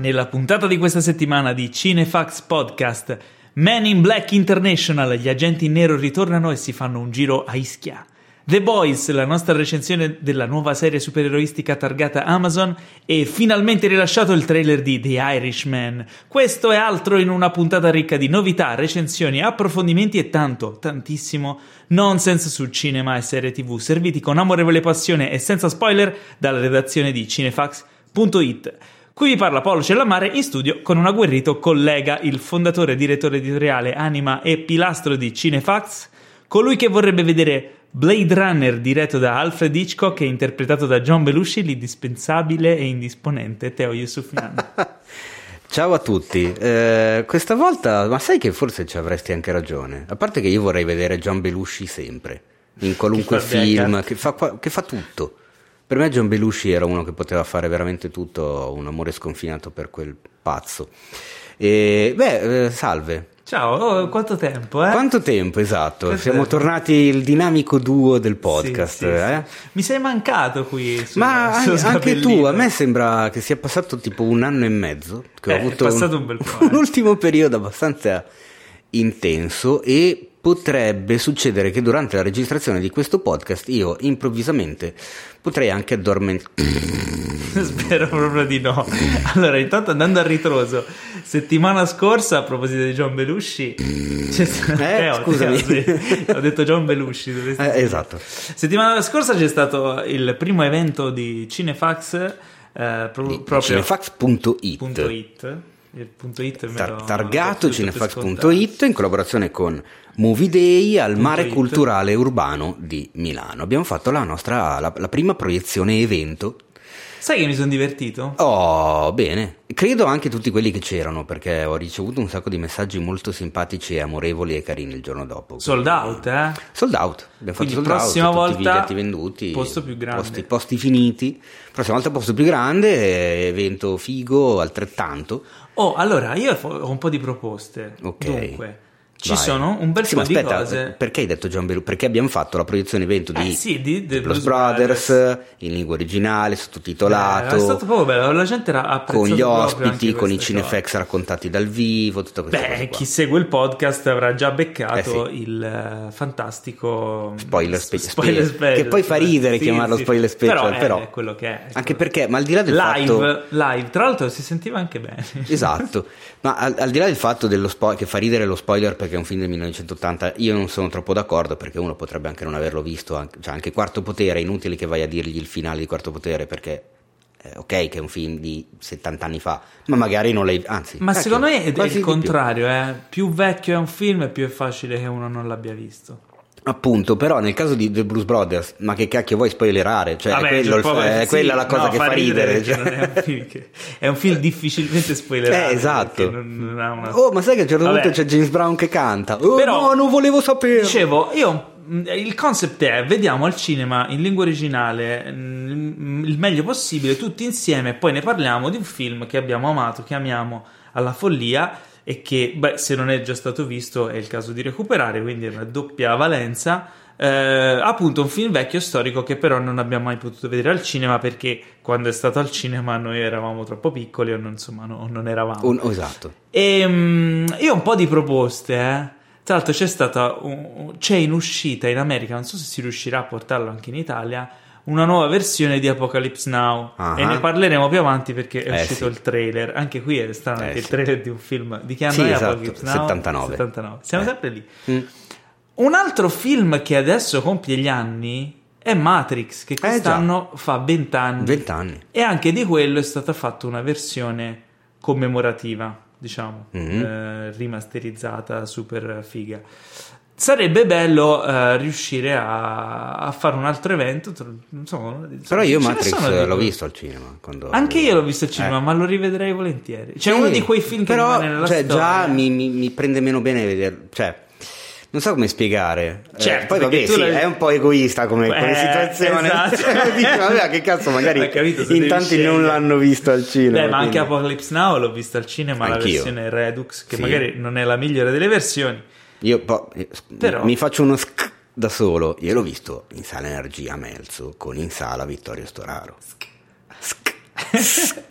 nella puntata di questa settimana di Cinefax Podcast, Men in Black International, gli agenti in nero ritornano e si fanno un giro a Ischia. The Boys, la nostra recensione della nuova serie supereroistica targata Amazon e finalmente rilasciato il trailer di The Irishman. Questo e altro in una puntata ricca di novità, recensioni, approfondimenti e tanto, tantissimo nonsense su cinema e serie tv, serviti con amorevole passione e senza spoiler dalla redazione di cinefax.it. Qui vi parla Paolo Cellamare in studio con un agguerrito collega, il fondatore, direttore editoriale, anima e pilastro di Cinefax, colui che vorrebbe vedere Blade Runner diretto da Alfred Hitchcock e interpretato da John Belushi, l'indispensabile e indisponente Teo Yusufian. Ciao a tutti, eh, questa volta, ma sai che forse ci avresti anche ragione, a parte che io vorrei vedere John Belushi sempre, in qualunque Che film, che fa, che fa tutto. Per me John Belushi era uno che poteva fare veramente tutto, un amore sconfinato per quel pazzo. E, beh, eh, salve. Ciao, oh, quanto tempo, eh? Quanto tempo, esatto, Quanto siamo tempo? tornati il dinamico duo del podcast. Sì, sì, eh? sì. Mi sei mancato qui. sul- Ma anche, anche tu, a me sembra che sia passato tipo un anno e mezzo, che Eh, ho è avuto passato un bel po', eh. un ultimo periodo abbastanza intenso e potrebbe succedere che durante la registrazione di questo podcast io improvvisamente potrei anche addormentare. Spero proprio di no. Allora, intanto andando a ritroso, settimana scorsa a proposito di John Belushi, c'è stato- Eh, Teo, scusami. Sì. ho detto John Belushi. dovresti Eh, esatto. Settimana scorsa c'è stato il primo evento di Cinefax, eh, pro- proprio Cinefax.it it. Targato cinefax.it in collaborazione con Movie Day al Mare. Culturale Urbano di Milano. Abbiamo fatto la nostra la, la prima proiezione evento. Sai che mi sono divertito? Oh, bene. Credo anche tutti quelli che c'erano perché ho ricevuto un sacco di messaggi molto simpatici e amorevoli e carini il giorno dopo. Sold out, eh? Sold out, abbiamo Quindi fatto sold prossima out, tutti i volta biglietti venduti, posto più grande. Posti, posti finiti. Prossima volta posto più grande, evento figo altrettanto. Oh, allora io ho un po' di proposte. Ok. Dunque, ci Vai. sono un bel Sì, po' aspetta, cose. perché hai detto John Belushi? Perché abbiamo fatto la proiezione evento di Eh sì, di The Blues Blues Brothers, Brothers. in lingua originale, Eh, sottotitolato. è stato proprio bello, la gente era apprezzato con gli ospiti, con i cinefex raccontati dal vivo, tutta questa cosa Beh, chi segue il podcast avrà già beccato Eh sì. il eh, fantastico Spoiler spe- spoiler spe- special. che poi fa ridere Sì, chiamarlo spoiler special, però, è- però- è quello che è. Anche perché, ma al di là del live, fatto live, tra l'altro si sentiva anche bene. Esatto, ma al, al di là del fatto dello spo- che fa ridere lo spoiler perché è un film del 1980, io non sono troppo d'accordo perché uno potrebbe anche non averlo visto, anche, cioè anche Quarto Potere, è inutile che vai a dirgli il finale di Quarto Potere perché eh, ok che è un film di 70 anni fa, ma magari non l'hai, anzi. Ma cacchio, secondo me è il di più. contrario, eh. più vecchio è un film, più è facile che uno non l'abbia visto. Appunto, però nel caso di The Blues Brothers, ma che cacchio vuoi spoilerare? Cioè, Vabbè, è, quello il- proprio- è sì, quella la cosa no, che fa ridere. perché cioè. è, un film che- è un film difficilmente spoilerabile. Eh, esatto. Non, non una... Oh, ma sai che a un certo Vabbè. punto c'è James Brown che canta? Oh, Però- no, non volevo sapere. Dicevo, io mh, il concept è vediamo al cinema in lingua originale mh, il meglio possibile tutti insieme e poi ne parliamo di un film che abbiamo amato, che amiamo alla follia e che, beh, se non è già stato visto è il caso di recuperare, quindi è una doppia valenza. Eh, appunto un film vecchio storico che però non abbiamo mai potuto vedere al cinema perché quando è stato al cinema noi eravamo troppo piccoli o non, insomma no- non eravamo Un- esatto. e mm, io ho un po' di proposte, eh. Tra l'altro c'è stata un- c'è in uscita in America, non so se si riuscirà a portarlo anche in Italia, una nuova versione di Apocalypse Now Ah. e ne parleremo più avanti perché è Eh, uscito sì. il trailer. Anche qui è strano Eh, il sì. trailer di un film di che anno Sì, è esatto, Apocalypse Now? 79. 79. Siamo Eh. sempre lì. Mm. Un altro film che adesso compie gli anni è Matrix, che Eh, quest'anno fa 20 anni. 20 anni. E anche di quello è stata fatta una versione commemorativa, diciamo, Mhm. eh, rimasterizzata, super figa. Sarebbe bello eh, riuscire a, a fare un altro evento. Insomma, Però io Matrix l'ho visto al cinema. Anche io l'ho visto al cinema, Eh. ma lo rivedrei volentieri. Cioè, Sì, uno di quei film che però, rimane nella cioè, storia. già mi, mi- mi prende meno bene vedere. Cioè, non so come spiegare. Eh, Certo, poi vabbè, sì, è un po' egoista come, come Eh, situazione. esatto. Dici, vabbè, che cazzo, magari capito, in tanti non scegliere. l'hanno visto al cinema. Beh, ma anche quindi- Apocalypse Now l'ho visto al cinema, la Anch'io. versione Redux, che Sì. magari non è la migliore delle versioni. Io po- eh, Però- mi faccio uno sc da solo. Io l'ho visto in sala Energia a Melzo con in sala Vittorio Storaro. Sc.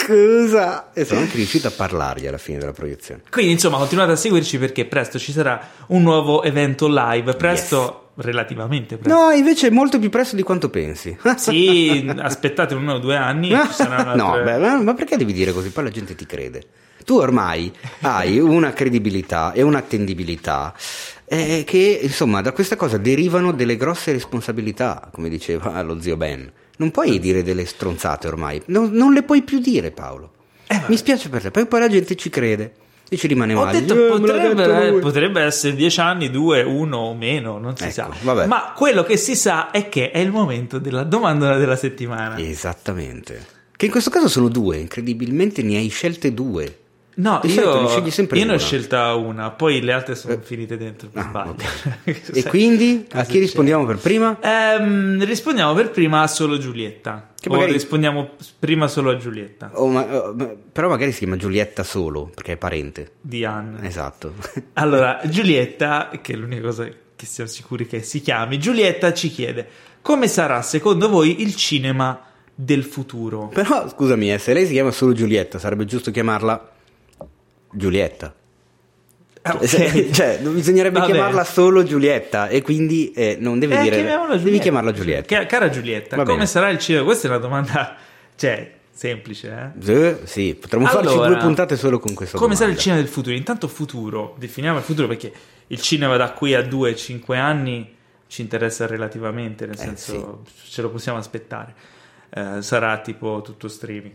Cosa? E sono anche riuscito a parlargli alla fine della proiezione. Quindi, insomma, continuate a seguirci perché presto ci sarà un nuovo evento live. Presto, relativamente presto. No, invece molto più presto di quanto pensi. Sì, aspettate uno o due anni No, altre- beh, ma perché devi dire così? Poi la gente ti crede. Tu ormai hai una credibilità e un'attendibilità eh, che, insomma, da questa cosa derivano delle grosse responsabilità, come diceva lo zio Ben. Non puoi dire delle stronzate ormai, non, non le puoi più dire, Paolo. Mi spiace per te, poi, poi la gente ci crede e ci rimane Ho male. detto, Eh, potrebbe, detto lui. potrebbe essere dieci anni, due, uno o meno, non si Ecco, sa. vabbè. Ma quello che si sa è che è il momento della domanda della settimana. Esattamente. Che in questo caso sono due, incredibilmente ne hai scelte due. No, Di io, scegli sempre io ne ho scelta una, poi le altre sono finite dentro per Ah, sbaglio. E quindi a chi rispondiamo per prima? Ehm, rispondiamo per prima a solo Giulietta. Che o magari- rispondiamo prima solo a Giulietta Oh, ma- oh, ma- però magari si chiama Giulietta solo, perché è parente. di Anne. Esatto. Allora, Giulietta, che è l'unica cosa che siamo sicuri che si chiami, Giulietta ci chiede come sarà secondo voi il cinema del futuro? però scusami, eh, se lei si chiama solo Giulietta, sarebbe giusto chiamarla Giulietta. Ah, ok. Se- cioè, bisognerebbe Vabbè. chiamarla solo Giulietta e quindi eh, non devi Eh, dire chiamiamola devi Giulietta. chiamarla Giulietta. Ca- Cara Giulietta, Va come bene. sarà il cinema? Questa è una domanda, cioè, semplice, eh? Sì, potremmo farci Allora, due puntate solo con questa Come sarà il domanda. cinema del futuro? Intanto futuro, definiamo il futuro perché il cinema da qui a 2-5 anni ci interessa relativamente, nel Eh, senso ce lo possiamo aspettare. Eh, sarà tipo tutto streaming.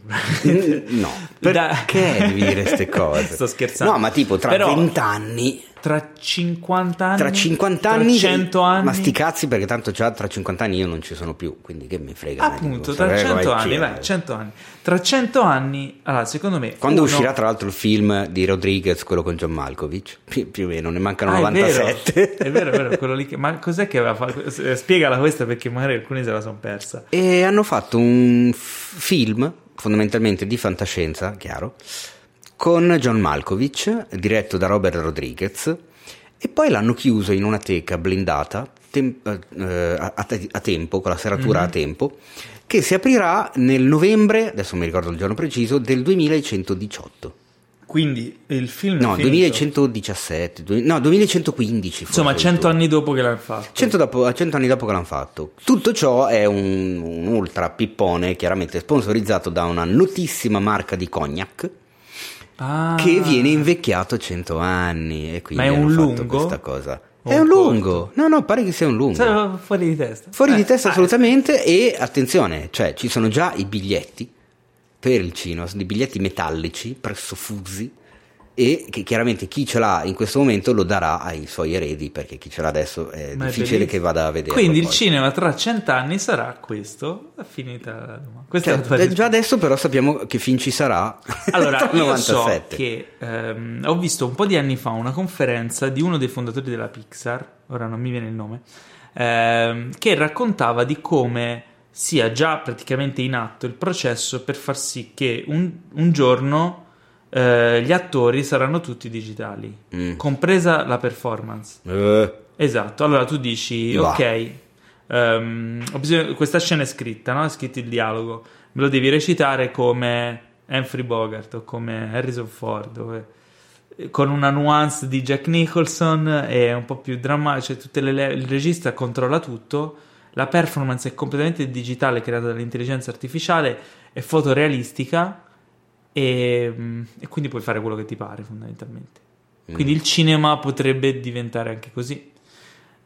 No, perché devi dire queste cose? Sto scherzando. No, ma tipo tra Però- 20 anni Tra 50 anni, Tra 50 tra anni, 100 anni, ma sti cazzi perché tanto già tra 50 anni io non ci sono più, quindi che mi frega. appunto, tra sapere 100 come anni, vai, 100 anni. Tra 100 anni, allora, secondo me Quando uno- uscirà tra l'altro il film di Rodriguez, quello con John Malkovich, più, più o meno, ne mancano Ah, è 97. vero, è vero, è vero, quello lì ma cos'è che aveva fatto? Eh, Spiegala questa perché magari alcuni se la sono persa. E hanno fatto un f- film, fondamentalmente di fantascienza, chiaro, con John Malkovich, diretto da Robert Rodriguez, e poi l'hanno chiuso in una teca blindata tem- eh, a, a- a tempo, con la serratura Mhm. a tempo, che si aprirà nel novembre, adesso mi ricordo il giorno preciso, del 2118. Quindi il film No, è finito. 2117, due- no, 2115. forse Insomma, 100 addirittura. anni dopo che l'hanno fatto. 100, dopo- 100 anni dopo che l'hanno fatto. Tutto ciò è un, un ultra pippone, chiaramente sponsorizzato da una notissima marca di cognac Ah. che viene invecchiato 100 anni. E quindi Ma è un lungo? questa cosa. O È un corto? lungo. No, no, pare che sia un lungo. Sai, fuori di testa. Fuori Eh, di testa ah, assolutamente e attenzione, cioè ci sono già i biglietti per il cinema, sono dei biglietti metallici, presso fusi e che chiaramente chi ce l'ha in questo momento lo darà ai suoi eredi perché chi ce l'ha adesso è Ma è difficile bellissimo. che vada a vedere. Quindi il cinema tra 100 anni sarà questo. È finita la domanda. Questa è Cioè, risposta. già adesso però sappiamo che film ci sarà Allora, io so 97. che ehm, ho visto un po' di anni fa una conferenza di uno dei fondatori della Pixar, ora non mi viene il nome, ehm, che raccontava di come sia già praticamente in atto il processo per far sì che un, un giorno eh, gli attori saranno tutti digitali, Mm. compresa la performance. Eh, Esatto, allora tu dici, Va. ok, ho bisogno- questa scena è scritta, no? è scritto il dialogo, me lo devi recitare come Humphrey Bogart o come Harrison Ford, o- eh, con una nuance di Jack Nicholson e un po' più drammatico, cioè le- il regista controlla tutto, la performance è completamente digitale creata dall'intelligenza artificiale, è fotorealistica e, mm, e quindi puoi fare quello che ti pare fondamentalmente. Quindi il cinema potrebbe diventare anche così.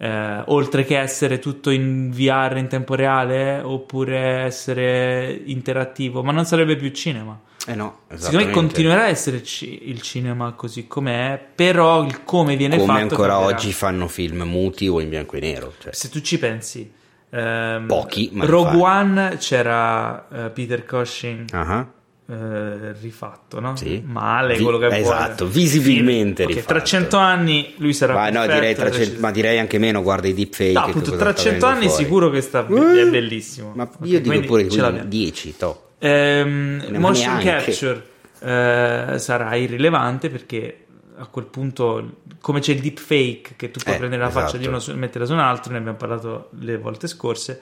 Eh, oltre che essere tutto in VR in tempo reale oppure essere interattivo, ma non sarebbe più cinema. eh no, Secondo me continuerà a essere ci- il cinema così com'è, però il come viene come fatto ancora cambierà. oggi fanno film muti o in bianco e nero. Cioè. Se tu ci pensi, ehm, Pochi, ma Rogue. One c'era eh, Peter Cushing Ah, eh, rifatto, no? Sì. Male, Vi- quello che vuole. esatto, visibilmente Ok, rifatto. tra cento anni lui sarà Ma, no, perfetto, direi tra adesso cen- ci- ma direi anche meno, guarda i deepfake. No, che appunto, tra sta cento venendo anni fuori. sicuro che sta Eh, è bellissimo. Ma Ok, io dico pure l'abbiamo. 10, to. Ehm, motion neanche. capture eh, sarà irrilevante perché a quel punto, come c'è il deepfake che tu puoi Eh, prendere la faccia esatto. di uno e metterla su un altro, ne abbiamo parlato le volte scorse.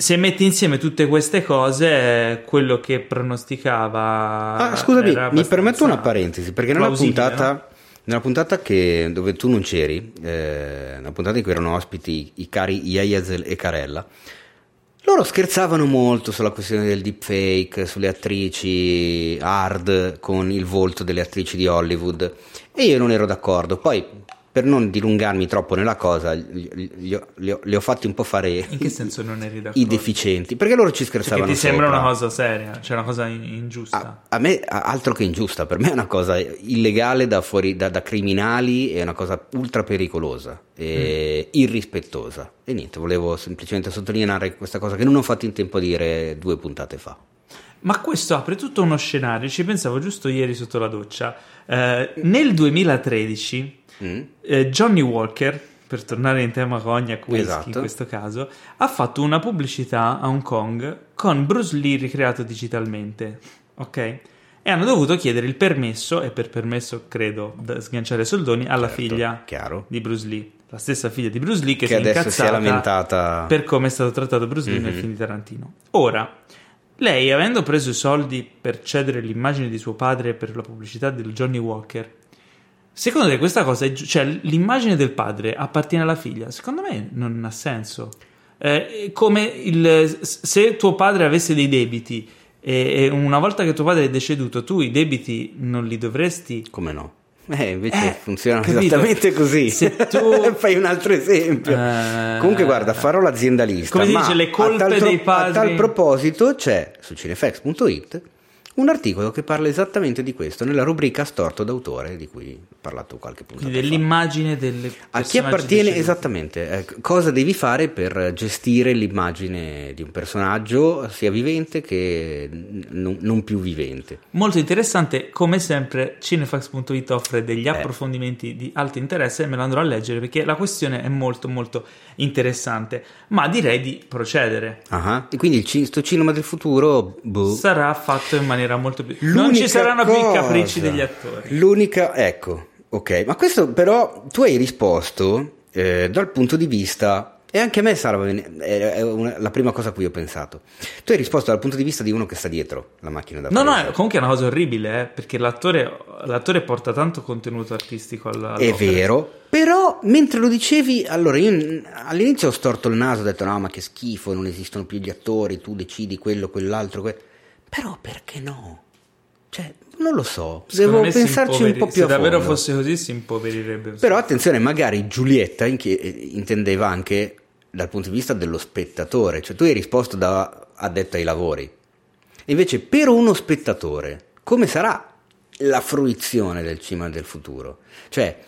Se metti insieme tutte queste cose, quello che pronosticava. Ah, scusami, mi permetto una parentesi, perché nella puntata, nella puntata che, dove tu non c'eri, eh, una puntata in cui erano ospiti i cari Iayazel e Carella, loro scherzavano molto sulla questione del deepfake, sulle attrici hard con il volto delle attrici di Hollywood e io non ero d'accordo. Poi per non dilungarmi troppo nella cosa, li ho, li, ho, li ho, fatti un po' fare in che senso non eri d'accordo? i deficienti, perché loro ci scherzavano. Perché ti sembra sopra. una cosa seria, cioè una cosa ingiusta. A, a, me, altro che ingiusta, per me è una cosa illegale da, fuori, da, da criminali, è una cosa ultra pericolosa e mm. irrispettosa. E niente, volevo semplicemente sottolineare questa cosa che non ho fatto in tempo a dire due puntate fa. Ma questo apre tutto uno scenario, ci pensavo giusto ieri sotto la doccia. Eh, nel 2013 Mm. Eh, Johnny Walker, per tornare in tema cognac whisky esatto. in questo caso, ha fatto una pubblicità a Hong Kong con Bruce Lee ricreato digitalmente, ok? E hanno dovuto chiedere il permesso, e per permesso credo da sganciare soldoni, alla certo, figlia chiaro. di Bruce Lee. La stessa figlia di Bruce Lee che, che si è si è lamentata per come è stato trattato Bruce Lee mm-hmm. nel film di Tarantino. Ora, lei, avendo preso i soldi per cedere l'immagine di suo padre per la pubblicità del Johnny Walker, Secondo te questa cosa è cioè l'immagine del padre appartiene alla figlia? Secondo me non ha senso. Eh, come il, se tuo padre avesse dei debiti e, e, una volta che tuo padre è deceduto, tu i debiti non li dovresti. Come no? Eh, invece eh, funziona capito? esattamente così. Se tu fai un altro esempio. Eh, Comunque, guarda, farò l'aziendalista. Come dice, le colpe dei padri. A tal proposito, c'è su cinefx.it un articolo che parla esattamente di questo nella rubrica Storto d'autore di cui ho parlato qualche punto fa. Dell'immagine delle A chi appartiene esattamente, eh, cosa devi fare per gestire l'immagine di un personaggio sia vivente che n- non più vivente. Molto interessante, come sempre cinefax.it offre degli eh. approfondimenti di alto interesse e me lo andrò a leggere perché la questione è molto molto interessante, ma direi di procedere. E quindi il c- cinema del futuro boh. sarà fatto in maniera molto più... Non ci saranno cosa, più i capricci degli attori. L'unica, ecco, ok, ma questo però tu hai risposto eh, dal punto di vista e anche a me Sara è una, la prima cosa a cui ho pensato. Tu hai risposto dal punto di vista di uno che sta dietro la macchina da No, no, comunque è una cosa orribile, eh, perché l'attore, l'attore, porta tanto contenuto artistico alla, È vero, però mentre lo dicevi, allora io all'inizio ho storto il naso, ho detto no, ma che schifo, non esistono più gli attori, tu decidi quello, quell'altro, que... però perché no? Cioè, non lo so, Secondo devo pensarci un po' più se a fondo. Se davvero fosse così si impoverirebbe. Però attenzione, magari Giulietta intendeva anche dal punto di vista dello spettatore, cioè tu hai risposto da addetto ai lavori. Invece per uno spettatore, come sarà la fruizione del cinema del futuro? Cioè,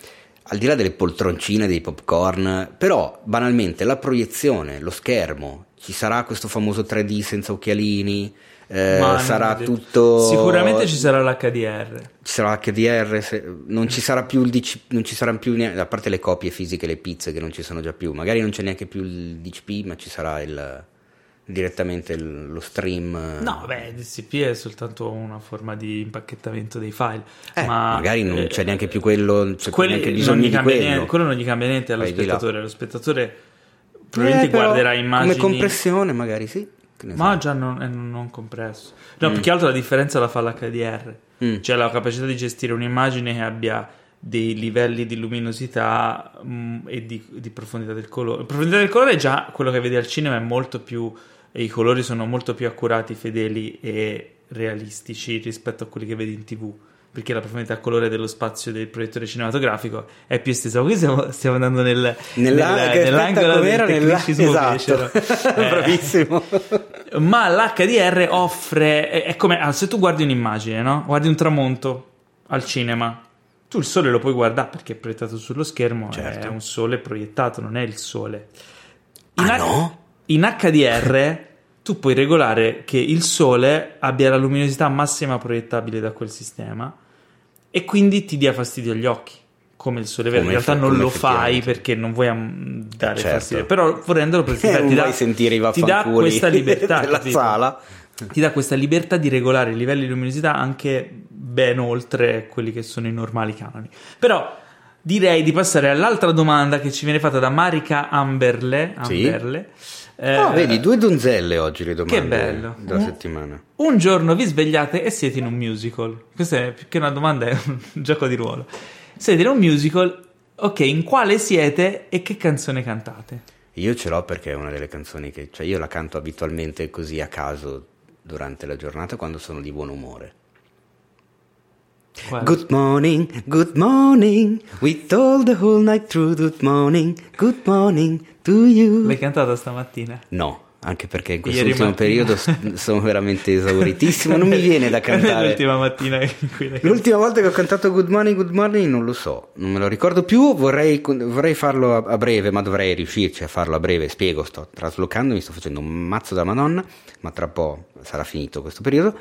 al di là delle poltroncine, dei popcorn, però banalmente la proiezione, lo schermo, ci sarà questo famoso 3D senza occhialini, eh, sarà tutto sicuramente ci sarà l'HDR. Ci sarà l'HDR se... non ci sarà più il DC... non ci saranno più neanche... a parte le copie fisiche le pizze che non ci sono già più. Magari non c'è neanche più il DCP ma ci sarà il direttamente lo stream. No beh il DCP è soltanto una forma di impacchettamento dei file eh, ma magari non c'è neanche più quello c'è quelli... neanche bisogno di quello. niente, quello non gli cambia niente allo Vai spettatore lo spettatore probabilmente eh, guarderà immagini come compressione magari sì ma già non, è non compresso. No, mm. più che altro la differenza la fa l'HDR, mm. cioè la capacità di gestire un'immagine che abbia dei livelli di luminosità mh, mm, e di, di, profondità del colore. La profondità del colore è già quello che vedi al cinema, è molto più. i colori sono molto più accurati, fedeli e realistici rispetto a quelli che vedi in tv perché la profondità colore dello spazio del proiettore cinematografico è più estesa. Qui stiamo, stiamo andando nel, Nella, nel, nell'angolo del tecnicismo nella... esatto. eh, Bravissimo. Ma l'HDR offre, è, è come ah, se tu guardi un'immagine, no? guardi un tramonto al cinema, tu il sole lo puoi guardare perché è proiettato sullo schermo, certo. è un sole proiettato, non è il sole. In, ah, no? in HDR tu puoi regolare che il sole abbia la luminosità massima proiettabile da quel sistema e quindi ti dia fastidio agli occhi come il sole verde. In realtà non lo fai perché non vuoi dare certo. fastidio, però vorrendolo perché eh, ti, dà, sentire i ti dà questa libertà della sala. Ti dà questa libertà di regolare i livelli di luminosità anche ben oltre quelli che sono i normali canoni. Però direi di passare all'altra domanda che ci viene fatta da Marica Amberle. Sì. Eh, Ah, vedi, due donzelle oggi le domande Che bello. della Un- settimana. Un giorno vi svegliate e siete in un musical. Questa è più che una domanda, è un gioco di ruolo. Siete in un musical, ok, in quale siete e che canzone cantate? Io ce l'ho perché è una delle canzoni che, cioè io la canto abitualmente così a caso durante la giornata quando sono di buon umore. Quale? Good morning, good morning, we told the whole night through, good morning, good morning to you. L'hai cantata stamattina? No, anche perché in questo Ieri ultimo mattina. periodo sono veramente esauritissimo, non mi viene da cantare. L'ultima mattina in cui L'ultima volta che ho cantato Good Morning, Good Morning non lo so, non me lo ricordo più, vorrei, vorrei farlo a, a breve, ma dovrei riuscirci a farlo a breve, spiego, sto traslocando, mi sto facendo un mazzo da madonna, ma tra un po' sarà finito questo periodo.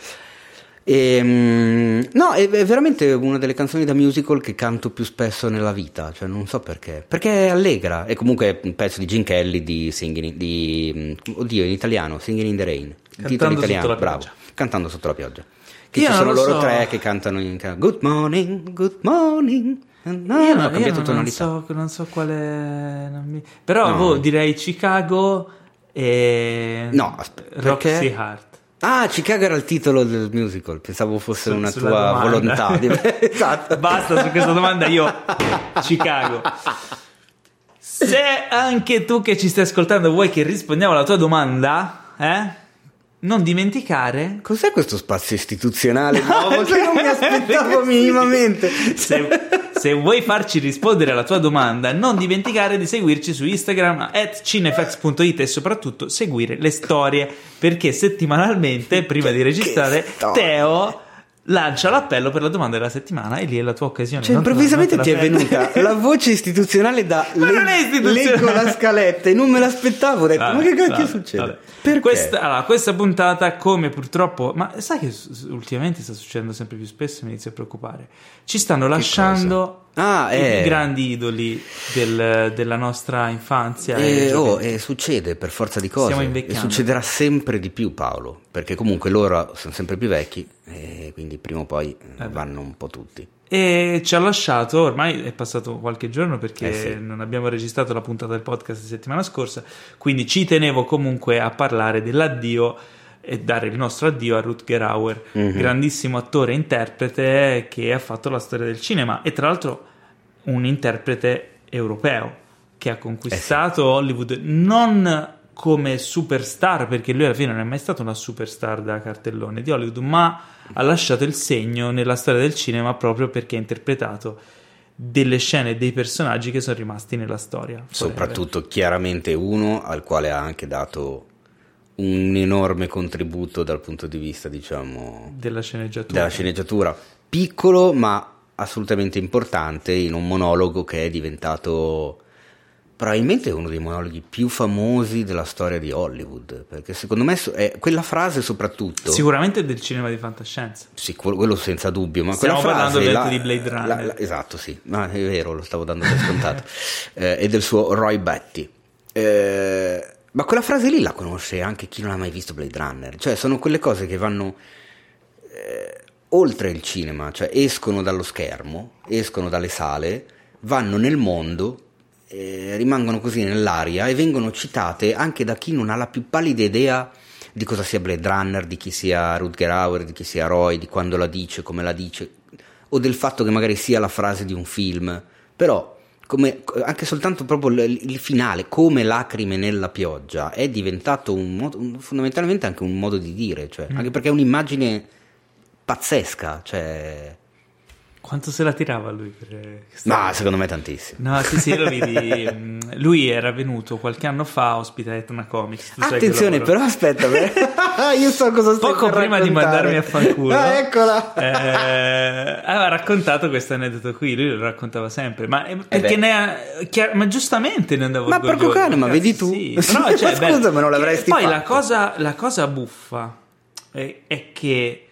Ehm, no, è, è veramente una delle canzoni da musical che canto più spesso nella vita, cioè non so perché, perché è allegra, è comunque un pezzo di Gene Kelly di Singing, in- di, mm, oddio in italiano, Singing in the Rain, Cantando sotto italiano, la bravo, cantando sotto la pioggia. Che Io ci non sono lo loro so. tre che cantano in Good morning, good morning. No, Io, no, non- ho cambiato non, tonalità. so, non so quale. non mi- Però No. boh, direi Chicago e. No, aspetta, Roxy perché? Hart. Ah, Chicago era il titolo del musical, pensavo fosse Su- una tua domanda. volontà. di- esatto. Basta su questa domanda, io. Chicago. Se anche tu che ci stai ascoltando vuoi che rispondiamo alla tua domanda, eh? Non dimenticare Cos'è questo spazio istituzionale nuovo che cioè, non mi aspettavo minimamente? Se, se vuoi farci rispondere alla tua domanda, non dimenticare di seguirci su Instagram at cinefax.it e soprattutto seguire le storie perché settimanalmente, prima di registrare. Teo lancia l'appello per la domanda della settimana e lì è la tua occasione. Cioè, Non improvvisamente non ti è venuta la voce istituzionale da Ma non è istituzionale. leggo la scaletta e non me l'aspettavo. Ho detto, Vabbè, ma che cacchio vabbè, succede? vabbè. Questa, allora, questa puntata, come purtroppo, ma sai che ultimamente sta succedendo sempre più spesso, mi inizio a preoccupare. Ci stanno lasciando Ah, i eh. grandi idoli del- della nostra infanzia. Eh, oh, eh, succede per forza di cose Stiamo e succederà sempre di più Paolo perché comunque loro sono sempre più vecchi e quindi prima o poi eh, Eh vanno un po' tutti E ci ha lasciato, ormai è passato qualche giorno perché Eh sì. non abbiamo registrato la puntata del podcast la settimana scorsa, quindi ci tenevo comunque a parlare dell'addio e dare il nostro addio a Rutger Hauer, Mhm. grandissimo attore e interprete che ha fatto la storia del cinema e tra l'altro un interprete europeo che ha conquistato Hollywood non come superstar, perché lui alla fine non è mai stato una superstar da cartellone di Hollywood, ma ha lasciato il segno nella storia del cinema proprio perché ha interpretato delle scene e dei personaggi che sono rimasti nella storia. soprattutto chiaramente uno al quale ha anche dato un enorme contributo dal punto di vista diciamo della sceneggiatura. della sceneggiatura piccolo ma assolutamente importante in un monologo che è diventato probabilmente uno dei monologhi più famosi della storia di Hollywood perché secondo me è quella frase soprattutto Sicuramente del cinema di fantascienza. Sì, quello senza dubbio, ma Stiamo quella parlando frase, ovviamente la- di Blade la- Runner. la- esatto, sì, ma è vero, lo stavo dando per scontato. Eh, e del suo Roy Betty. Eh, ma quella frase lì la conosce anche chi non ha mai visto Blade Runner. Cioè, sono quelle cose che vanno eh, oltre il cinema, cioè escono dallo schermo, escono dalle sale, vanno nel mondo, eh, rimangono così nell'aria e vengono citate anche da chi non ha la più pallida idea di cosa sia Blade Runner, di chi sia Rutger Hauer, di chi sia Roy, di quando la dice, come la dice, o del fatto che magari sia la frase di un film, però come, anche soltanto proprio il, il finale, come lacrime nella pioggia, è diventato un modo, un- fondamentalmente anche un modo di dire, cioè, Mm. anche perché è un'immagine pazzesca, cioè... Quanto se la tirava lui per questa- Ma secondo me tantissimo. No, sì, sì, lo vedi. mm, Lui era venuto qualche anno fa ospite a Etna Comics. Attenzione, però aspetta, beh. io so cosa stai Poco prima di raccontare. mandarmi a fanculo, Ah, eccola. eh, aveva raccontato questo aneddoto qui. Lui lo raccontava sempre, ma eh, perché beh. ne ha, chiar- ma giustamente ne andavo Ma orgoglioso. porco cane, ma vedi tu? Sì, però, cioè, Ma scusa, ma non l'avresti Poi la fatto. cosa, la cosa buffa è, è che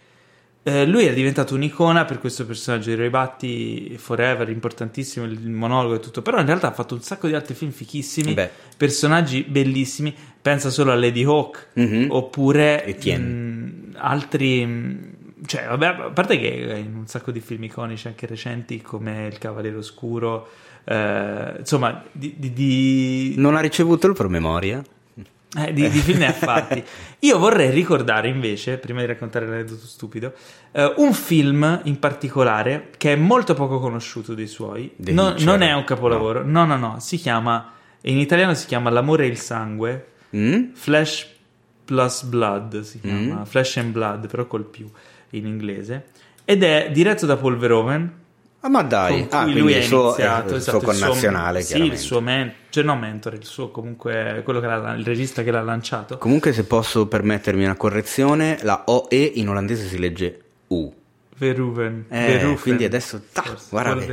eh, lui è diventato un'icona per questo personaggio di Ray Batti Forever, importantissimo il monologo e tutto, però in realtà ha fatto un sacco di altri film fichissimi, Beh. personaggi bellissimi, pensa solo a Lady Hawk Mhm. oppure mh, altri mh, cioè, vabbè, a parte che in un sacco di film iconici anche recenti come Il Cavaliere Oscuro, eh, insomma, di, di, di... Non ha ricevuto il promemoria? Eh, di, di, film ne ha fatti. Io vorrei ricordare invece, prima di raccontare l'aneddoto stupido, eh, un film in particolare che è molto poco conosciuto dei suoi. Non, non, è un capolavoro, no. no, no, no. Si chiama, in italiano si chiama L'amore e il sangue. Mm? Flesh plus Blood si chiama, mm. Flesh and Blood, però col più in inglese. Ed è diretto da Paul Verhoeven Ah, ma dai, ah, lui è il suo, iniziato, eh, il esatto, suo connazionale. Il suo, sì, il suo men- cioè non mentore, il suo comunque quello che il regista che l'ha lanciato. Comunque, se posso permettermi una correzione, la OE in olandese si legge U. Veruven. Eh, Veruven. Quindi adesso, ta, guarda,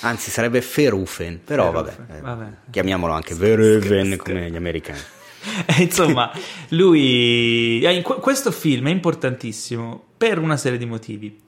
anzi sarebbe Ferufen, però Verufen. Vabbè, eh, vabbè, chiamiamolo anche Veruven come gli americani. Insomma, lui... Eh, questo film è importantissimo per una serie di motivi.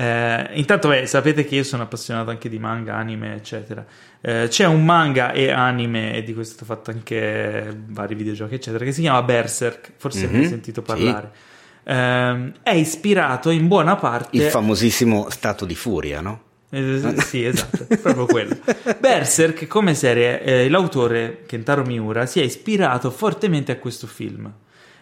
Eh, intanto, beh, sapete che io sono appassionato anche di manga, anime, eccetera. Eh, c'è un manga e anime, e di questo ho fatto anche vari videogiochi, eccetera, che si chiama Berserk. Forse mm-hmm, avete sentito parlare. Sì. Eh, è ispirato in buona parte. Il famosissimo stato di furia, no? Eh, sì, esatto, proprio quello. Berserk, come serie, eh, l'autore Kentaro Miura si è ispirato fortemente a questo film.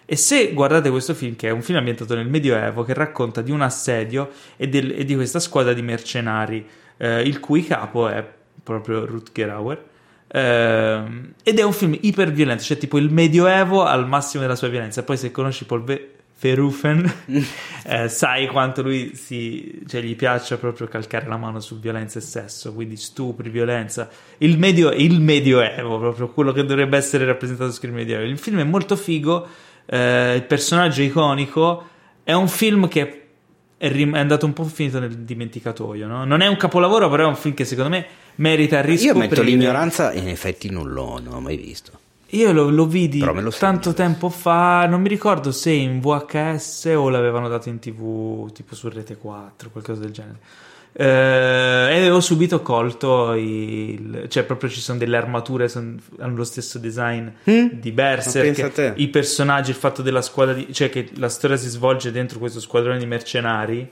E se guardate questo film, che è un film ambientato nel Medioevo, che racconta di un assedio e, del, e di questa squadra di mercenari, eh, il cui capo è proprio Rutger Hauer, eh, ed è un film iperviolento, cioè tipo il Medioevo al massimo della sua violenza. Poi se conosci Paul Verhoeven, eh, sai quanto lui si, cioè, gli piace proprio calcare la mano su violenza e sesso, quindi stupri, violenza. Il, medio, il Medioevo, proprio quello che dovrebbe essere rappresentato sul Medioevo. Il film è molto figo eh, il personaggio iconico, è un film che è, rim- è, andato un po' finito nel dimenticatoio. No? Non è un capolavoro, però è un film che secondo me merita riscoprire. Io metto l'ignoranza, in effetti non l'ho, non l'ho mai visto. Io lo, lo vidi tanto tempo fa, non mi ricordo se in VHS o l'avevano dato in tv tipo su Rete 4, qualcosa del genere. Eh, e avevo subito colto il, cioè proprio ci sono delle armature son, hanno lo stesso design mm? di Berserk. I personaggi il fatto della squadra di, cioè che la storia si svolge dentro questo squadrone di mercenari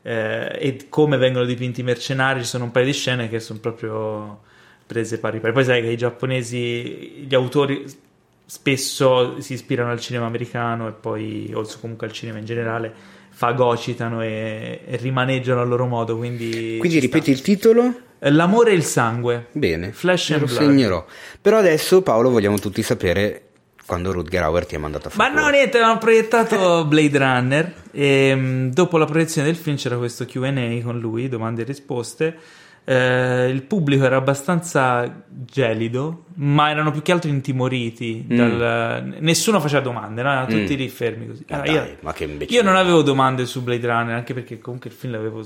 eh, e come vengono dipinti i mercenari ci sono un paio di scene che sono proprio prese pari pari. Poi sai che i giapponesi gli autori spesso si ispirano al cinema americano e poi o comunque al cinema in generale fagocitano e, e rimaneggiano a loro modo. Quindi, quindi ripeti il titolo? L'amore e il sangue. Bene, Flash and lo blood. segnerò. Però adesso Paolo vogliamo tutti sapere quando Rutger Hauer ti ha mandato a fare. Ma no, niente, hanno proiettato Blade Runner e mm, dopo la proiezione del film c'era questo Q&A con lui, domande e risposte eh, il pubblico era abbastanza gelido, ma erano più che altro intimoriti. Mm. Dal... Nessuno faceva domande, no? erano tutti mm. lì fermi così. Ah, allora, dai, io, ma che io non avevo domande su Blade Runner, anche perché comunque il film l'avevo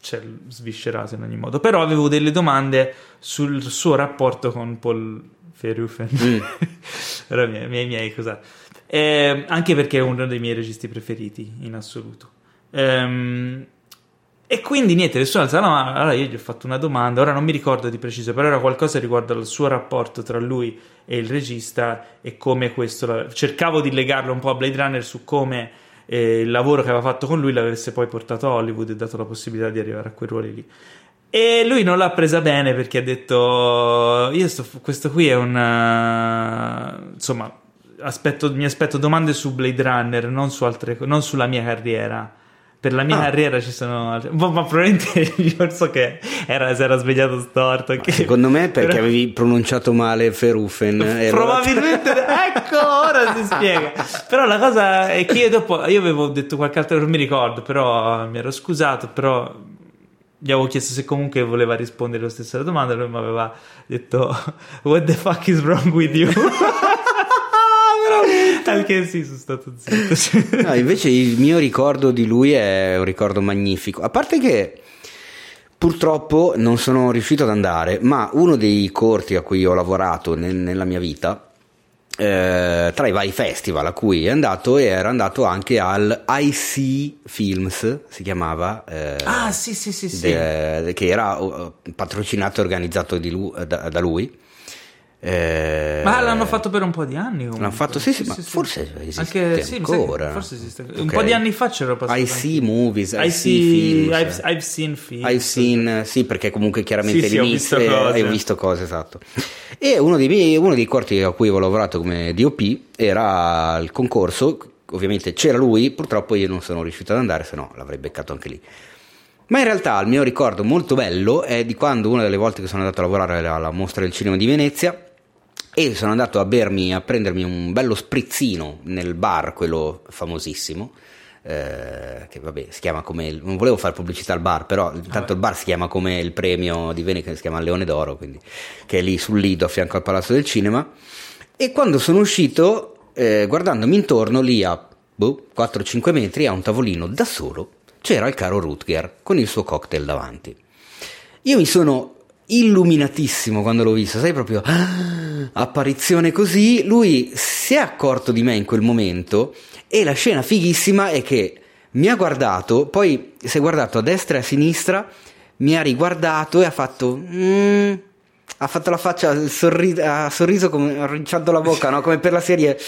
cioè, sviscerato in ogni modo. Però avevo delle domande sul suo rapporto con Paul Verhoeven. Mm. Era miei, miei, miei cosa. Eh, anche perché è uno dei miei registi preferiti in assoluto. Ehm e quindi niente, nessuno alza la mano. Allora io gli ho fatto una domanda, ora non mi ricordo di preciso, però era qualcosa riguardo al suo rapporto tra lui e il regista e come questo. Cercavo di legarlo un po' a Blade Runner su come eh, il lavoro che aveva fatto con lui l'avesse poi portato a Hollywood e dato la possibilità di arrivare a quei ruoli lì. E lui non l'ha presa bene perché ha detto: Io sto, questo qui è un. Uh, insomma, aspetto, mi aspetto domande su Blade Runner, non, su altre, non sulla mia carriera per la mia ah. carriera ci sono ma, ma probabilmente io so che era, si era svegliato storto che... secondo me perché però... avevi pronunciato male Ferufen probabilmente ecco ora si spiega però la cosa è che io dopo io avevo detto qualche altra non mi ricordo però mi ero scusato però gli avevo chiesto se comunque voleva rispondere lo stesso alla domanda lui mi aveva detto what the fuck is wrong with you Anche sì, sono stato zitto. no, invece il mio ricordo di lui è un ricordo magnifico. A parte che purtroppo non sono riuscito ad andare, ma uno dei corti a cui ho lavorato nel, nella mia vita, eh, tra i vari festival a cui è andato, era andato anche al IC Films, si chiamava. Eh, ah, sì, sì, sì, de, che era patrocinato e organizzato lui, da, da lui Eh, Ma l'hanno fatto per un po' di anni. Comunque. L'hanno fatto, sì, sì, ma forse esiste Anche, sì, ancora. forse esiste. Un Ok. po' di anni fa c'era passato. I see movies, I, I see see, films. I've, I've seen film. I've seen, sì, perché comunque chiaramente Sì, sì, ho visto cose. hai visto cose, esatto. E uno dei, miei, uno dei corti a cui avevo lavorato come DOP era il concorso, ovviamente c'era lui, purtroppo io non sono riuscito ad andare, se no l'avrei beccato anche lì. Ma in realtà il mio ricordo molto bello è di quando una delle volte che sono andato a lavorare alla mostra del cinema di Venezia e sono andato a bermi, a prendermi un bello sprizzino nel bar, quello famosissimo, eh, che vabbè si chiama come, il- non volevo fare pubblicità al bar, però intanto il bar si chiama come il premio di che si chiama Leone d'Oro, quindi, che è lì sul Lido a fianco al Palazzo del Cinema. E quando sono uscito, eh, guardandomi intorno, lì a boh, 4-5 metri, a un tavolino da solo, c'era il caro Rutger con il suo cocktail davanti. Io mi sono illuminatissimo quando l'ho visto, sai proprio ah, apparizione così. Lui si è accorto di me in quel momento e la scena fighissima è che mi ha guardato, poi si è guardato a destra e a sinistra, mi ha riguardato e ha fatto "Mm", ha fatto la faccia, il sorri- ha sorriso come arricciando la bocca, no? come per la serie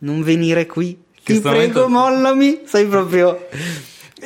non venire qui. Ti prego, momento- mollami, sai proprio.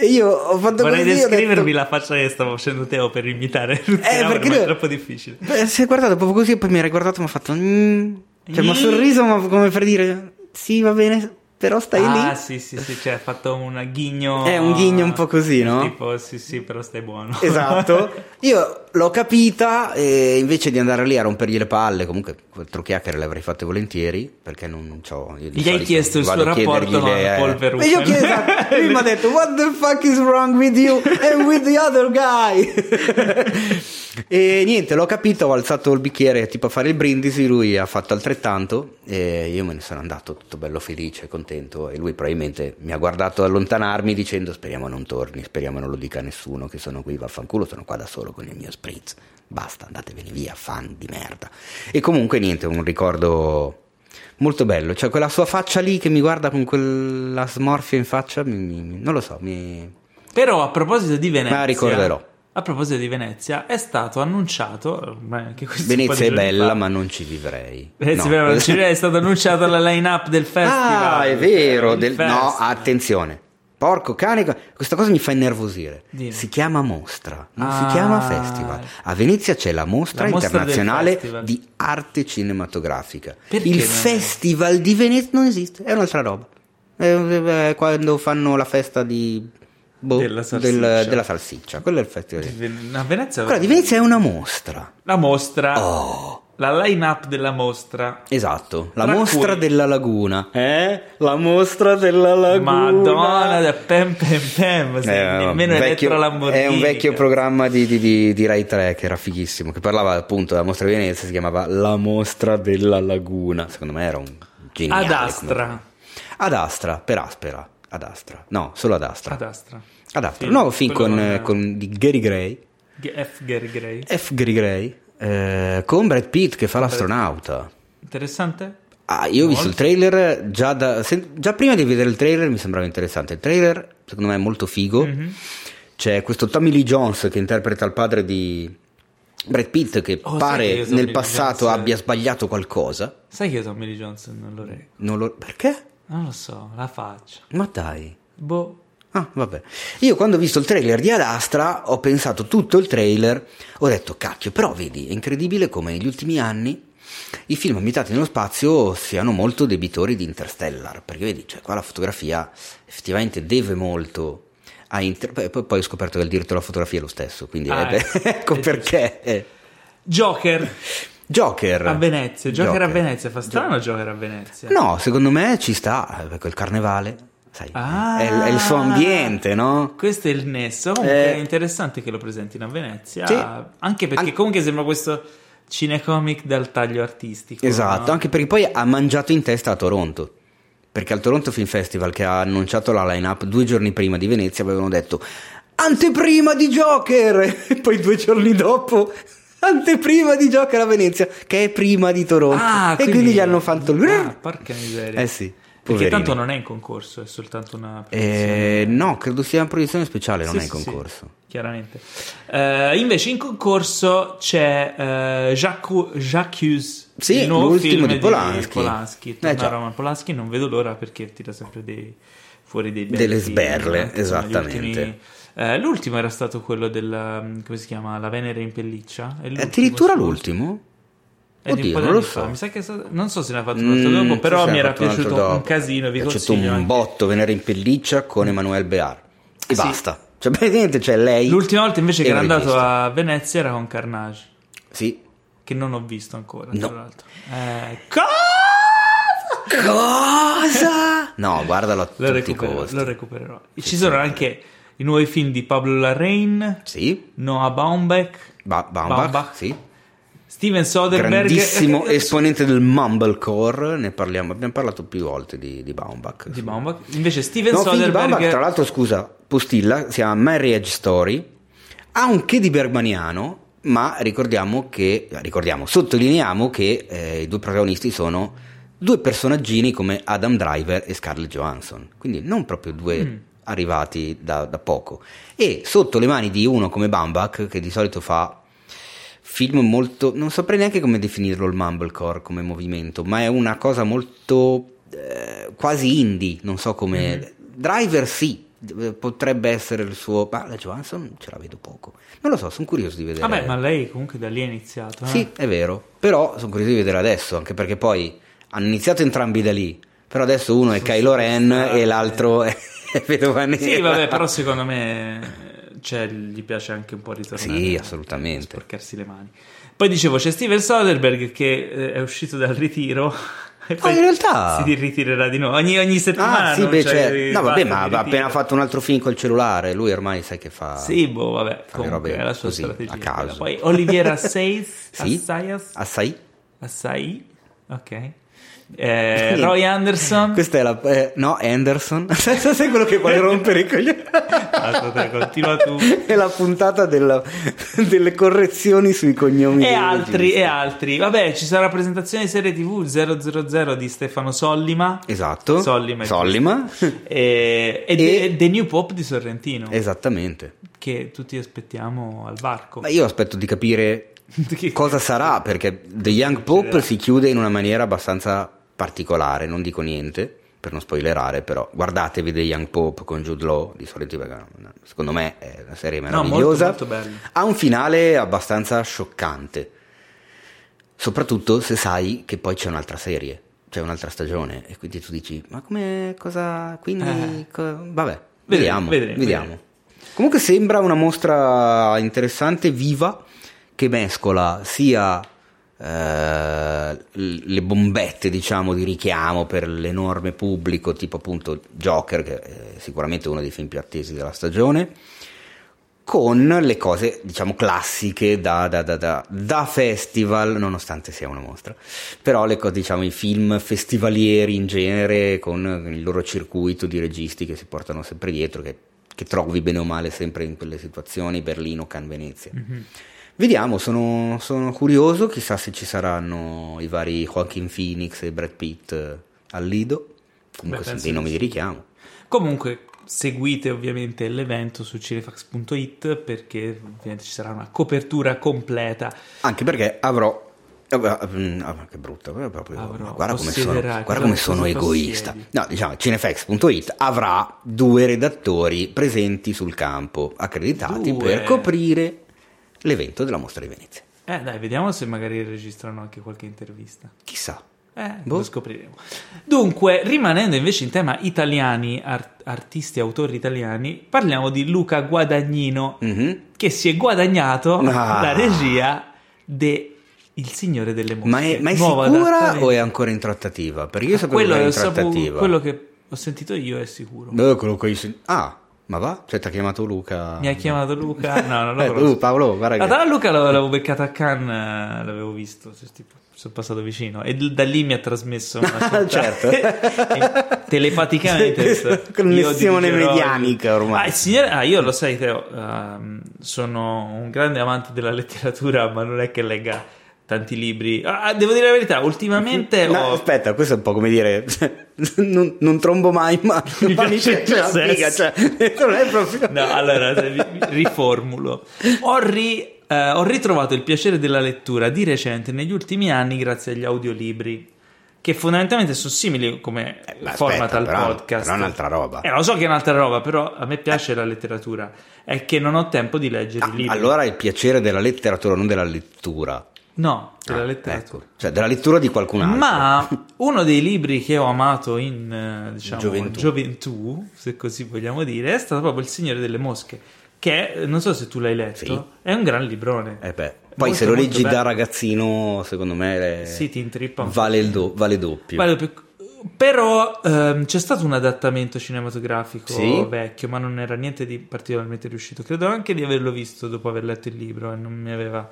E io ho fatto Vorrei così, ho detto- la faccia che stavo facendo Teo per imitare Hauer, perché ma è lui- troppo difficile. Beh, si è guardato proprio così e poi mi ha riguardato e mi ha fatto "Mm". cioè mi ha Mm. sorriso ma come per dire sì va bene però stai ah, lì sì, sì, sì, cioè ha fatto un ghigno. È un ghigno un po' così, no? Tipo, sì, sì, però stai buono. esatto io l'ho capita e invece di andare lì a rompergli le palle comunque quattro chiacchiere le avrei fatte volentieri perché non di Gli hai chiesto il suo rapporto le- al Paul. Verhoeven. e io ho chiesto esatto. lui mi ha detto what the fuck is wrong with you and with the other guy e niente l'ho capito ho alzato il bicchiere tipo a fare il brindisi lui ha fatto altrettanto e io me ne sono andato tutto bello felice contento e lui probabilmente mi ha guardato allontanarmi dicendo speriamo non torni speriamo non lo dica a nessuno che sono qui vaffanculo sono qua da solo con il mio spritz. Basta andatevene via fan di merda. E comunque niente un ricordo molto bello. Cioè quella sua faccia lì che mi guarda con quella smorfia in faccia mi- mi- non lo so mi Però a proposito di Venezia, Ma ricorderò. A proposito di Venezia, è stato annunciato. Venezia è bella fa. ma non ci vivrei Venezia No. è bella, non ci- è stato annunciato la line-up del festival. Ah, è vero. Del- No, festival. attenzione. Porco cane, questa cosa mi fa innervosire. Dimmi. Si chiama mostra, non Ah. si chiama festival. A Venezia c'è la mostra La mostra internazionale festival. di arte cinematografica. Perché Il non è? festival di Venezia non esiste, è un'altra roba. È, è quando fanno la festa di boh, Della del- salsiccia. della salsiccia. Quello è il festival. di- A Venezia Quella di Venezia è una mostra. la mostra, Oh. la line-up della mostra. Esatto, la Tra mostra cui- della laguna. Eh? La mostra della laguna. Madonna, da pem pem pem, se Eh, nemmeno vecchio-. È un vecchio programma di, di, di, di Rai 3 che era fighissimo, che parlava appunto della mostra di Venezia, si chiamava La mostra della laguna. Secondo me era un geniale. Ad come Astra. programma. Ad Astra, per Aspera. Ad Astra. No, solo ad Astra. Ad Astra. Ad Astra. Film, Nuovo film con, con- eh, con- di Gary Gray. F. Gary Gray. F. Gary Gray. eh, con Brad Pitt che fa l'astronauta. Interessante? Ah, io ho visto il trailer già, da- se- già prima di vedere il trailer mi sembrava interessante. Il trailer secondo me è molto figo. Mhm. C'è questo Tommy Lee Jones che interpreta il padre di Brad Pitt che Oh, pare nel passato Jones- abbia sbagliato qualcosa. Sai che io Tommy Lee Jones non lo reggo? Non lo... Perché? Non lo so, la faccia. Ma dai. Boh. Ah, vabbè. Io quando ho visto il trailer di Ad Astra ho pensato tutto il trailer, ho detto cacchio, però vedi, è incredibile come negli ultimi anni i film ambientati nello spazio siano molto debitori di Interstellar, perché vedi, cioè qua la fotografia effettivamente deve molto a Inter... poi, poi- ho scoperto che il diritto alla fotografia è lo stesso, quindi Ah, eh, ecco. È perché. eh. Joker Joker. a Venezia. Joker, a Joker. Venezia. Fa strano Joker a Venezia. No, secondo me ci sta, eh, quel carnevale, sai, Ah. è, il- è il suo ambiente, no? Questo è il nesso. Comunque Eh. è interessante che lo presentino a Venezia. Sì. Anche perché An- comunque sembra questo cinecomic dal taglio artistico. Esatto, no? anche perché poi ha mangiato in testa a Toronto. Perché al Toronto Film Festival, che ha annunciato la line-up due giorni prima di Venezia, avevano detto anteprima di Joker! E poi due giorni dopo, anteprima di Joker a Venezia, che è prima di Toronto. Ah, e quindi gli hanno fatto il... Ah, porca miseria. Eh sì, Perché poverini. tanto non è in concorso, è soltanto una Eh, no, credo sia una produzione speciale, non Sì, è in sì, sì, concorso. chiaramente. Eh, invece in concorso c'è eh, Jacques, Jacques Sì, il nuovo l'ultimo film di Polanski. Polanski. Eh. Roman Polanski, non vedo l'ora perché tira sempre dei, fuori dei bei Delle sberle, esattamente. Eh, l'ultimo era stato quello del come si chiama? La Venere in pelliccia. L'ultimo Addirittura suo. l'ultimo? È di un Oddio, non lo so. Mi sa che stato- non so se ne ha fatto un altro Mm, dopo, però mi era un piaciuto un dopo. casino. Vi Mi è piaciuto un anche. botto venere in pelliccia con Emanuele Bear. E Sì. basta. Cioè, praticamente c'è lei. L'ultima volta invece che era andato a Venezia era con Carnage, Sì. che non ho visto ancora. No. Tra l'altro. Eh, cosa? Cosa? No, guardalo a Lo tutti recupererò, lo recupererò. Ci sono anche i nuovi film di Pablo Larraín, Sì. Noah Baumbach, Ba- Baumbach, Baumbach. sì. Steven Soderbergh. Grandissimo esponente del mumblecore, ne parliamo, abbiamo parlato più volte di, di Baumbach. Di Baumbach. Invece Steven No, Soderbergh. Baumbach, tra l'altro, scusa, postilla, si chiama Marriage Story, ha un che di bergmaniano, ma ricordiamo che, ricordiamo, sottolineiamo che eh, i due protagonisti sono due personaggini come Adam Driver e Scarlett Johansson, quindi non proprio due Mm. Arrivati da, da poco. E sotto le mani di uno come Baumbach, che di solito fa film molto non saprei neanche come definirlo il mumblecore come movimento ma è una cosa molto eh, quasi indie non so come Mm-hmm. driver sì potrebbe essere il suo ma la Johansson ce la vedo poco non lo so sono curioso di vedere Vabbè, ma lei comunque da lì è iniziato. eh. sì è vero però sono curioso di vedere adesso anche perché poi hanno iniziato entrambi da lì però adesso uno è Kylo Ren e l'altro è Vedova Nera Sì, vabbè, però secondo me cioè, gli piace anche un po' ritornare Sì, a assolutamente. sporcarsi le mani. Poi dicevo, c'è Steven Soderbergh che eh, è uscito dal ritiro. E poi Ah, in realtà- si ritirerà di nuovo ogni, ogni settimana. Ah, sì, beh, cioè, no, vabbè, ma ha appena fatto un altro film col cellulare. Lui ormai sai che fa. Sì, boh, vabbè, Fa comunque robe la sua così, strategia. a caso. Poi Oliviera Assayas, Sì. Assayas, Assai? Assai, ok. Eh, Roy Anderson. Questa è la. eh, no, Anderson. Sai quello che vuole rompere i coglioni? Continua tu. è la puntata della- delle correzioni sui cognomi. E altri, e altri. Vabbè, ci sarà la presentazione di serie TV 000 di Stefano Sollima. Esatto. Sollima. Sollima. E, e, E- The, The New Pop di Sorrentino. Esattamente. Che tutti aspettiamo al varco. Ma io aspetto di capire cosa sarà perché The Young Pope si chiude in una maniera abbastanza particolare, non dico niente per non spoilerare, però guardatevi The Young Pope con Jude Law di solito secondo me è una serie No, molto, meravigliosa. molto ha un finale abbastanza scioccante. Soprattutto se sai che poi c'è un'altra serie, c'è un'altra stagione e quindi tu dici "Ma come cosa quindi Eh. co- vabbè, Vedremo, vediamo, vedremo, vediamo. vedremo. Comunque sembra una mostra interessante, viva, che mescola sia eh, le bombette, diciamo, di richiamo per l'enorme pubblico, tipo appunto Joker, che è sicuramente uno dei film più attesi della stagione, con le cose, diciamo, classiche da, da- da- da- festival, nonostante sia una mostra, però le cose, diciamo, i film festivalieri in genere, con il loro circuito di registi che si portano sempre dietro, che, che trovi bene o male sempre in quelle situazioni, Berlino, Cannes, Venezia. Mhm. Vediamo, sono, sono curioso, chissà se ci saranno i vari Joaquin Phoenix e Brad Pitt eh, al Lido, comunque Beh, sono dei nomi di richiamo. Comunque seguite ovviamente l'evento su cinefax.it perché ovviamente ci sarà una copertura completa. Anche perché avrò. eh, mm, ah, che brutto, eh, proprio, Avrò, guarda come sono, guarda come sono egoista. possiedi? No, diciamo, cinefax.it avrà due redattori presenti sul campo, accreditati Due? per coprire l'evento della mostra di Venezia. Eh dai, vediamo se magari registrano anche qualche intervista. Chissà. Eh, Boh. lo scopriremo. Dunque, rimanendo invece in tema italiani, art- artisti e autori italiani, parliamo di Luca Guadagnino, Mhm. che si è guadagnato Ah. la regia de Il Signore delle Mosche. Ma è, ma è sicura o è ancora in trattativa? Perché io sapevo quello, che era in trattativa. quello che ho sentito io è sicuro. Eh, quello che io- Ah, ma va? Cioè, ti ha chiamato Luca? Mi ha chiamato Luca. No, non lo Eh, conosco. tu, Paolo, guarda Ah, che... tra l'altro Luca l'avevo, beccato a Cannes, eh, l'avevo visto, cioè, tipo, sono passato vicino e da lì mi ha trasmesso una sorta- Certo. telepaticamente Connessione dirigerò- medianica ormai. Ah, il signore, ah, io lo sai Teo, ehm, sono un grande amante della letteratura ma non è che legga tanti libri Ah, devo dire la verità ultimamente No, ho... aspetta, questo è un po' come dire non, non trombo mai, ma Mi piace la il figa, cioè, non è proprio No, allora riformulo. Ho ri- Eh, ho ritrovato il piacere della lettura di recente negli ultimi anni grazie agli audiolibri, che fondamentalmente sono simili come Eh, ma format al podcast. però è un'altra roba. Eh, lo so che è un'altra roba, però a me piace la letteratura. È che non ho tempo di leggere Ah, i libri. allora il piacere della letteratura, non della lettura. No, della Ah, letteratura. ecco. Cioè, della lettura di qualcun altro. Ma uno dei libri che ho amato in eh, diciamo, Gioventù. gioventù. se così vogliamo dire, è stato proprio Il Signore delle Mosche. Che è- non so se tu l'hai letto, Sì. è un gran librone. Eh beh, Poi Molto, se lo leggi bello. da ragazzino, secondo me eh, Sì, ti intrippa vale, il do- vale doppio. Vale più- Però ehm, c'è stato un adattamento cinematografico Sì? vecchio, ma non era niente di particolarmente riuscito. Credo anche di averlo visto dopo aver letto il libro e non mi aveva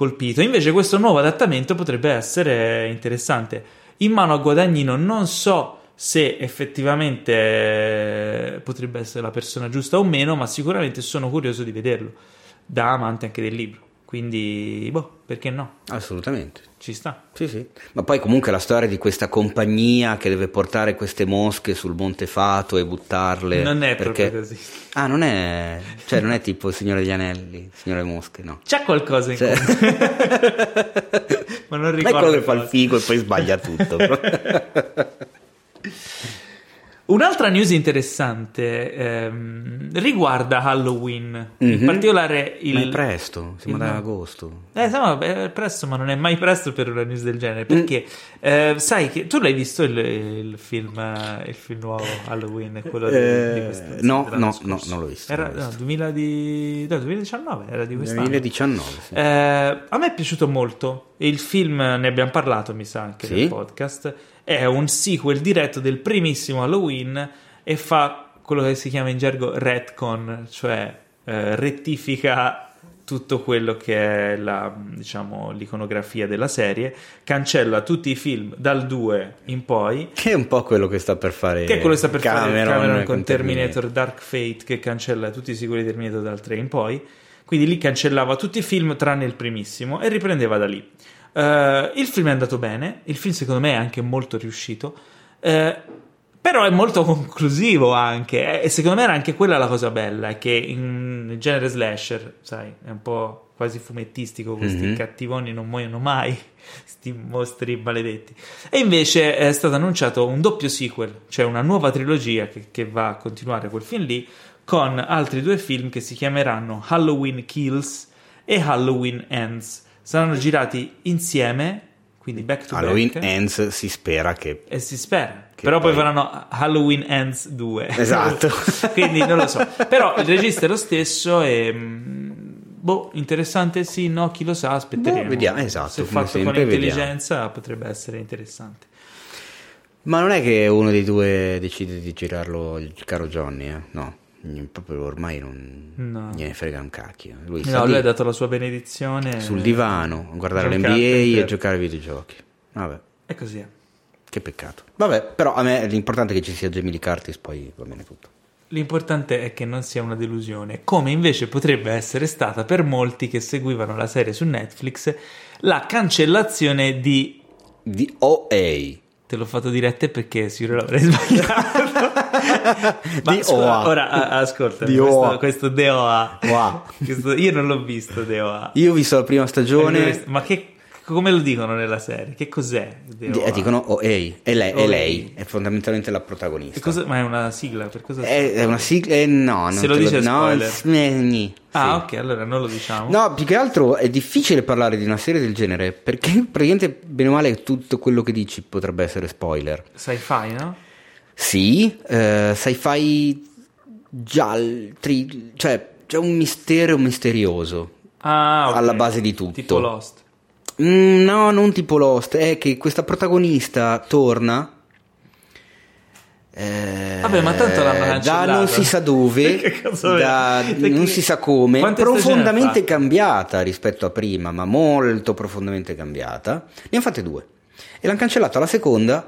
colpito. Invece questo nuovo adattamento potrebbe essere interessante. In mano a Guadagnino non so se effettivamente eh, potrebbe essere la persona giusta o meno, ma sicuramente sono curioso di vederlo, da amante anche del libro. Quindi, boh, perché no? Assolutamente. Ci sta. Sì, sì. Ma poi comunque la storia di questa compagnia che deve portare queste mosche sul Monte Fato e buttarle. Non è perché... proprio così. Ah, non è. Cioè, non è tipo il Signore degli Anelli, Signore Mosche, no. C'è qualcosa in Cioè-. Ma non Non è ricordo. quello che fa il figo e poi sbaglia tutto. Un'altra news interessante ehm, riguarda Halloween, in Mhm. particolare il... Ma è presto, siamo il- ad agosto. Eh, insomma, è presto, ma non è mai presto per una news del genere. Perché eh, sai che tu l'hai visto il, il film, eh, il film nuovo Halloween, quello di, Eh, di questo- no, no, no, non l'ho visto, Era l'ho no, visto. 2000 di- no, 2019, era di quest'anno. 2019, sì. Eh, a me è piaciuto molto. Il film, ne abbiamo parlato, mi sa, anche Sì? nel podcast. È un sequel diretto del primissimo Halloween e fa quello che si chiama in gergo retcon, cioè eh, rettifica tutto quello che è la, diciamo, l'iconografia della serie, cancella tutti i film dal 2 in poi, Che è un po' quello che sta per fare che è quello che sta per fare Cameron, Cameron con Terminator. Dark Fate che cancella tutti i sequel di Terminator dal 3 in poi. Quindi lì cancellava tutti i film tranne il primissimo e riprendeva da lì Eh, il film è andato bene il film secondo me è anche molto riuscito eh, però è molto conclusivo anche e secondo me era anche quella la cosa bella è che in nel genere slasher sai è un po' quasi fumettistico questi Mhm. cattivoni non muoiono mai sti mostri maledetti e invece è stato annunciato un doppio sequel, cioè una nuova trilogia che, che va a continuare quel film lì, con altri due film che si chiameranno Halloween Kills e Halloween Ends. Saranno girati insieme, quindi back to Halloween back. Ends si spera che E si spera. Che Però poi poi- faranno Halloween Ends 2. Esatto. Quindi non lo so. Però il regista è lo stesso e... mm, Boh, interessante sì, no, chi lo sa, aspetteremo. Boh, vediamo, esatto, Se fatto con sempre, vediamo. intelligenza potrebbe essere interessante. Ma non è che uno dei due decide di girarlo il caro Johnny, eh? No, proprio ormai non No. gliene frega un cacchio. Lui No, lui ha dato la sua benedizione. sul divano a guardare l'NBA e per- giocare ai videogiochi. Vabbè, E così è. che peccato. Vabbè, però a me l'importante è che ci sia Jamie Lee Curtis, poi va bene tutto. L'importante è che non sia una delusione, come invece potrebbe essere stata per molti che seguivano la serie su Netflix la cancellazione di Di OA. Te l'ho fatto dirette perché sicuro l'avrei sbagliato. Di OA. Ora ascolta, Di questo, OA. questo DOA. Wow. Questo- io non l'ho visto DOA. Io ho visto la prima stagione, Ma che, come lo dicono nella serie? Che cos'è? DOA? eh, dicono OA, è lei, è OA. lei, è fondamentalmente la protagonista. cosa- ma è una sigla? Per cosa È, è una sigla, eh, no, non Se lo dice no, spoiler. s- eh, Ah, sì. ok, allora non lo diciamo. No, più che altro è difficile parlare di una serie del genere perché praticamente, bene o male, tutto quello che dici potrebbe essere spoiler. Sci-fi, no? Sì, eh, sci-fi giallo, tri- cioè c'è un mistero misterioso. Ah, ok. Alla base di tutto. Tipo Lost. Mm, no, non tipo Lost, è che questa protagonista torna. eh, Vabbè, ma tanto l'hanno da cancellata. non si sa dove, da non si sa come, Quante profondamente cambiata rispetto a prima, ma molto profondamente cambiata. Ne hanno fatte due e l'hanno cancellata la seconda.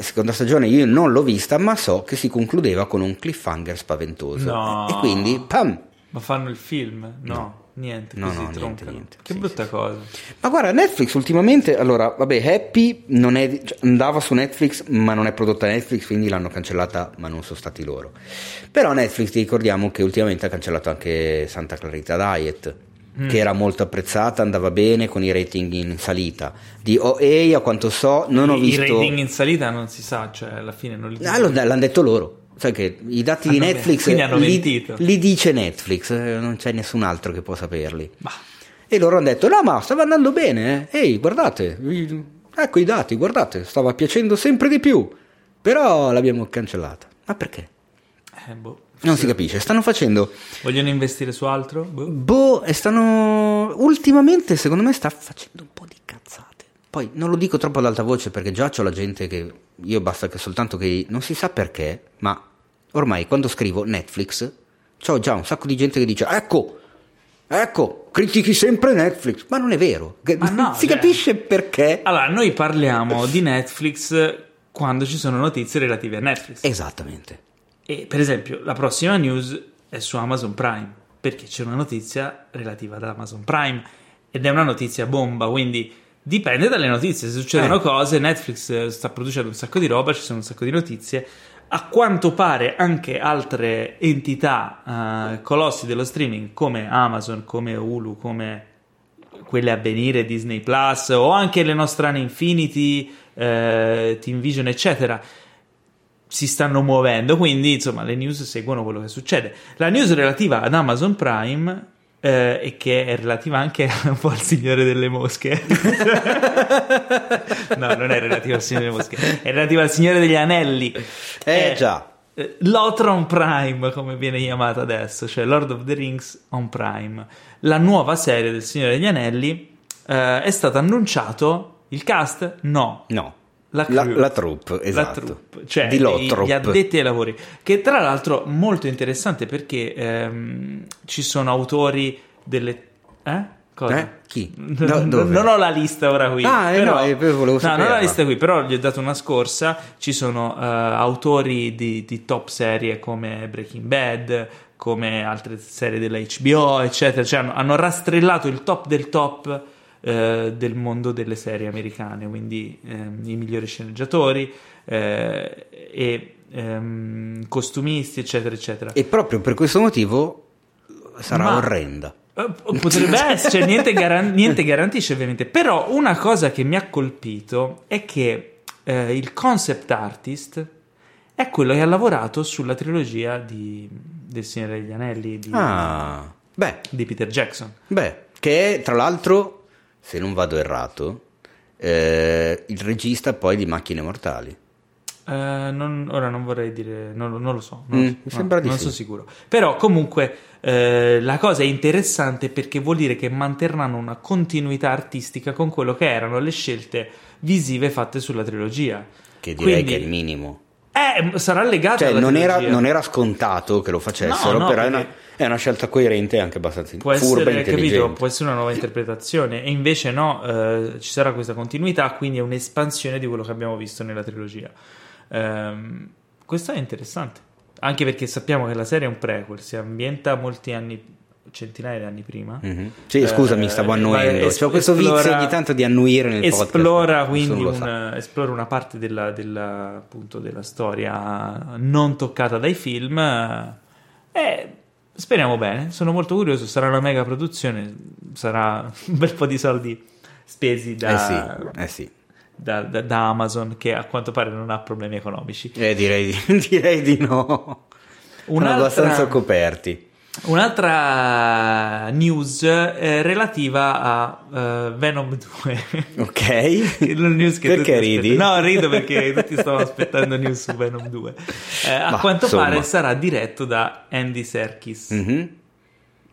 Seconda stagione io non l'ho vista, ma so che si concludeva con un cliffhanger spaventoso. No. E quindi, pam! Ma fanno il film? No, niente. No, no, niente, niente. Che Sì, brutta cosa. Ma guarda, Netflix ultimamente, allora, vabbè, Happy non è, cioè, andava su Netflix, ma non è prodotta Netflix, quindi l'hanno cancellata, ma non sono stati loro. Però Netflix, ti ricordiamo che ultimamente ha cancellato anche Santa Clarita Diet. Mm. che era molto apprezzata, andava bene con i rating in salita. Di OA, a quanto so, non I, ho visto... I rating in salita non si sa, cioè alla fine non li Ah, lo- l'hanno detto loro. Sai che i dati di Hanno- Netflix quindi hanno li, li dice Netflix, eh, non c'è nessun altro che può saperli. Bah. E loro hanno detto: No, ma stava andando bene, eh. Ehi, guardate, ecco i dati, guardate, stava piacendo sempre di più. Però l'abbiamo cancellata. Ma perché? Eh, boh. Non si capisce. Stanno facendo. Vogliono investire su altro? Boh. Boh, e stanno. Ultimamente, secondo me, sta facendo un po' di cazzate. Poi non lo dico troppo ad alta voce perché già c'ho la gente che. Io basta che soltanto che. Non si sa perché, ma ormai quando scrivo Netflix, c'ho già un sacco di gente che dice: Ecco, ecco, critichi sempre Netflix. Ma non è vero. Ma no, si cioè- capisce perché. Allora, noi parliamo di Netflix quando ci sono notizie relative a Netflix. Esattamente. E per esempio, la prossima news è su Amazon Prime, perché c'è una notizia relativa ad Amazon Prime ed è una notizia bomba, quindi dipende dalle notizie. Se succedono Eh. cose, Netflix sta producendo un sacco di roba, ci sono un sacco di notizie. A quanto pare anche altre entità, eh, colossi dello streaming come Amazon, come Hulu, come quelle a venire, Disney Plus o anche le nostrane Infinity, eh, Team Vision, eccetera, si stanno muovendo. Quindi, insomma, le news seguono quello che succede. La news relativa ad Amazon Prime. eh, e che è relativa anche un po' al Signore delle Mosche. no, non è relativa al Signore delle Mosche, è relativa al Signore degli Anelli. Eh È- già. eh, L'Otron Prime, come viene chiamata adesso, cioè Lord of the Rings on Prime. La nuova serie del Signore degli Anelli eh, è stato annunciato il cast? No. No. La, La, la troupe, La esatto. troupe, cioè Di Lothrop. gli addetti ai lavori, che tra l'altro molto interessante perché ehm, ci sono autori delle... Eh? Cosa? Eh? Chi? No, non ho la lista ora qui. Ah, eh, però, no, eh, volevo no, non ho la lista qui, però gli ho dato una scorsa. Ci sono eh, autori di, di top serie come Breaking Bad, come altre serie della HBO, eccetera. Cioè, hanno, hanno rastrellato il top del top eh, del mondo delle serie americane, quindi ehm, i migliori sceneggiatori eh, e ehm, costumisti, eccetera, eccetera. E proprio per questo motivo sarà Ma- orrenda. Eh, Potrebbe essere, cioè, niente, garan- niente garantisce ovviamente, però una cosa che mi ha colpito è che eh, il concept artist è quello che ha lavorato sulla trilogia di, del Signore degli Anelli di, Ah, beh, di Peter Jackson. beh, che è tra l'altro, se non vado errato, eh, il regista poi di Macchine Mortali. Eh, non- ora non vorrei dire, non, lo- non lo so, non, Mm, so, mi no, di non sì. sono sicuro. Però comunque eh, la cosa è interessante perché vuol dire che manterranno una continuità artistica con quello che erano le scelte visive fatte sulla trilogia. Che direi Quindi- che è il minimo. Eh, sarà legata Cioè, alla non era, non era scontato che lo facessero, No, no, però è, una, perché- è una scelta coerente e anche abbastanza può furba e essere, capito, può essere una nuova interpretazione e invece no, eh, ci sarà questa continuità, quindi è un'espansione di quello che abbiamo visto nella trilogia. Ehm, questo è interessante, anche perché sappiamo che la serie è un prequel, si ambienta molti anni, centinaia di anni prima. Mhm. Sì, scusami, Eh, stavo vai, annoiendo. es- C'ho questo esplora- vizio ogni tanto di annuire nel esplora podcast. quindi una, esplora una parte della, della- appunto, della storia non toccata dai film e speriamo bene sono molto curioso sarà una mega produzione sarà un bel po' di soldi spesi da, Eh sì, eh sì. da, da- da Amazon che a quanto pare non ha problemi economici Eh, direi, di, direi di no. Sono Un'altra- abbastanza coperti. Un'altra news eh, relativa a eh, Venom 2 Ok. News che Perché ridi? No, rido perché tutti stavano aspettando news su Venom 2. Eh, a Ma, quanto insomma. pare sarà diretto da Andy Serkis. Mhm.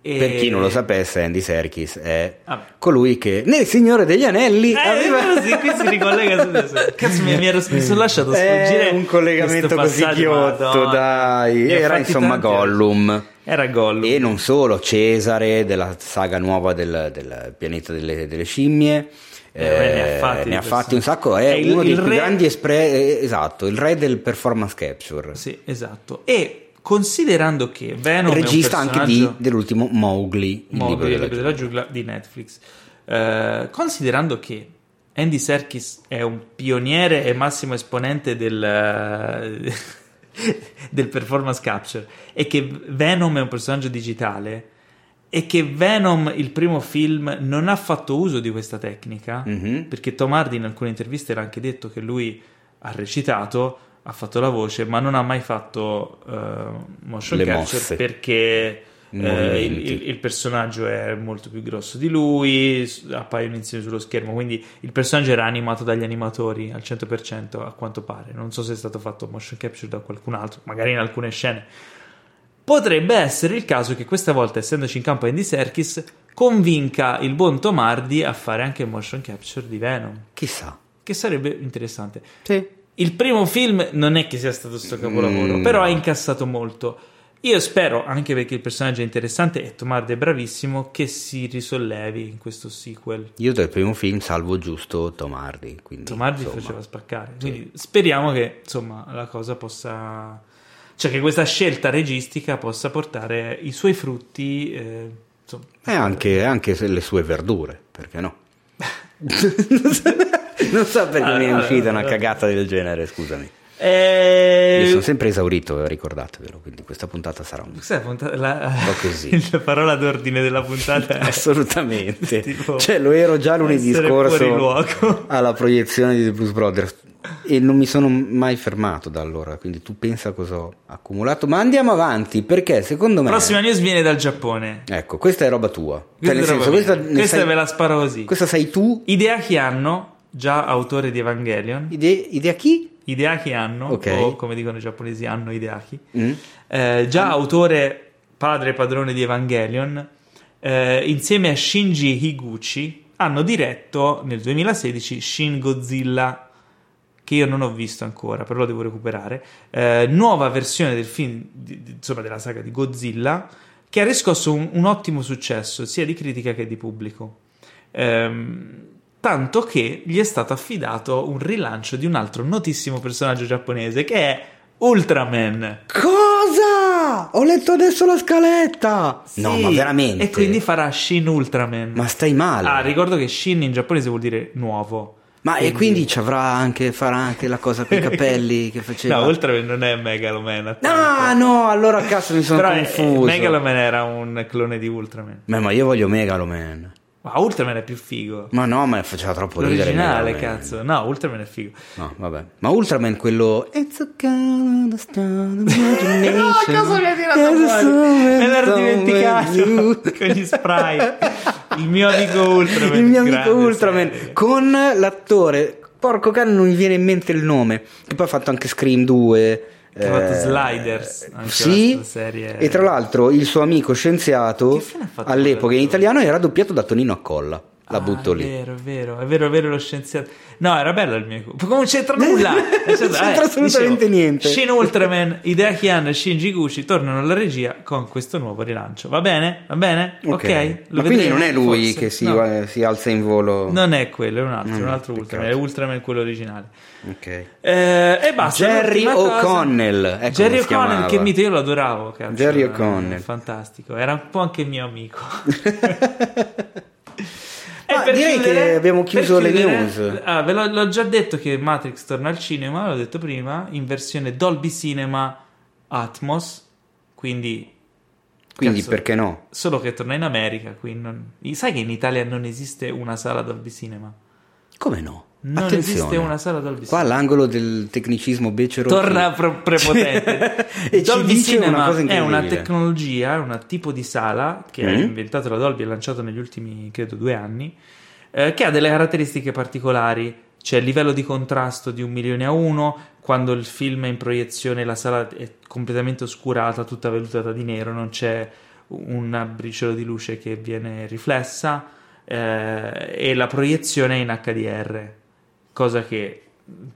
E- Per chi non lo sapesse, Andy Serkis è Vabbè. colui che nel Signore degli Anelli Eh, aveva... così, qui si ricollega subito. Cazzo, mi, mi ero mi sono lasciato sfuggire un collegamento così chiotto, dai. Era fatti insomma tanti. Gollum. Era Gollum. E non solo, Cesare della saga nuova del, del pianeta delle, delle scimmie. Eh, beh, ne ha fatti di ne ha fatti un sacco. È, È il- uno dei il più re- grandi espre- eh, esatto, il re del performance capture. Sì, esatto. E considerando che Venom regista è un anche personaggio... di, dell'ultimo Mowgli, Mowgli, il libro della giungla di Netflix. Eh, considerando che Andy Serkis è un pioniere e massimo esponente del, del performance capture e che Venom è un personaggio digitale, e che Venom, il primo film, non ha fatto uso di questa tecnica, Mhm. perché Tom Hardy in alcune interviste era anche detto che lui ha recitato, ha fatto la voce, ma non ha mai fatto eh, motion Le capture mosse. perché eh, il, il- il personaggio è molto più grosso di lui, appaiono insieme sullo schermo, quindi il personaggio era animato dagli animatori al 100% a quanto pare. Non so se è stato fatto motion capture da qualcun altro, magari in alcune scene. Potrebbe essere il caso che questa volta, essendoci in campo Andy Serkis, convinca il buon Tom Hardy a fare anche motion capture di Venom, Chissà. che sarebbe interessante. Sì. Il primo film non è che sia stato sto capolavoro, Mm. però ha incassato molto. Io spero, anche perché il personaggio è interessante e Tom Hardy è bravissimo, che si risollevi in questo sequel. Io del primo film salvo giusto Tom Hardy. Quindi, Tom Hardy insomma, faceva spaccare. Quindi speriamo che insomma la cosa possa. cioè che questa scelta registica possa portare i suoi frutti. eh, insomma. E anche, anche se le sue verdure, perché no? non so perché mi è Allora, uscita una allora. cagata del genere, scusami. Eh, Io sono sempre esaurito, ricordatevelo, quindi questa puntata sarà un... la puntata- la, po' così. la parola d'ordine della puntata è Assolutamente. tipo cioè, lo ero già lunedì scorso luogo. alla proiezione di The Blues Brothers e non mi sono mai fermato da allora, quindi tu pensa cosa ho accumulato. Ma andiamo avanti, perché secondo me... Prossima news viene dal Giappone. Ecco, questa è roba tua. Questa, Cioè, nel è roba senso, questa, Questa sai- ve la sparo così. questa sei tu? Hideaki Anno, già autore di Evangelion. Idea, idea chi? Hideaki Anno, Ok. o come dicono i giapponesi, Anno Hideaki. Mm? Eh, già autore, padre e padrone di Evangelion, eh, insieme a Shinji Higuchi, hanno diretto nel 2016 Shin Godzilla, che io non ho visto ancora, però lo devo recuperare. Eh, nuova versione del film, di- di- insomma, della saga di Godzilla, che ha riscosso un, un ottimo successo sia di critica che di pubblico. Ehm, tanto che gli è stato affidato un rilancio di un altro notissimo personaggio giapponese che è Ultraman. Cosa? Ho letto adesso la scaletta! no, Sì, ma veramente? E quindi farà Shin Ultraman. Ma stai male? Ah, ricordo che Shin in giapponese vuol dire nuovo. Ma e quindi ci avrà anche, farà anche la cosa con i capelli che faceva? No, Ultraman non è Megaloman. No, no, allora cazzo mi sono Però confuso. Megaloman era un clone di Ultraman. Beh, ma io voglio Megaloman. Ma Ultraman è più figo. Ma no, ma faceva troppo ridere L'originale, Megaloman. cazzo. No, Ultraman è figo. No, vabbè. Ma Ultraman quello It's a kind of strong imagination. No, cosa mi hai tirato fuori? Me l'ero dimenticato con gli spray. Il mio amico Ultraman. Il mio amico Ultraman serie. con l'attore Porco cane non mi viene in mente il nome Che poi ha fatto anche Scream 2 Ha fatto Sliders, Sì. serie. E tra l'altro il suo amico scienziato All'epoca in italiano era doppiato da Tonino Accolla La Ah, butto è lì vero, è vero, è vero, è vero lo scienziato. No, era bello il mio. Come non c'entra nulla. Non c'entra assolutamente niente. Shin Ultraman, Hideaki Anno e Shinji Gucci tornano alla regia con questo nuovo rilancio. Va bene? Va bene? Ok. Ok, Lo Ma quindi non è lui forse? che si, No. eh, si alza in volo Non è quello, è un altro, è un altro. Ultraman, è Ultraman quello originale. Ok Eh, e basta. Jerry O'Connell, ecco Jerry O'Connell, che mito, io lo adoravo. Cazzo, Jerry era O'Connell. Fantastico, era un po' anche il mio amico. E Ma per direi che abbiamo chiuso le chiudere- news. ah, ve l'ho, l'ho già detto che Matrix torna al cinema, l'ho detto prima, in versione Dolby Cinema Atmos, quindi... Quindi cazzo, perché no? Solo che torna in America, non- sai che in Italia non esiste una sala Dolby Cinema? Come no? Non Attenzione. esiste una sala Dolby Qua l'angolo del tecnicismo becero Torna pre- prepotente. E Dolby Cinema una è una tecnologia, è un tipo di sala che ha Mm. inventato la Dolby e lanciato negli ultimi, credo, due anni, eh, che ha delle caratteristiche particolari. C'è il livello di contrasto di un milione a uno, quando il film è in proiezione la sala è completamente oscurata, tutta vellutata di nero, non c'è un briciolo di luce che viene riflessa eh, e la proiezione è in HDR, cosa che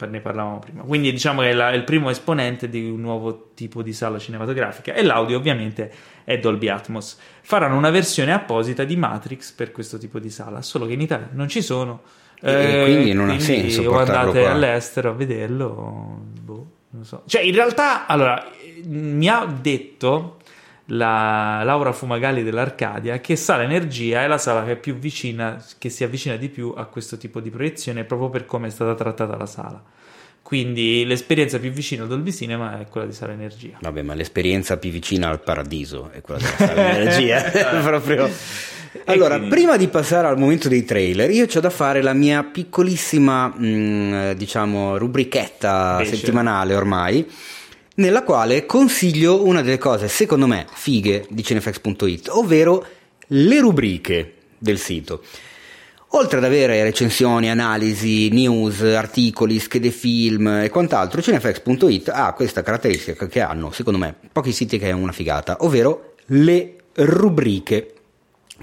ne parlavamo prima. Quindi diciamo che è, la- è il primo esponente di un nuovo tipo di sala cinematografica e l'audio ovviamente è Dolby Atmos. Faranno una versione apposita di Matrix per questo tipo di sala, solo che in Italia non ci sono. E quindi non ha senso o andate qua. all'estero a vederlo, boh, non so. Cioè, in realtà, allora, eh, mi ha detto la Laura Fumagalli dell'Arcadia che Sala Energia è la sala che è più vicina, che si avvicina di più a questo tipo di proiezione proprio per come è stata trattata la sala. Quindi l'esperienza più vicina a Dolby Cinema è quella di Sala Energia. Vabbè, ma l'esperienza più vicina al paradiso è quella della Sala Energia. proprio... Allora, quindi- prima di passare al momento dei trailer, io ho da fare la mia piccolissima, mh, diciamo, rubrichetta Invece. settimanale ormai, nella quale consiglio una delle cose, secondo me, fighe di cinefax.it, ovvero le rubriche del sito. Oltre ad avere recensioni, analisi, news, articoli, schede film e quant'altro, cinefax.it ha questa caratteristica che hanno, secondo me, pochi siti che è una figata, ovvero le rubriche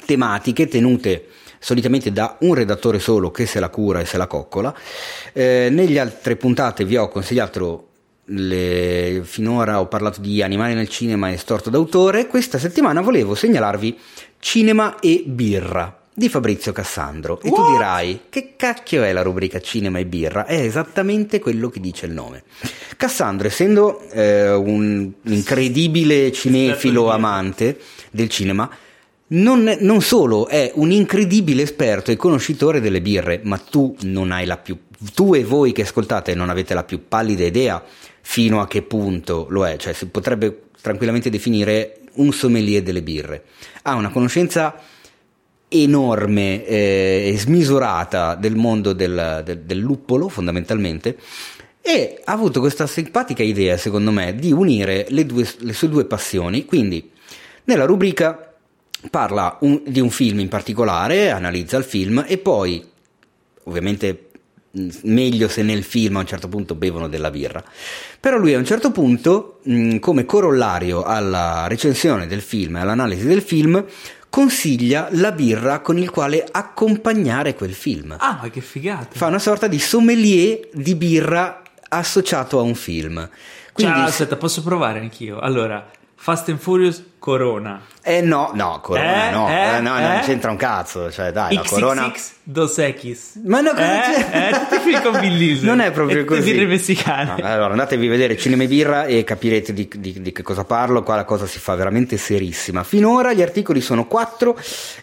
tematiche tenute solitamente da un redattore solo che se la cura e se la coccola. Eh, negli altre puntate vi ho consigliato le- finora ho parlato di Animali nel cinema e Storto d'autore. Questa settimana volevo segnalarvi Cinema e birra di Fabrizio Cassandro. E tu What? dirai: che cacchio è la rubrica Cinema e birra? È esattamente quello che dice il nome. Cassandro, essendo eh, un incredibile cinefilo amante del cinema, non, non solo è un incredibile esperto e conoscitore delle birre, ma tu non hai la più. Tu e voi che ascoltate non avete la più pallida idea fino a che punto lo è, cioè si potrebbe tranquillamente definire un sommelier delle birre. Ha una conoscenza enorme eh, e smisurata del mondo del, del- del luppolo, fondamentalmente. E ha avuto questa simpatica idea, secondo me, di unire le, due- le sue due passioni. Quindi, nella rubrica parla un- di un film in particolare, analizza il film e poi, ovviamente, meglio se nel film a un certo punto bevono della birra. Però lui a un certo punto, mh, come corollario alla recensione del film e all'analisi del film, consiglia la birra con il quale accompagnare quel film. Ah, ma che figata! Fa una sorta di sommelier di birra associato a un film. Quindi, Ciao, aspetta, posso provare anch'io. Allora, Fast and Furious Corona. eh no, no, Corona Eh, no, eh, eh, no, eh? non c'entra un cazzo, cioè dai, la Corona... XXX Dos Equis. Ma no, cosa eh, c'è? eh, tutti film con Vin Diesel. Non è proprio E così. birre messicane. No, allora andatevi a vedere Cinema e Birra e capirete di, di- di che cosa parlo, qua la cosa si fa veramente serissima. Finora gli articoli sono quattro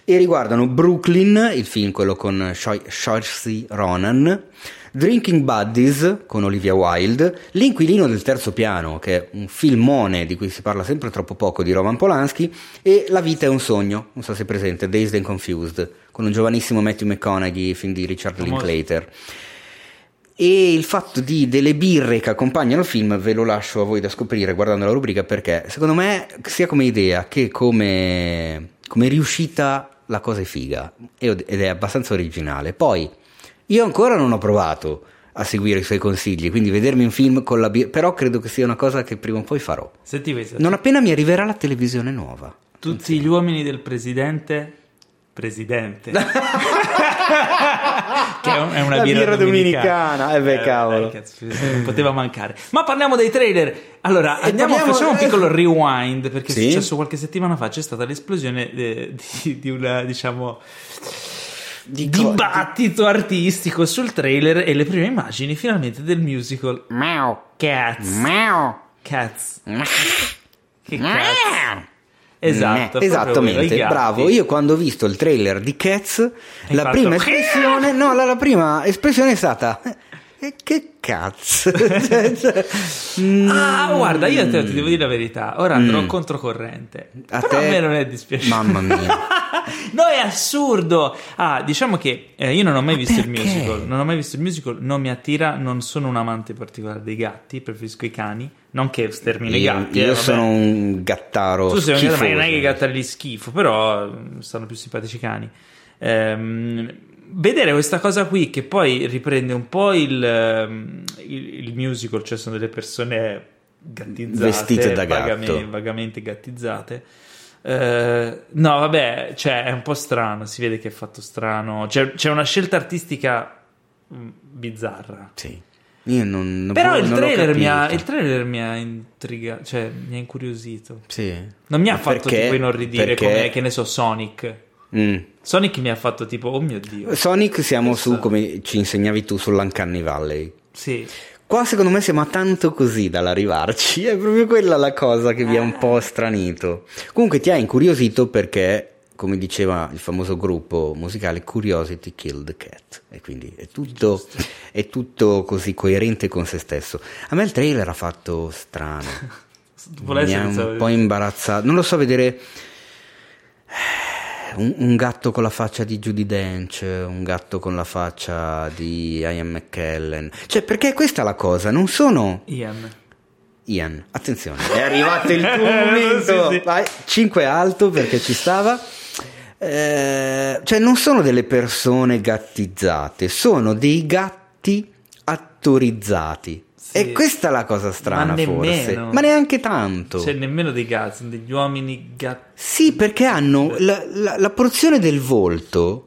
e riguardano Brooklyn, il film quello con Saoirse Ronan, Drinking Buddies con Olivia Wilde, L'inquilino del terzo piano, che è un filmone di cui si parla sempre troppo poco di Roman Polanski, e La vita è un sogno, non so se è presente, Dazed and Confused, con un giovanissimo Matthew McConaughey, film di Richard. Linklater. E il fatto di delle birre che accompagnano il film ve lo lascio a voi da scoprire guardando la rubrica perché secondo me sia come idea che come, come riuscita la cosa è figa ed è abbastanza originale. Poi io ancora non ho provato a seguire i suoi consigli, quindi vedermi un film con la birra, però credo che sia una cosa che prima o poi farò. Senti questo. Non appena mi arriverà la televisione nuova. Tutti gli uomini del presidente. Presidente. che è un- è una La birra, birra dominicana, eh beh, cavolo. dai, cazzo, non poteva mancare. Ma parliamo dei trailer. Allora, andiamo, parliamo- facciamo un piccolo rewind perché Sì. è successo qualche settimana fa. C'è stata l'esplosione eh, di, di una, diciamo, Di dibattito artistico sul trailer e le prime immagini finalmente del musical Meow, Cats. meow, Cats. meow. Che cazzo. Esatto, Eh, esattamente, bravo. Io quando ho visto il trailer di Cats, la prima espressione, no, la, la prima espressione è stata "Eh, che cazzo. Mm, Ah, guarda, io te ti devo dire la verità. Ora andrò Mm. controcorrente. A Però te- a me non è dispiaciuto. Mamma mia. no, è assurdo. Ah, diciamo che eh, io non ho mai Ma visto il perché? musical. Non ho mai visto il musical, non mi attira. Non sono un amante particolare dei gatti, preferisco i cani. Non che stermino i io gatti. io eh, sono un gattaro Tu sei un ma non è che i gatti gli schifo, però mm, stanno più simpatici i cani. Ehm, vedere questa cosa qui che poi riprende un po' il, ehm, il, il musical, cioè sono delle persone gattizzate, Vestite da gatto. vagamente gattizzate. Eh, no, vabbè, cioè è un po' strano, si vede che è fatto strano. C'è, c'è una scelta artistica mm, bizzarra. Sì. Io non, non Però non il trailer, mi ha, il trailer mi ha intrigato, cioè mi ha incuriosito. Sì. Non mi ha Ma fatto perché- tipo inorridire perché- come, che ne so, Sonic. Mm. Sonic mi ha fatto tipo, oh mio dio. Sonic siamo Questo- su come ci insegnavi tu sull'Uncanny Valley. Sì. Qua secondo me siamo a tanto così dall'arrivarci, è proprio quella la cosa che vi ha un po' stranito. Comunque ti ha incuriosito perché come diceva il famoso gruppo musicale Curiosity Killed the Cat e quindi è tutto, è tutto così coerente con se stesso. A me il trailer ha fatto strano, mi ha un po' imbarazzato, non lo so vedere un, un, gatto con la faccia di Judy Dench, un gatto con la faccia di Ian McKellen, cioè perché questa è la cosa, non sono... Ian. Ian, attenzione, è arrivato il tuo momento, sì, sì. vai, 5 alto perché ci stava. Eh, cioè non sono delle persone gattizzate, sono dei gatti attorizzati. Sì. E questa è la cosa strana, ma forse. Ma neanche tanto. Cioè, nemmeno dei gatti, sono degli uomini gatti. Sì, perché hanno la, la, la porzione del volto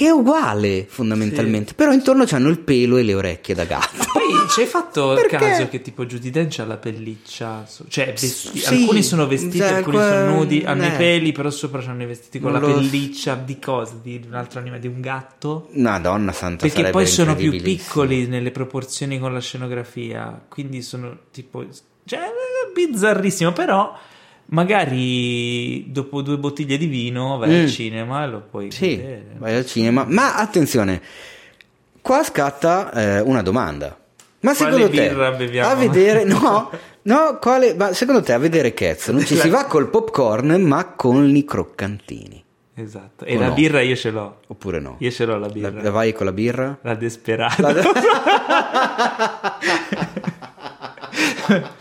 che è uguale fondamentalmente, sì. però intorno c'hanno il pelo e le orecchie da gatto. Poi ci hai fatto il caso che tipo Judy Dench ha la pelliccia, cioè vesti- sì, alcuni sono vestiti, cioè, alcuni que- sono nudi, hanno eh. i peli, però sopra hanno i vestiti con non la pelliccia di cosa? Di un altro animale, di un gatto? Madonna santa, perché poi sono più piccoli nelle proporzioni con la scenografia, quindi sono tipo cioè bizzarrissimo, però magari dopo due bottiglie di vino vai mm. al cinema e lo puoi sì, vedere. vai al cinema. Ma attenzione, qua scatta eh, una domanda. Ma quale secondo te beviamo? a vedere no, no, quale, ma secondo te a vedere Cats non ci si va col popcorn, ma con i croccantini. Esatto. E o la no? birra io ce l'ho. Oppure no? Io ce l'ho la birra. La, la vai con la birra? La desperata. La de-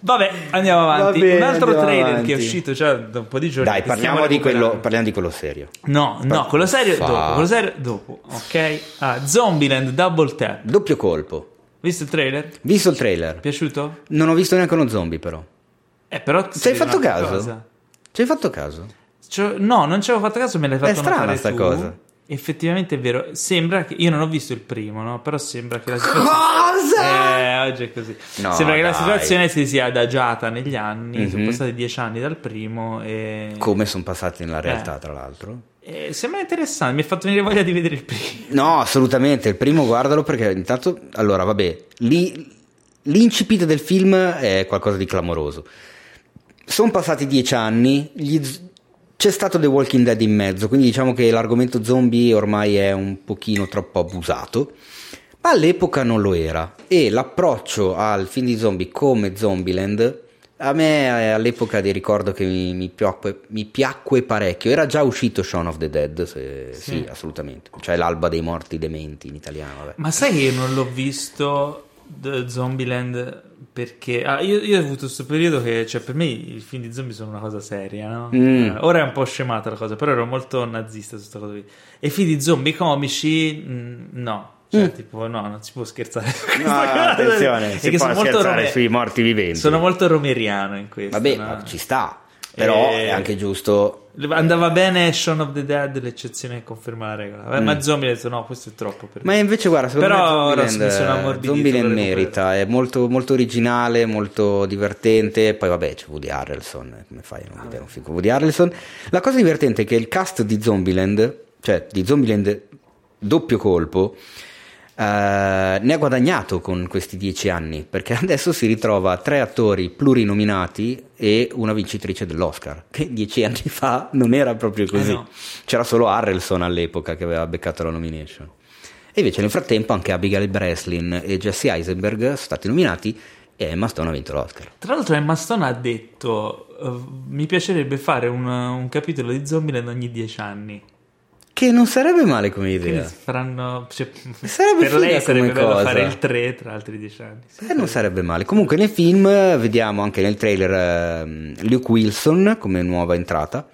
Vabbè, andiamo avanti. Bene, un altro trailer avanti. che è uscito già da un po' di giorni. Dai, parliamo di, quello, parliamo di, quello, serio. No, no, quello serio Fa... dopo. Quello serio dopo, ok? Ah, Zombieland Double Tap. Doppio colpo. Visto il trailer? Visto il trailer. Piaciuto? Non ho visto neanche uno zombie, però. Eh, però. Ci hai fatto caso? Cosa? Ci hai fatto caso? Cioè, no, non ci avevo fatto caso, me l'hai fatto È strana sta tu. cosa. Effettivamente è vero. Sembra che. Io non ho visto il primo, no? Però sembra che la situazione. Cosa? Eh, oggi è così. No, sembra che dai. la situazione si sia adagiata negli anni. Mhm. Sono passati dieci anni dal primo. E... Come sono passati nella realtà, Eh. tra l'altro. e sembra interessante. Mi ha fatto venire voglia di vedere il primo. No, assolutamente. Il primo guardalo perché intanto. Allora, vabbè. Lì, l'incipit del film è qualcosa di clamoroso. Sono passati dieci anni. Gli c'è stato The Walking Dead in mezzo, quindi diciamo che l'argomento zombie ormai è un pochino troppo abusato. Ma all'epoca non lo era. E l'approccio al film di zombie come Zombieland. A me eh, all'epoca ti ricordo che mi, mi piacque, mi piacque parecchio. Era già uscito Shaun of the Dead, se- Sì. sì, assolutamente. Cioè l'alba dei morti dementi in italiano. Vabbè. Ma sai che io non l'ho visto The Zombieland perché ah, io, io ho avuto questo periodo che cioè, per me i film di zombie sono una cosa seria, no? Mm. Eh, ora è un po' scemata la cosa, però ero molto nazista su questa cosa qui. E i film di zombie comici, mm, no. Cioè, tipo, no, non si può scherzare. No, attenzione, si può scherzare sui morti viventi. Sono molto romeriano in questo. Vabbè, no? ma ci sta. Però Eh, è anche giusto. Andava bene Shaun of the Dead, l'eccezione è confermare. Ma zombie ha detto no, questo è troppo per. Ma invece, guarda, secondo Però me Zombieland, Zombieland merita, è molto, molto originale, molto divertente. Poi, vabbè, c'è Woody Harrelson. eh, Come fai a non vedere un film con Woody Harrelson? La cosa divertente è che il cast di Zombieland, cioè di Zombieland doppio colpo, eh, ne ha guadagnato con questi dieci anni perché adesso si ritrova tre attori plurinominati e una vincitrice dell'Oscar che dieci anni fa non era proprio così Eh no. c'era solo Harrelson all'epoca che aveva beccato la nomination e invece nel frattempo anche Abigail Breslin e Jesse Eisenberg sono stati nominati e Emma Stone ha vinto l'Oscar Tra l'altro Emma Stone ha detto eh, mi piacerebbe fare un, un capitolo di Zombieland ogni dieci anni. Che non sarebbe male come idea faranno... cioè, Sarebbe per lei sarebbe bello cosa. fare il 3 tra altri dieci anni. Sì, Eh, non sarebbe male. Comunque nel film eh, vediamo anche nel trailer ehm, Luke Wilson come nuova entrata.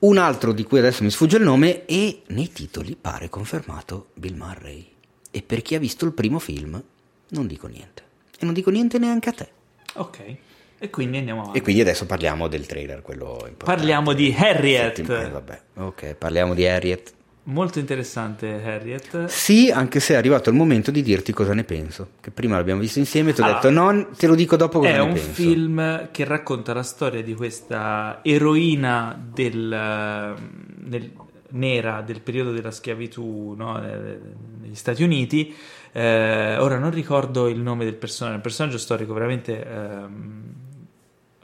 Un altro di cui adesso mi sfugge il nome e nei titoli pare confermato Bill Murray. E per chi ha visto il primo film non dico niente. E non dico niente neanche a te. Ok, e quindi andiamo avanti. E quindi adesso parliamo del trailer, quello importante. Parliamo di Harriet. Eh, vabbè. Ok, parliamo di Harriet. Molto interessante Harriet. Sì, anche se è arrivato il momento di dirti cosa ne penso. Che prima l'abbiamo visto insieme e ti ho Allora, detto no, te lo dico dopo cosa È ne un penso. film che racconta la storia di questa eroina del, nel- nera del periodo della schiavitù no, eh, negli Stati Uniti. Eh, ora non ricordo il nome del personaggio, è un personaggio storico veramente ehm,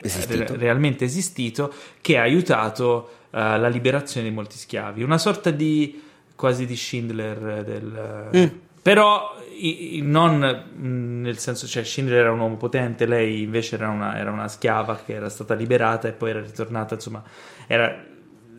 Esistito. re- realmente esistito che ha aiutato la liberazione di molti schiavi, una sorta di quasi di Schindler del... Mm. Però non nel senso, cioè Schindler era un uomo potente, lei invece era una, era una schiava che era stata liberata e poi era ritornata, insomma, era,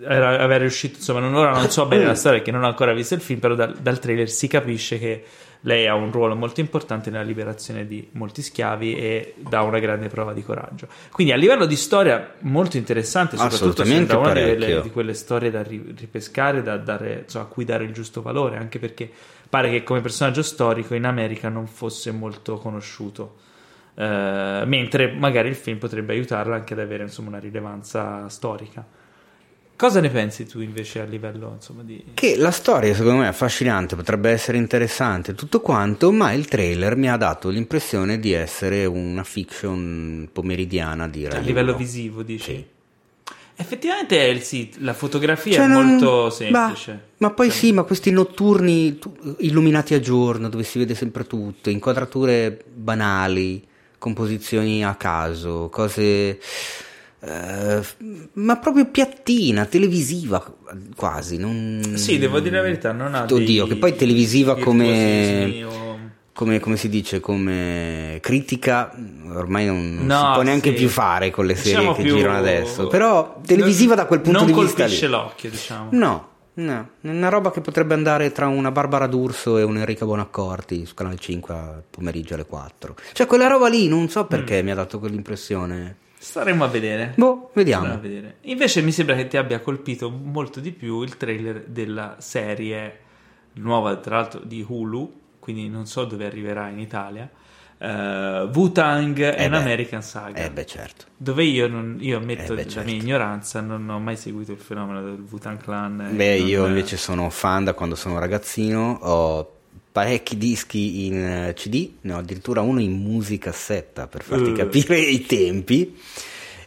era, aveva riuscito, insomma, non, ora non so bene la storia perché non ho ancora visto il film, però dal, dal trailer si capisce che lei ha un ruolo molto importante nella liberazione di molti schiavi e dà una grande prova di coraggio. Quindi a livello di storia molto interessante, soprattutto sembra una delle, di quelle storie da ripescare, da dare, insomma, a cui dare il giusto valore, anche perché pare che come personaggio storico in America non fosse molto conosciuto. Uh, mentre magari il film potrebbe aiutarlo anche ad avere insomma, una rilevanza storica. Cosa ne pensi tu invece a livello insomma, di... Che la storia secondo me è affascinante, potrebbe essere interessante, tutto quanto, ma il trailer mi ha dato l'impressione di essere una fiction pomeridiana di A livello visivo dici? Sì. Effettivamente sì, la fotografia cioè, è non... molto semplice. Ma, ma poi cioè... sì, ma questi notturni illuminati a giorno dove si vede sempre tutto, inquadrature banali, composizioni a caso, cose Uh, ma proprio piattina, televisiva quasi. Non... Sì, devo dire la verità, non ha Oddio, che poi televisiva come... O... come... come, si dice, come critica, ormai non, no, si può neanche sì. più fare con le serie diciamo che più... girano adesso. Però televisiva non, da quel punto di vista. Non colpisce l'occhio, diciamo. No, No, una roba che potrebbe andare tra una Barbara D'Urso e un'Enrica Bonaccorti su Canale 5 a pomeriggio alle 4. Cioè quella roba lì, non so perché mm. mi ha dato quell'impressione. Staremo a vedere. Boh, vediamo. A vedere. Invece mi sembra che ti abbia colpito molto di più il trailer della serie nuova, tra l'altro di Hulu, quindi non so dove arriverà in Italia. Uh, Wu-Tang eh and American Saga. Eh beh, certo. Dove io, non, io ammetto eh beh, certo. la mia ignoranza, non ho mai seguito il fenomeno del Wu-Tang Clan. Beh, non... io invece sono fan da quando sono ragazzino, ho parecchi dischi in eh, CD, ne ho addirittura uno in musicassetta per farti uh. capire i tempi.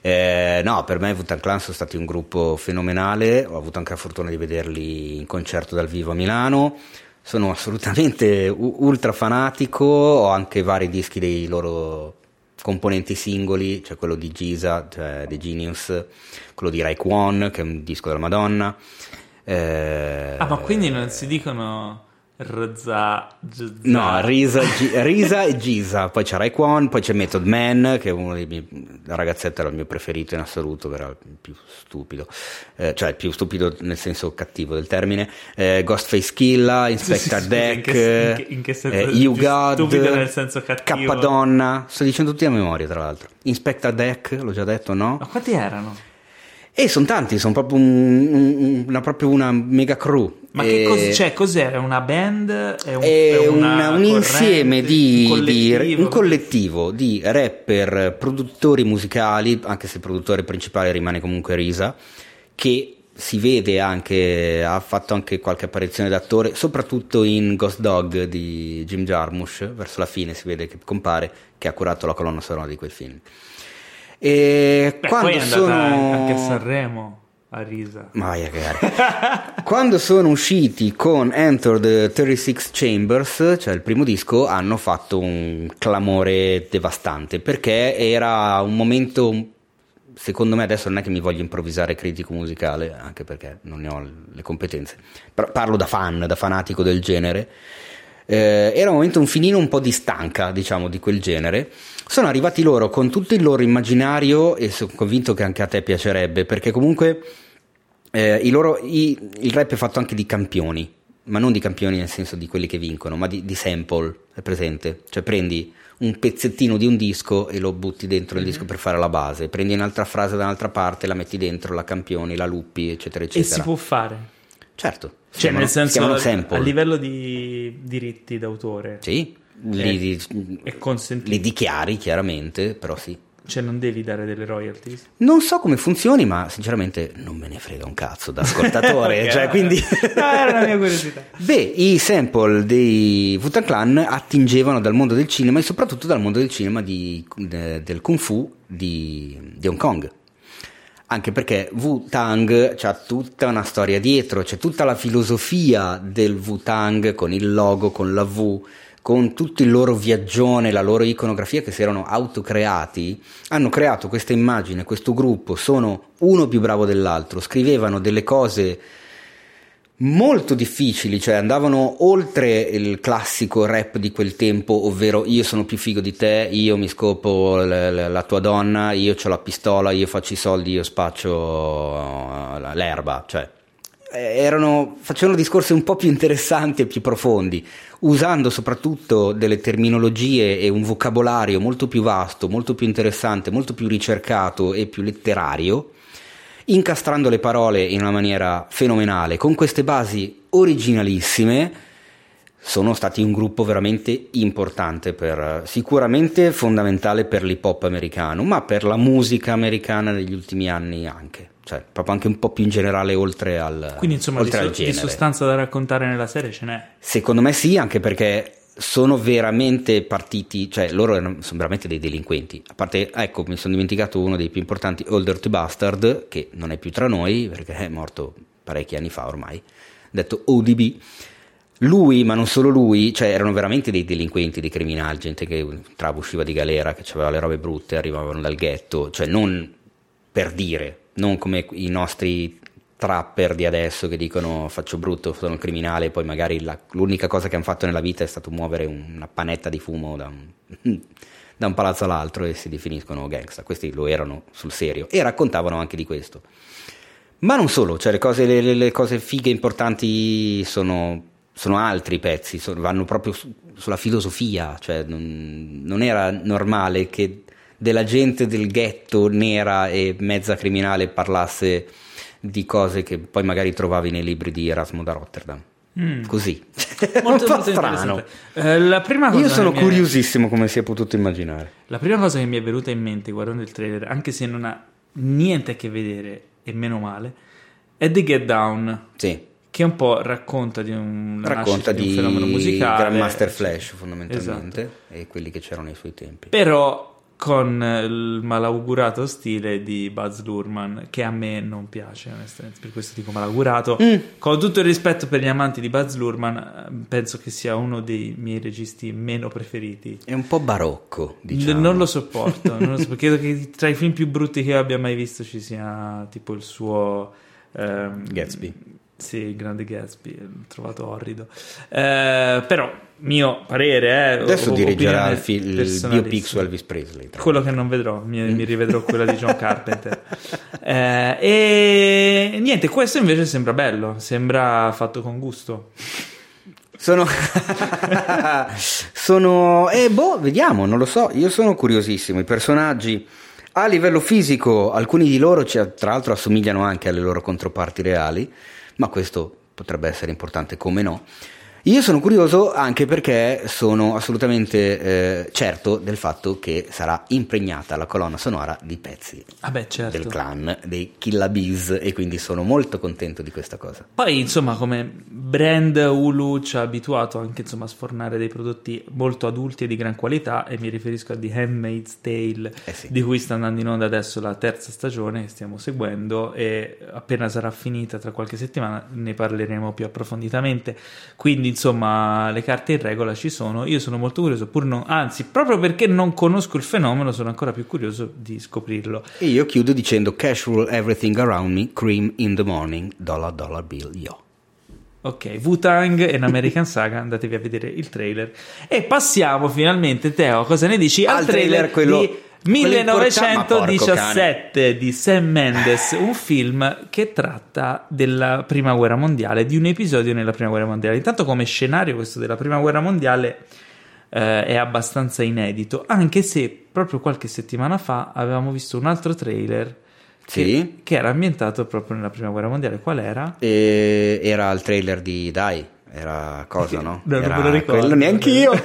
Eh, no, per me Wutan Clan sono stati un gruppo fenomenale, ho avuto anche la fortuna di vederli in concerto dal vivo a Milano, sono assolutamente ultra fanatico, ho anche vari dischi dei loro componenti singoli, cioè quello di Giza, cioè The Genius, quello di Raekwon, che è un disco della Madonna. Eh, ah, ma quindi non si dicono Rza, no, Risa, G- Risa e Giza, poi c'è Raekwon, poi c'è Method Man che è uno dei miei la ragazzetta era il mio preferito in assoluto, era il più stupido, eh, cioè il più stupido nel senso cattivo del termine, eh, Ghostface Killa, Inspector sì, Deck, in che, in che senso, eh, You God, stupido nel senso cattivo. Cappadonna, sto dicendo tutti a memoria tra l'altro, Inspector Deck, l'ho già detto, no? Ma quanti erano? E sono tanti, sono proprio, un, un, una, proprio una mega crew. Ma che cos- cioè, cos'è? Una band? È un, è una un insieme di un collettivo. di un collettivo di rapper, produttori musicali, anche se il produttore principale rimane comunque Risa, che si vede anche, ha fatto anche qualche apparizione d'attore, soprattutto in Ghost Dog di Jim Jarmusch, verso la fine si vede che compare, che ha curato la colonna sonora di quel film. E Beh, quando sono anche a Sanremo a risa. Ma vai a quando sono usciti con Enter the 36 Chambers, cioè il primo disco, hanno fatto un clamore devastante perché era un momento secondo me adesso non è che mi voglio improvvisare critico musicale, anche perché non ne ho le competenze, però parlo da fan, da fanatico del genere. Eh, era un momento un finino un po' di stanca, diciamo, di quel genere. Sono arrivati loro con tutto il loro immaginario e sono convinto che anche a te piacerebbe perché comunque eh, loro, i, il rap è fatto anche di campioni ma non di campioni nel senso di quelli che vincono ma di, di sample è presente? Cioè prendi un pezzettino di un disco e lo butti dentro il mm-hmm. disco per fare la base. Prendi un'altra frase da un'altra parte la metti dentro la campioni la luppi eccetera eccetera e si può fare certo cioè chiamano, nel senso a livello di diritti d'autore sì li, li dichiari chiaramente, però sì. Cioè non devi dare delle royalties? Non so come funzioni, ma sinceramente non me ne frega un cazzo da ascoltatore. okay, cioè, quindi... no, era la mia curiosità. Beh, i sample dei Wutan Clan attingevano dal mondo del cinema e soprattutto dal mondo del cinema di, de, del Kung Fu di, di Hong Kong anche perché Wu-Tang c'ha tutta una storia dietro, c'è tutta la filosofia del Wu-Tang con il logo, con la V, con tutto il loro viaggione, la loro iconografia che si erano autocreati, hanno creato questa immagine, questo gruppo, sono uno più bravo dell'altro, scrivevano delle cose molto difficili, cioè andavano oltre il classico rap di quel tempo, ovvero io sono più figo di te, io mi scopo l- la tua donna, io ho la pistola, io faccio i soldi, io spaccio l'erba, cioè erano, facevano discorsi un po' più interessanti e più profondi, usando soprattutto delle terminologie e un vocabolario molto più vasto, molto più interessante, molto più ricercato e più letterario, incastrando le parole in una maniera fenomenale, con queste basi originalissime, sono stati un gruppo veramente importante per, sicuramente fondamentale per l'hip hop americano, ma per la musica americana degli ultimi anni anche. Cioè proprio anche un po' più in generale oltre al Quindi insomma oltre di, so, di sostanza da raccontare nella serie ce n'è? Secondo me sì, anche perché sono veramente partiti, cioè loro erano, sono veramente dei delinquenti. A parte, ecco, mi sono dimenticato uno dei più importanti, Older to Bastard, che non è più tra noi perché è morto parecchi anni fa ormai, detto ODB. Lui, ma non solo lui, cioè erano veramente dei delinquenti, dei criminali, gente che entrava, usciva di galera, che aveva le robe brutte, arrivavano dal ghetto, cioè non per dire, non come i nostri trapper di adesso che dicono faccio brutto, sono criminale, poi magari la, l'unica cosa che hanno fatto nella vita è stato muovere una panetta di fumo da un, da un palazzo all'altro e si definiscono gangsta. Questi lo erano sul serio e raccontavano anche di questo. Ma non solo, cioè le cose, le, le cose fighe importanti sono, sono altri pezzi, sono, vanno proprio su, sulla filosofia, cioè non, non era normale che della gente del ghetto nera e mezza criminale parlasse di cose che poi magari trovavi nei libri di Erasmo da Rotterdam. Mm. Così, molto, un po' strano. Eh, la prima cosa Io sono curiosissimo è... come si è potuto immaginare. La prima cosa che mi è venuta in mente guardando il trailer, anche se non ha niente a che vedere, e meno male, è The Get Down. Sì. Che un po' racconta di un, racconta di, di un fenomeno musicale. Grandmaster Flash, fondamentalmente, esatto. e quelli che c'erano ai suoi tempi. Però con il malaugurato stile di Buzz Lurman che a me non piace onestamente per questo dico malaugurato mm. con tutto il rispetto per gli amanti di Buzz Lurman penso che sia uno dei miei registi meno preferiti è un po' barocco diciamo. non lo sopporto non lo so, credo che tra i film più brutti che io abbia mai visto ci sia tipo il suo ehm, Gatsby sì, il grande Gatsby, l'ho trovato orrido. Eh, però, mio parere, eh, Adesso dirigerà il, fi- il biopic su Elvis Presley. Quello che non vedrò, mi, mi rivedrò quella di John Carpenter. Eh, e niente, questo invece sembra bello, sembra fatto con gusto. Sono, sono, eh, boh, vediamo, non lo so. Io sono curiosissimo. I personaggi a livello fisico, alcuni di loro, tra l'altro, assomigliano anche alle loro controparti reali ma questo potrebbe essere importante come no. Io sono curioso anche perché sono assolutamente eh, certo del fatto che sarà impregnata la colonna sonora di pezzi ah beh, certo. del clan, dei Killa Bees e quindi sono molto contento di questa cosa. Poi insomma come brand Hulu ci ha abituato anche insomma, a sfornare dei prodotti molto adulti e di gran qualità e mi riferisco a The Handmaid's Tale eh sì. di cui sta andando in onda adesso la terza stagione che stiamo seguendo e appena sarà finita tra qualche settimana ne parleremo più approfonditamente. Quindi insomma le carte in regola ci sono. Io sono molto curioso, pur non, anzi, proprio perché non conosco il fenomeno, sono ancora più curioso di scoprirlo. E io chiudo dicendo casual everything around me, cream in the morning, dollar dollar bill, yo. Ok, Wu-Tang e American Saga, andatevi a vedere il trailer. E passiamo finalmente, Teo, cosa ne dici? Al, al trailer, trailer quello... di 1917 di Sam Mendes, un film che tratta della prima guerra mondiale, di un episodio nella prima guerra mondiale. Intanto come scenario questo della prima guerra mondiale eh, è abbastanza inedito, anche se proprio qualche settimana fa avevamo visto un altro trailer sì. che, che era ambientato proprio nella prima guerra mondiale. Qual era? E era il trailer di Dai. Era cosa, no? No, era non me lo ricordo. Quello neanche io. no,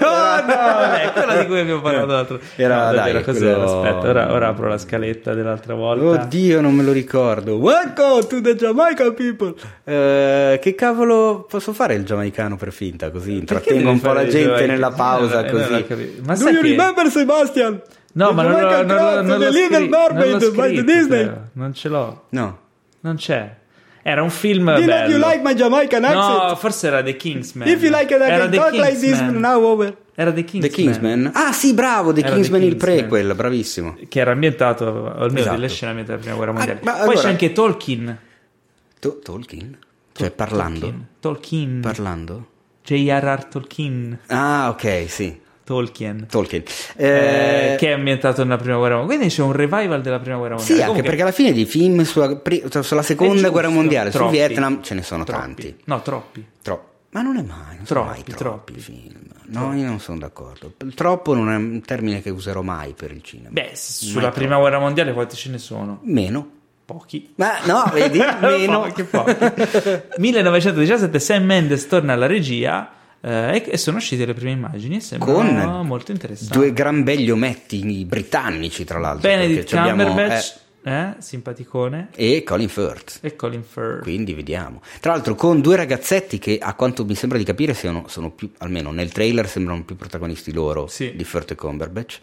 no, è quella di cui abbiamo parlato l'altro. Era, no, dai, cos'era? quello... Aspetta, ora, ora, apro la scaletta dell'altra volta. Oddio, non me lo ricordo. Welcome to the Jamaica people. Uh, che cavolo posso fare il giamaicano per finta? Così intrattengo un po' la gente nella pausa. Eh, così. Ma Do you che... remember Sebastian? No, ma non, non, non, non, Mermaid by the Disney. Non ce l'ho. No. Non c'è. Era un film you, bello. you like my Jamaican accent? No, forse era The Kingsman. If you like it, I era can The talk like this Kingsman. now over. Era The Kingsman. The Kingsman? Ah sì, bravo, The Era The Kingsman il Kingsman. prequel, bravissimo. Che era ambientato almeno Esatto. delle scene ambientate della prima guerra mondiale. ma Poi allora- c'è anche Tolkien. To- Tolkien? Cioè parlando? Tolkien. Tolkien. Parlando? J.R.R. Tolkien. Ah, ok, sì. Tolkien. Tolkien. Eh, Eh, che è ambientato nella prima guerra mondiale. Quindi c'è un revival della prima guerra Sì, mondiale. anche Comunque- perché alla fine di film sulla, sulla seconda giusto, guerra mondiale, sul troppi. Vietnam, ce ne sono Troppi. tanti. No, troppi. Troppo. Ma non è mai, non Troppi, mai troppi. troppi film. No, io non sono d'accordo. Troppo non è un termine che userò mai per il cinema. Beh, sulla prima guerra mondiale quanti ce ne sono? Meno. Pochi. Ma no, vedi? Meno. Pochi, pochi. 1917 Sam Mendes torna alla regia eh, e- sono uscite le prime immagini e sembrano Con molto interessanti. Due gran begli ometti britannici, tra l'altro. Benedict Cumberbatch, eh, simpaticone, eh, e Colin Firth. e Colin Firth. Quindi vediamo. Tra l'altro con due ragazzetti che a quanto mi sembra di capire siano, sono più, almeno nel trailer sembrano più protagonisti loro Sì. di Firth e Cumberbatch.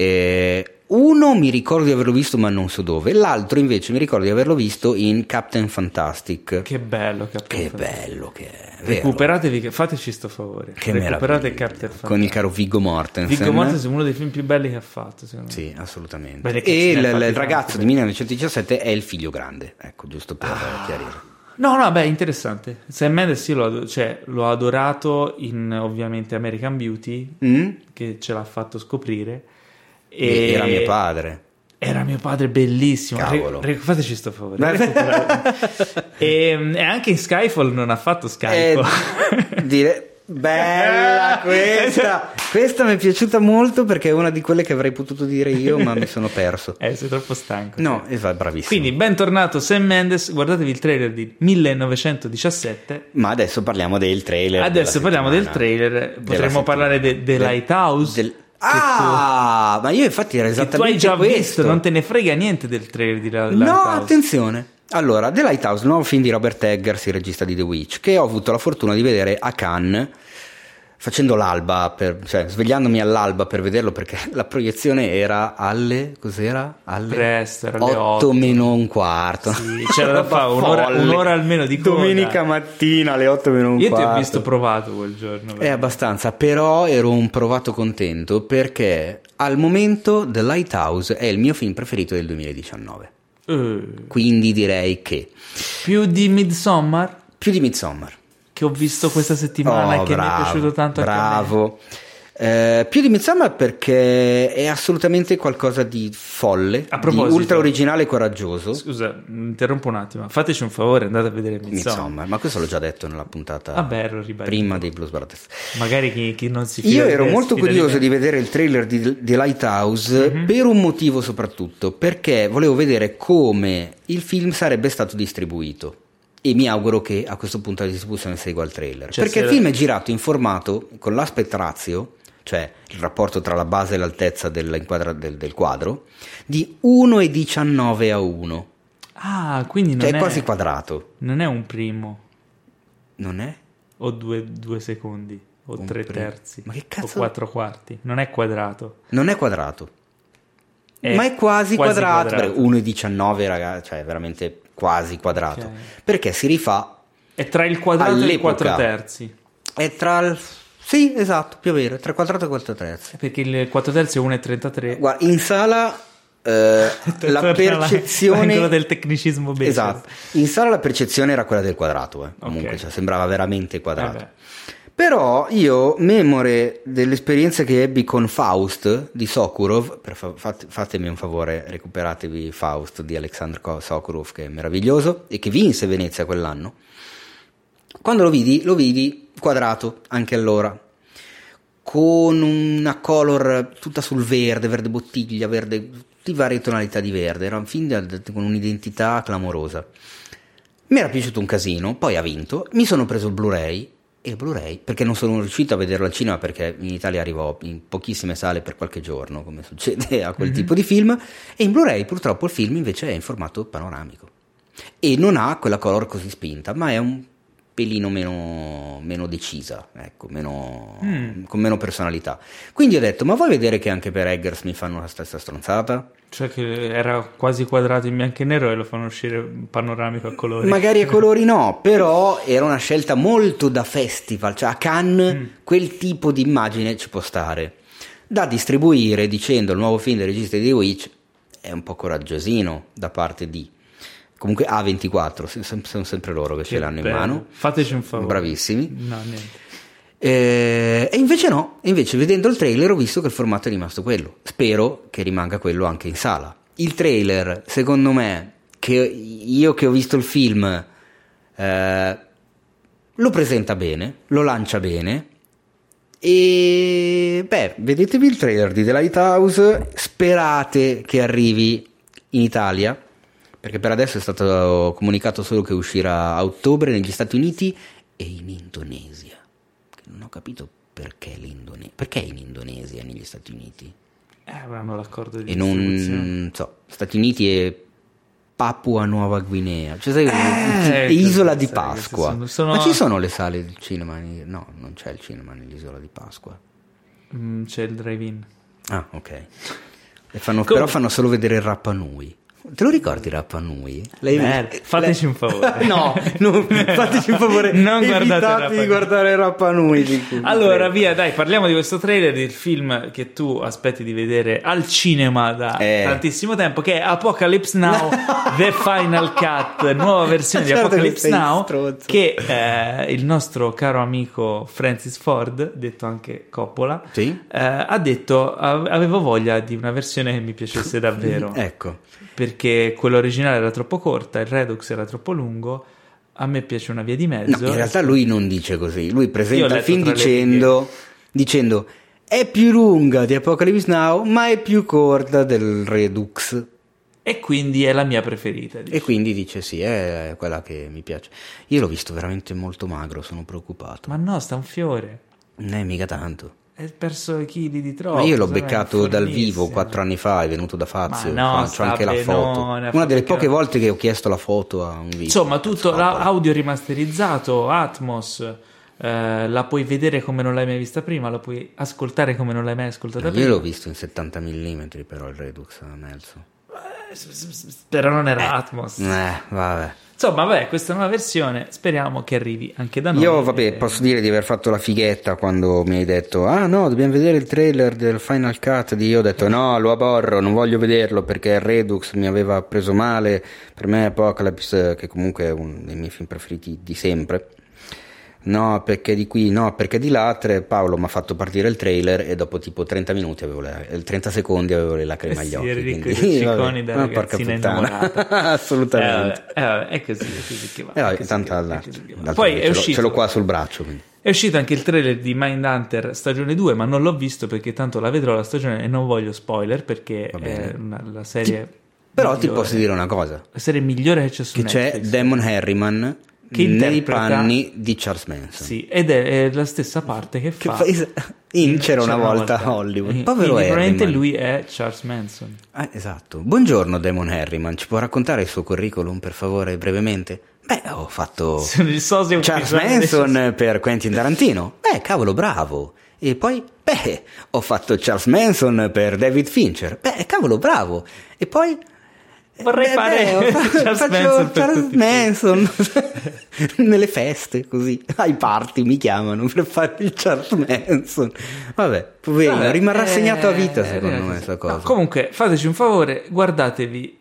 E uno mi ricordo di averlo visto ma non so dove, l'altro invece mi ricordo di averlo visto in Captain Fantastic. Che bello, Captain Che Fantastic. bello che è. vero? Recuperatevi, fateci sto favore. Che Recuperate. Captain Con il Fantastic. caro Viggo Mortensen. Viggo Mortensen è uno dei film più belli che ha fatto, secondo me. Sì, assolutamente. Che e ce il, ragazzo beh. di 1917 è il figlio grande, ecco, giusto per Ah. chiarire. No, no, beh, interessante. Sam Mendes io l'ho, ado- cioè, l'ho adorato in ovviamente American Beauty, Mm? che ce l'ha fatto scoprire. E... Era mio padre. Era mio padre bellissimo. Cavolo. Re- re- fateci sto favore. e, e anche in Skyfall non ha fatto Skyfall. Eh, dire... Bella questa! Questa mi è piaciuta molto perché è una di quelle che avrei potuto dire io, ma mi sono perso. eh, sei troppo stanco. No, esatto, bravissimo. Quindi, bentornato Sam Mendes. Guardatevi il trailer di 1917. Ma adesso parliamo del trailer. Adesso parliamo del trailer. Potremmo parlare de- Del- Lighthouse. del- Ah, ma io infatti era tu, che tu esattamente hai già questo. visto, non te ne frega niente del trailer di La- No, Lighthouse. attenzione. Allora, The Lighthouse, nuovo film di Robert Eggers, il regista di The Witch, che ho avuto la fortuna di vedere a Cannes facendo l'alba, per- cioè svegliandomi all'alba per vederlo perché la proiezione era alle, cos'era? Alle Presto, alle 8 otto. meno un quarto. Sì, c'era da fare un'ora- un'ora almeno di coda. Domenica mattina alle 8 meno un Io ti quarto. ho visto provato quel giorno. È abbastanza, però ero un provato contento perché al momento The Lighthouse è il mio film preferito del 2019. Eh, Quindi direi che più di Midsommar più di Midsommar. Che ho visto questa settimana e Oh, che mi è bravo, piaciuto tanto. Bravo. Eh, più di Midsommar perché è assolutamente qualcosa di folle, A di proposito- ultra originale e coraggioso. Scusa, interrompo un attimo. Fateci un favore, andate a vedere Midsommar. Midsommar, ma questo l'ho già detto nella puntata Vabbè, prima dei Blues Brothers. Magari chi, chi non si fida Io di ero molto curioso di vedere il trailer di The Lighthouse Mhm. per un motivo soprattutto, perché volevo vedere come il film sarebbe stato distribuito. E mi auguro che a questo punto la distribuzione segua il trailer. Cioè, perché il film è girato in formato con l'aspect ratio, cioè il rapporto tra la base e l'altezza dell'inquadra- del, del quadro, di 1,19 a 1. Ah, quindi non Cioè è, è quasi quadrato. non è un primo Non è? o due, due secondi o Un tre primo. terzi Ma che o cazzo- quattro quarti. Non è quadrato. Non è quadrato. È ma è quasi, quadrato, quadrato. perché 1,19 ragazzi, cioè veramente quasi quadrato. Ok. Perché si rifà, È tra il quadrato e il All'epoca. quattro terzi. è tra il... Sì, esatto, più o meno, tra il quadrato e il quattro terzi. Perché il 4 terzi è 1,33. Guarda, in sala eh, la percezione... l'angolo del tecnicismo basic. Esatto, in sala la percezione era quella del quadrato, eh. comunque Ok. cioè, sembrava veramente quadrato. Vabbè. Però io, memore dell'esperienza che ebbi con Faust di Sokurov, fa- fat- fatemi un favore, recuperatevi Faust di Alexander Sokurov, che è meraviglioso e che vinse Venezia quell'anno. Quando lo vidi, lo vidi quadrato anche allora, con una color tutta sul verde, verde bottiglia, verde, tutte varie tonalità di verde. Era un film da- con un'identità clamorosa. Mi era piaciuto un casino, poi ha vinto, mi sono preso il Blu-ray e il Blu-ray perché non sono riuscito a vederlo al cinema perché in Italia arrivò in pochissime sale per qualche giorno, come succede a quel tipo di film, e in Blu-ray purtroppo il film invece è in formato panoramico. E non ha quella color così spinta, ma è un pelino meno, meno decisa, ecco, meno, Mm. con meno personalità. Quindi ho detto, ma vuoi vedere che anche per Eggers mi fanno la stessa stronzata? Cioè che era quasi quadrato in bianco e nero e lo fanno uscire panoramico a colori. Magari a colori no, però era una scelta molto da festival, cioè a Cannes Mm. quel tipo di immagine ci può stare. Da distribuire dicendo il nuovo film dei registi di The Witch è un po' coraggiosino da parte di... Comunque A24, se- se- sono sempre loro che, ce Che l'hanno in bello. mano. Fateci un favore. Bravissimi. No. Eh, e invece no, invece vedendo il trailer ho visto che il formato è rimasto quello. Spero che rimanga quello anche in sala. Il trailer, secondo me, che io che ho visto il film, eh, lo presenta bene, lo lancia bene. E beh, vedetevi il trailer di The Lighthouse, sperate che arrivi in Italia, perché per adesso è stato comunicato solo che uscirà a ottobre negli Stati Uniti e in Indonesia. Non ho capito perché l'Indonesia. Perché in Indonesia negli Stati Uniti? Eh, avranno l'accordo di E non so, Stati Uniti e Papua Nuova Guinea, cioè sai, Eh, Isola di Pasqua. sono- sono- Ma ci sono le sale del cinema? in- No, non c'è il cinema nell'isola di Pasqua. Mm, c'è il drive-in. Ah, ok. Fanno- Com- però fanno solo vedere il Rapa Nui. Te lo ricordi Rapa Nui? Lei- Bello. Fateci un favore. no, non- fateci un favore. Non guardate Rapa di guardare Rapa Nui. di- Allora, via, dai, parliamo di questo trailer del film che tu aspetti di vedere al cinema da Eh. tantissimo tempo, che è Apocalypse Now, The Final Cut, nuova versione di Certo che Apocalypse Now, stronzo. che eh, il nostro caro amico Francis Ford, detto anche Coppola, Sì? eh, ha detto "Ave- avevo voglia di una versione che mi piacesse davvero, Ecco. Perché quella originale era troppo corta, il Redux era troppo lungo, a me piace una via di No, mezzo. in realtà lui non dice così. Lui presenta il film dicendo, dicendo è più lunga di Apocalypse Now, ma è più corta del Redux. E quindi è la mia preferita. E quindi dice sì, è quella che mi piace. Io l'ho visto veramente molto magro, sono preoccupato. Ma no, sta un fiore. Non è mica tanto. È perso i chili di troppo. Ma io l'ho sai, beccato dal vivo quattro anni fa, è venuto da Fazio. Ma no, sta anche la foto. ha Una delle che- poche volte che ho chiesto la foto a un video. Insomma, tutto Cazzo, la- audio rimasterizzato, Atmos. eh, la puoi vedere come non l'hai mai vista prima, la puoi ascoltare come non l'hai mai ascoltata Io prima. l'ho visto in 70 mm però il Redux Nelson. Però non era Atmos. Eh, vabbè. Insomma, vabbè, questa nuova versione speriamo che arrivi anche da noi. Io, vabbè, Eh, posso dire di aver fatto la fighetta quando mi hai detto: Ah, no, dobbiamo vedere il trailer del Final Cut. Di io ho detto: No, lo aborro, non voglio vederlo perché Redux mi aveva preso male. Per me, Apocalypse, che comunque è uno dei miei film preferiti di sempre. No, perché di qui, no, perché di là. Tre- Paolo mi ha fatto partire il trailer e dopo tipo 30 minuti avevo le, eh, 30 secondi avevo le lacrime Eh agli sì, occhi. eri quindi- di vabbè. da Ma porca puttana. Assolutamente. Eh, vabbè, eh, vabbè, è così, è così che va. Eh, vabbè, tanto che alla- che Poi ce è l'ho- uscito, ce l'ho qua sul braccio. quindi. è uscito anche il trailer di Mindhunter stagione 2, ma non l'ho visto perché tanto la vedrò la stagione e non voglio spoiler perché è una- la serie Però ti migliore. posso dire una cosa: la serie migliore che c'è su che c'è Netflix. Damon Harriman Che nei interpreta- panni di Charles Manson. Sì, ed è, è la stessa parte che Che fa fa- in C'era una volta a Hollywood. Eh, Povero quindi probabilmente lui è Charles Manson. Ah, esatto. Buongiorno Damon Harriman, ci può raccontare il suo curriculum per favore brevemente? Beh, ho fatto Charles Manson per Quentin Tarantino. Beh, cavolo, bravo. E poi, beh, ho fatto Charles Manson per David Fincher. Beh, cavolo, bravo. E poi Vorrei beh, fare fatto- Charles faccio Manson Charles Manson nelle feste, così, ai party mi chiamano per fare il Charles Manson. Vabbè, poverino, rimarrà eh, segnato a vita eh, secondo eh, me questa cosa. no, comunque, fateci un favore, guardatevi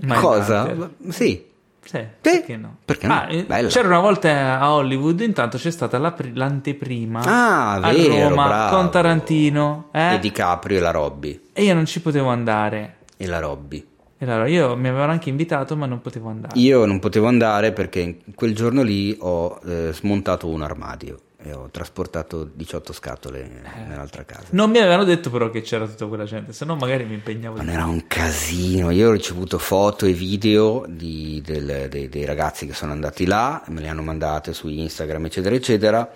Mindhunter. Cosa? Sì. Sì, Sì, perché no? perché no? Ah, eh, c'era una volta a Hollywood, intanto c'è stata la pri- l'anteprima Ah, a vero, Roma bravo. con Tarantino eh? E Di Caprio e la Robby. e io non ci potevo andare. E la Robby. E allora io mi avevano anche invitato, ma non potevo andare. Io non potevo andare perché quel giorno lì ho eh, smontato un armadio e ho trasportato 18 scatole Eh. nell'altra casa. Non mi avevano detto però che c'era tutta quella gente, se no magari mi impegnavo di Non era un casino, io ho ricevuto foto e video di- del- dei, dei ragazzi che sono andati là, me le hanno mandate su Instagram eccetera eccetera,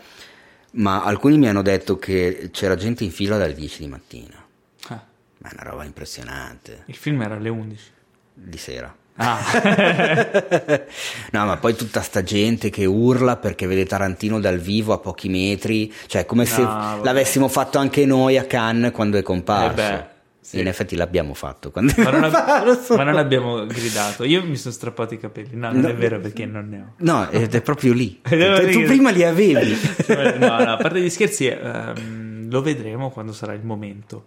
ma alcuni mi hanno detto che c'era gente in fila dalle 10 di mattina, Ah, ma è una roba impressionante, il film era alle 11. Di sera. Ah. no, ma poi tutta sta gente che urla perché vede Tarantino dal vivo a pochi metri, cioè come se vabbè. l'avessimo fatto anche noi a Cannes quando è comparso. Eh sì. In effetti l'abbiamo fatto quando ma, non ab- ma non abbiamo gridato. Io mi sono strappato i capelli. No, non No. è vero perché non ne ho. No, ed è proprio lì. Tu prima li avevi. No, no, a parte gli scherzi, ehm, lo vedremo quando sarà il momento.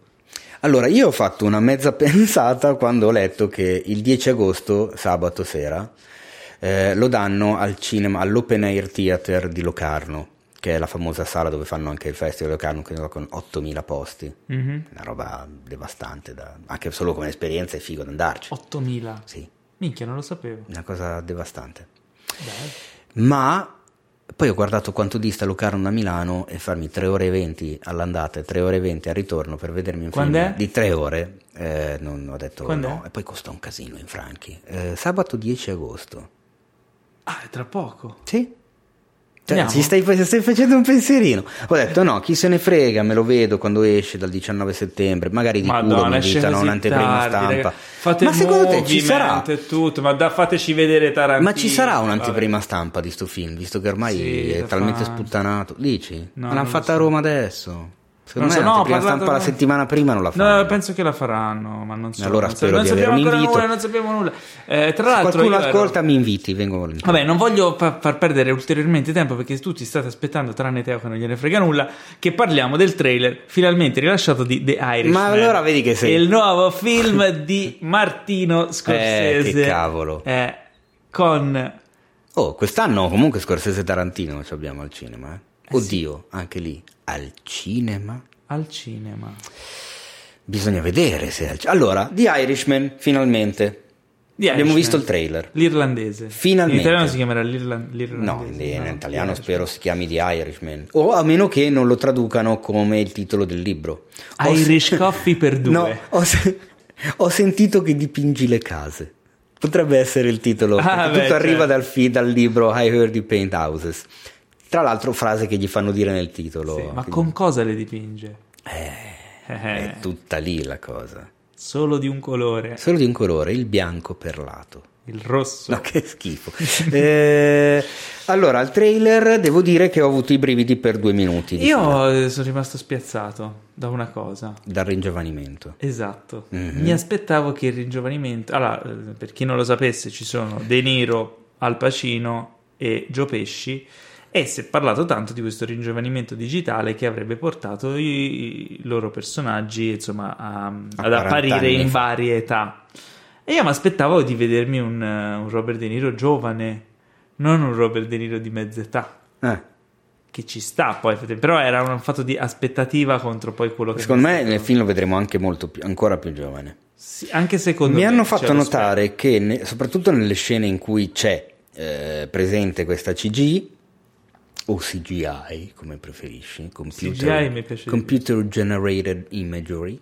Allora, io ho fatto una mezza pensata quando ho letto che il 10 agosto, sabato sera, eh, lo danno al cinema, all'Open Air Theater di Locarno, che è la famosa sala dove fanno anche il Festival di Locarno, credo con 8000 posti. Mhm. Una roba devastante, da- anche solo come esperienza è figo da andarci. 8000. Sì, Minchia, non lo sapevo. una cosa devastante. Dai. Ma poi ho guardato quanto dista Locarno da Milano e farmi 3 ore e 20 all'andata e 3 ore e 20 al ritorno per vedermi un Quando film è? di 3 ore. eh, non ho detto Quando no, è? e poi costa un casino in franchi. Eh, sabato 10 agosto. Ah, è tra poco. Sì. Cioè, ci stai, stai facendo un pensierino. Ho detto no, chi se ne frega, me lo vedo quando esce dal 19 settembre. Magari di Madonna, culo mi invitano a un'anteprima stampa. Ma secondo te ci sarà? tutto, ma da- fateci vedere Tarantino. Ma ci sarà Vabbè. un'anteprima stampa di sto film, visto che ormai Sì, è talmente fan. sputtanato. Dici? No, l'hanno fatta a so. Roma adesso. Secondo Non me so, no, parlato stampa la con- settimana prima non la fanno. No, penso che la faranno, ma non so. Allora non, spero non di sappiamo ancora invito. nulla, non sappiamo nulla. Eh, tra Se l'altro, qualcuno io ero- ascolta mi inviti, vengo volentieri. Vabbè, non voglio fa- far perdere ulteriormente tempo perché tutti state aspettando, tranne Teo che non gliene frega nulla, che parliamo del trailer finalmente rilasciato di The Irishman. Ma allora vedi che sei- Il nuovo film di Martino Scorsese. Eh, che cavolo. Eh, con... Oh, quest'anno comunque Scorsese e Tarantino ci abbiamo al cinema. Eh? Oddio, anche lì al cinema. al cinema. Bisogna vedere se al. Allora, The Irishman, finalmente. The Abbiamo Irishman. visto il trailer. L'irlandese. Finalmente. In italiano si chiamerà l'Irlan- l'irlandese. No, in, no, italiano spero si chiami The Irishman. O a meno che non lo traducano come il titolo del libro. Ho se- Irish Coffee per due. No, ho, se- ho sentito che dipingi le case. Potrebbe essere il titolo. Ah, beh, tutto arriva certo. dal, fi- dal libro I Heard You Paint Houses. Tra l'altro, frase che gli fanno dire nel titolo. Sì, ma Che- con cosa le dipinge? Eh, Eh, è tutta lì la cosa. Solo di un colore, Solo di un colore, il bianco perlato. il rosso. No, che schifo. Eh, allora, al trailer devo dire che ho avuto i brividi per due minuti. Io eh, sono rimasto spiazzato da una cosa. Dal ringiovanimento. Esatto, Mhm. mi aspettavo che il ringiovanimento. Allora, eh, per chi non lo sapesse, ci sono De Niro, Al Pacino e Joe Pesci. E si è parlato tanto di questo ringiovanimento digitale che avrebbe portato i, i loro personaggi insomma, a- ad 40 apparire anni in varie età. E io mi aspettavo di vedermi un, un Robert De Niro giovane, non un Robert De Niro di mezza età. Eh, Che ci sta poi, però era un fatto di aspettativa contro poi quello che secondo mi me nel film lo vedremo anche molto più, ancora più giovane. Sì, anche secondo Mi me. hanno cioè, fatto notare che, ne- soprattutto nelle scene in cui c'è eh, presente questa CG o CGI, come preferisci, computer, CGI mi piace di computer generated imagery,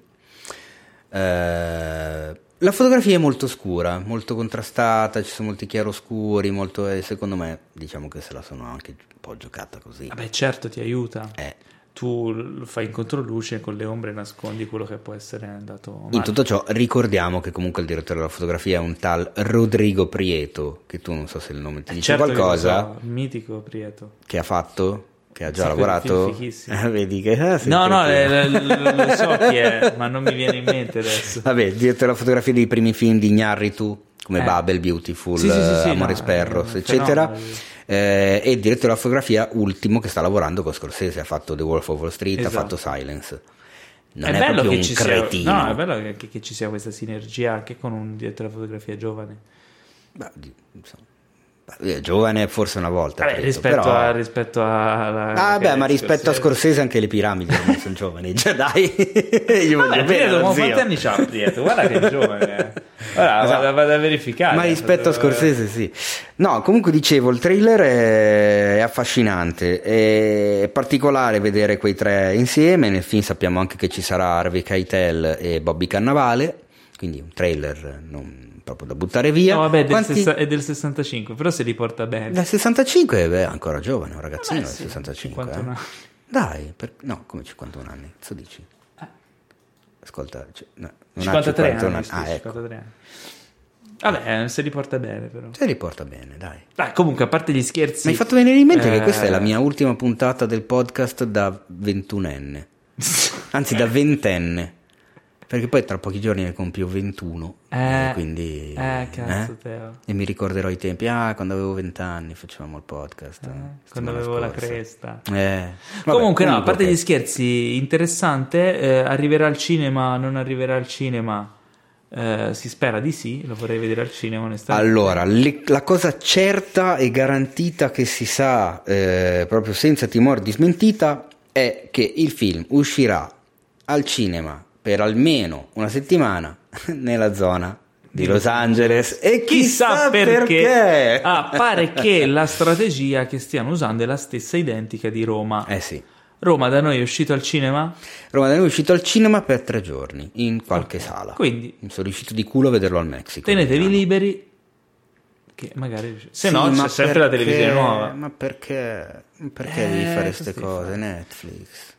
eh, la fotografia è molto scura, molto contrastata, ci sono molti chiaroscuri, molto, e secondo me diciamo che se la sono anche un po' giocata così. Vabbè, certo, ti aiuta. Eh, Tu fai in controluce con le ombre nascondi quello che può essere andato male. In tutto ciò ricordiamo che comunque il direttore della fotografia è un tal Rodrigo Prieto, che tu non so se il nome ti Eh, dice certo qualcosa, so, mitico Prieto. che ha fatto, che ha già Sì, lavorato. Eh, Vedi che... sei No, no, eh, lo, so chi è, ma non mi viene in mente adesso. Vabbè, il direttore della fotografia dei primi film di Ignarritu, come Eh. Babel, Beautiful, Sì, sì, eh, Amores no, Perros, è un eccetera. fenomeno. Eh, e il direttore della fotografia ultimo che sta lavorando con Scorsese, ha fatto The Wolf of Wall Street, Esatto. ha fatto Silence. Non è, è, bello che ci cretino. sia, no, è bello che, che ci sia questa sinergia anche con un direttore della fotografia giovane. Beh, insomma, giovane forse una volta. Vabbè, rispetto, però- a, rispetto alla. Ah, beh, ma rispetto a Scorsese. Scorsese anche le piramidi ormai sono giovani. Già dai, io voglio bene quanti anni c'ha Prieto? Guarda che è giovane. eh. Ora Esatto. vado, vado a verificare. Ma rispetto a Fatto- Scorsese, sì. No, comunque dicevo, il trailer è, è affascinante. È particolare vedere quei tre insieme. Nel film sappiamo anche che ci sarà Harvey Keitel e Bobby Cannavale. Quindi un trailer non proprio da buttare via. No, vabbè, è del, Quanti- sessa- è del 65, però se li porta bene. Dal 65 beh, è ancora giovane, un ragazzino del sì, 65. 51 eh. anni. Dai, per- no, come 51 anni? Cosa dici? Eh. Ascolta, cioè, no, non ha 53 51 anni. sì, Ah, ecco. 53 anni. Vabbè, se li porta bene però. Se li porta bene, dai. Dai, comunque, a parte gli scherzi... Mi hai fatto venire in mente eh, che questa è la mia ultima puntata del podcast da ventunenne. Anzi, da ventenne. Perché poi tra pochi giorni ne compio 21. Eh, e quindi. eh, cazzo, eh? Teo. E mi ricorderò i tempi. Ah, quando avevo 20 anni facevamo il podcast. Eh, settimana quando avevo la scorsa. cresta. Eh. Vabbè, comunque, no, a parte ok. gli scherzi, interessante. eh, arriverà al cinema, non arriverà al cinema. Eh, si spera di sì, lo vorrei vedere al cinema, onestamente. Allora, le- la cosa certa e garantita che si sa eh, proprio senza timore di smentita è che il film uscirà al cinema per almeno una settimana nella zona di Los Angeles e Chissà chissà, perché. Ah, pare che la strategia che stiano usando è la stessa identica di Roma. Eh sì. Roma da noi è uscito al cinema, Roma da noi è uscito al cinema per tre giorni in qualche sala. quindi Mi sono riuscito di culo a vederlo al Messico. tenetevi diciamo. liberi. Che magari. Se Sì, no, c'è sempre la perché- televisione nuova. Ma perché? Perché Eh, devi fare queste cose? fare? Netflix.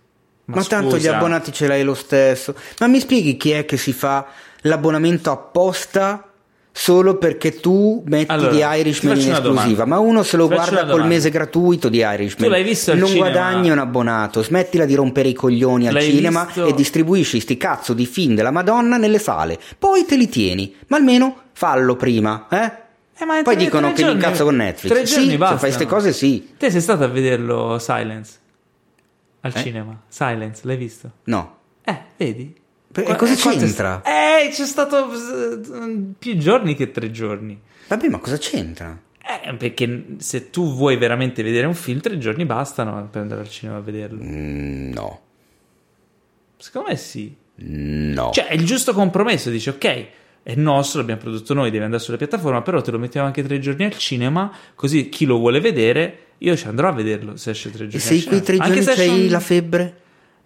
Ma Ma, tanto gli abbonati ce l'hai lo stesso. Ma mi spieghi chi è che si fa l'abbonamento apposta solo perché tu metti Allora, di Irishman in esclusiva? Ma uno se lo Ti guarda col mese gratuito di Irishman. Tu l'hai visto al Non cinema? guadagni un abbonato. Smettila di rompere i coglioni al L'hai cinema visto? e distribuisci sti cazzo di film della Madonna nelle sale. Poi te li tieni. Ma almeno fallo prima, eh? Eh, Poi tre- dicono tre che mi giorni- incazzo con Netflix. Tre Sì, giorni se fai queste cose sì. Te sei stato a vederlo Silence al Eh? cinema? Silence, l'hai visto? No. Eh, vedi? Per- Qua- cosa eh, è c'entra? sta- Eh, c'è stato eh, più giorni che tre giorni. Vabbè, ma cosa c'entra? Eh, perché se tu vuoi veramente vedere un film, tre giorni bastano per andare al cinema a vederlo. Mm, no. Secondo me sì. No. Cioè, è il giusto compromesso. Dici, ok, è nostro, l'abbiamo prodotto noi, deve andare sulla piattaforma, però te lo mettiamo anche tre giorni al cinema, così chi lo vuole vedere, io ci andrò a vederlo se esce tre giorni e se quei tre Anche giorni c'hai un- la febbre?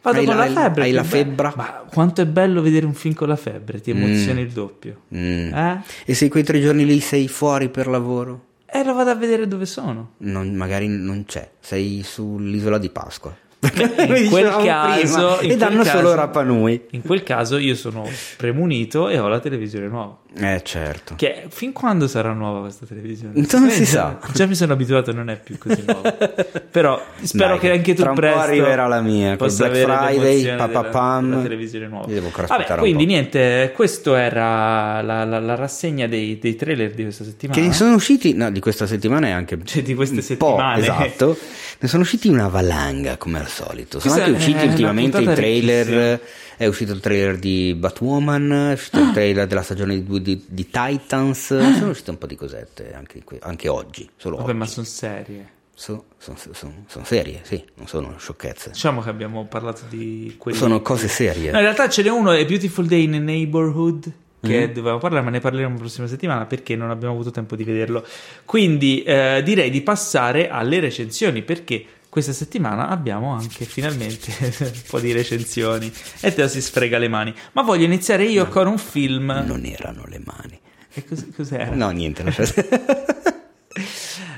Vado hai con la, hai- febbre. Hai la febbra? Ma quanto è bello vedere un film con la febbre, ti emozioni il doppio. Mm. Eh? E se in quei tre giorni lì sei fuori per lavoro? E lo vado a vedere dove sono. Non- magari non c'è. Sei sull'isola di Pasqua. in quel dicevamo caso- in e danno quel solo caso- Rapa Nui. In quel caso io sono premunito e ho la televisione nuova. Eh, certo. Che fin quando sarà nuova questa televisione? Non si Eh, sa. già- mi sono abituato, non è più così nuova. Però spero Dai, che anche tu presto arriverà la mia, possa Black Friday, della, della televisione nuova. Io devo Vabbè, quindi niente, questo era la, la- la rassegna dei, dei trailer di questa settimana. Che ne sono usciti, no, di questa settimana e anche Cioè, di queste settimane. Po', esatto. Ne sono usciti una valanga come al solito. Sono Questa anche usciti ultimamente i trailer. È uscito il trailer di Batwoman, è uscito il trailer della stagione di, di- di Titans. Sono uscite un po' di cosette anche, anche oggi. Solo Vabbè, oggi. ma sono serie. Sono serie, sì, non sono sciocchezze. Diciamo che abbiamo parlato di quelli... Sono cose serie. No, in realtà ce n'è uno, è Beautiful Day in a Neighborhood, che Mm. dovevamo parlare, ma ne parleremo la prossima settimana perché non abbiamo avuto tempo di vederlo. Quindi eh, direi di passare alle recensioni perché questa settimana abbiamo anche finalmente un po' di recensioni e te si sfrega le mani. Ma voglio iniziare io con un film. Non erano le mani. E cos- cos'era? No, niente.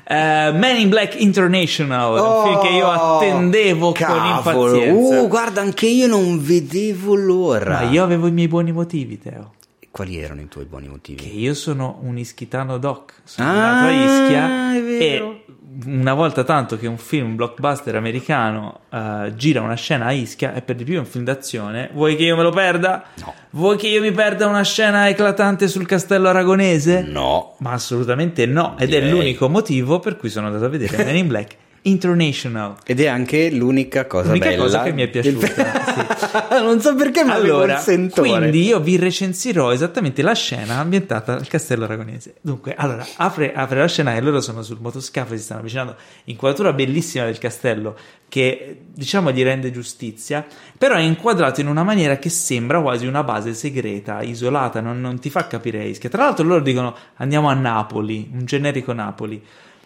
Eh, Man in Black International, un film che io Oh, attendevo cavolo. con impazienza. Uh, guarda, anche io non vedevo l'ora. Ma io avevo i miei buoni motivi, Teo. Quali erano i tuoi buoni motivi? Che io sono un ischitano doc, sono Ah, nato a Ischia è vero. e una volta tanto che un film blockbuster americano eh, gira una scena a Ischia e per di più è un film d'azione, vuoi che io me lo perda? No. Vuoi che io mi perda una scena eclatante sul castello aragonese? No. Ma assolutamente no, ed è Direi. l'unico motivo per cui sono andato a vedere Men in Black International. Ed è anche l'unica cosa L'unica bella. cosa che mi è piaciuta, non so perché ma Allora, quindi io vi recensirò esattamente la scena ambientata al castello aragonese. Dunque, allora, apre, apre la scena e loro sono sul motoscafo e si stanno avvicinando. Inquadratura bellissima del castello che, diciamo, gli rende giustizia, però è inquadrato in una maniera che sembra quasi una base segreta, isolata, non, non ti fa capire Ischia. Tra l'altro loro dicono andiamo a Napoli, un generico Napoli.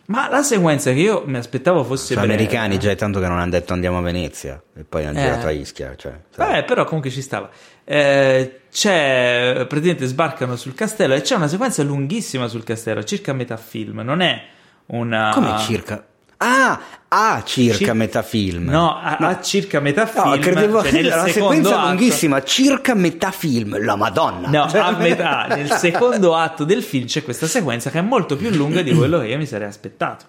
Ma la sequenza che io mi aspettavo fosse Sono breve, americani già è tanto che non hanno detto andiamo a Venezia e poi hanno Eh. girato a Ischia. Cioè, sai. Vabbè, però comunque ci stava. Eh, c'è, praticamente sbarcano sul castello e c'è una sequenza lunghissima sul castello, circa metà film. Non è una. Come circa? Ah, a circa Cir- metà film. No, a, a circa metà film. No, credevo cioè nel secondo sequenza atto- lunghissima, circa metà film, la Madonna. No, Cioè- a metà, nel secondo atto del film c'è questa sequenza che è molto più lunga di quello che io mi sarei aspettato.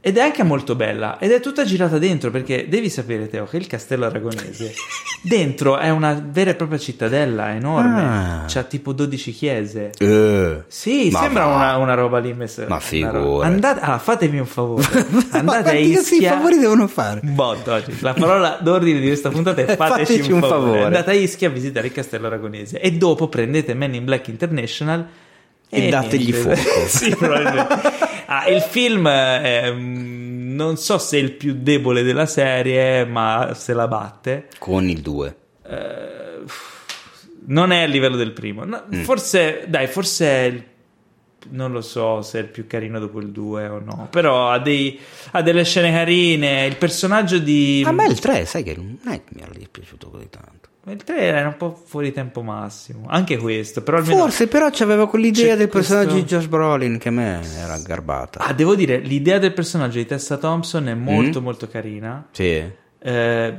Ed è anche molto bella ed è tutta girata dentro perché devi sapere Teo che il castello aragonese dentro è una vera e propria cittadella enorme, Ah. c'ha tipo 12 chiese. Eh, Sì, sembra una, una roba lì messa. Ma roba- Andate, ah, fatemi un favore. Andate a Ischia. favori devono fare? Botto oggi. La parola d'ordine di questa puntata è fateci, Fateci un, un favore. favore. Andate a Ischia a visitare il castello aragonese e dopo prendete Men in Black International E dategli niente. fuoco. sì, probabilmente. Ah, il film è, mm, non so se è il più debole della serie, ma se la batte. Con il 2. Eh, non è a livello del primo. No, Mm. Forse, dai, forse è il- non lo so se è il più carino dopo il 2 o no. Però ha, dei- ha delle scene carine. Il personaggio di. A me il 3, sai che non è che mi era dispiaciuto così tanto. Il 3 era un po' fuori tempo massimo. Anche questo. Però almeno. Forse però c'aveva quell'idea C'è del personaggio questo- di Josh Brolin che a me era garbata. Ah, devo dire, l'idea del personaggio di Tessa Thompson è Mm. molto, molto carina. Sì. Eh,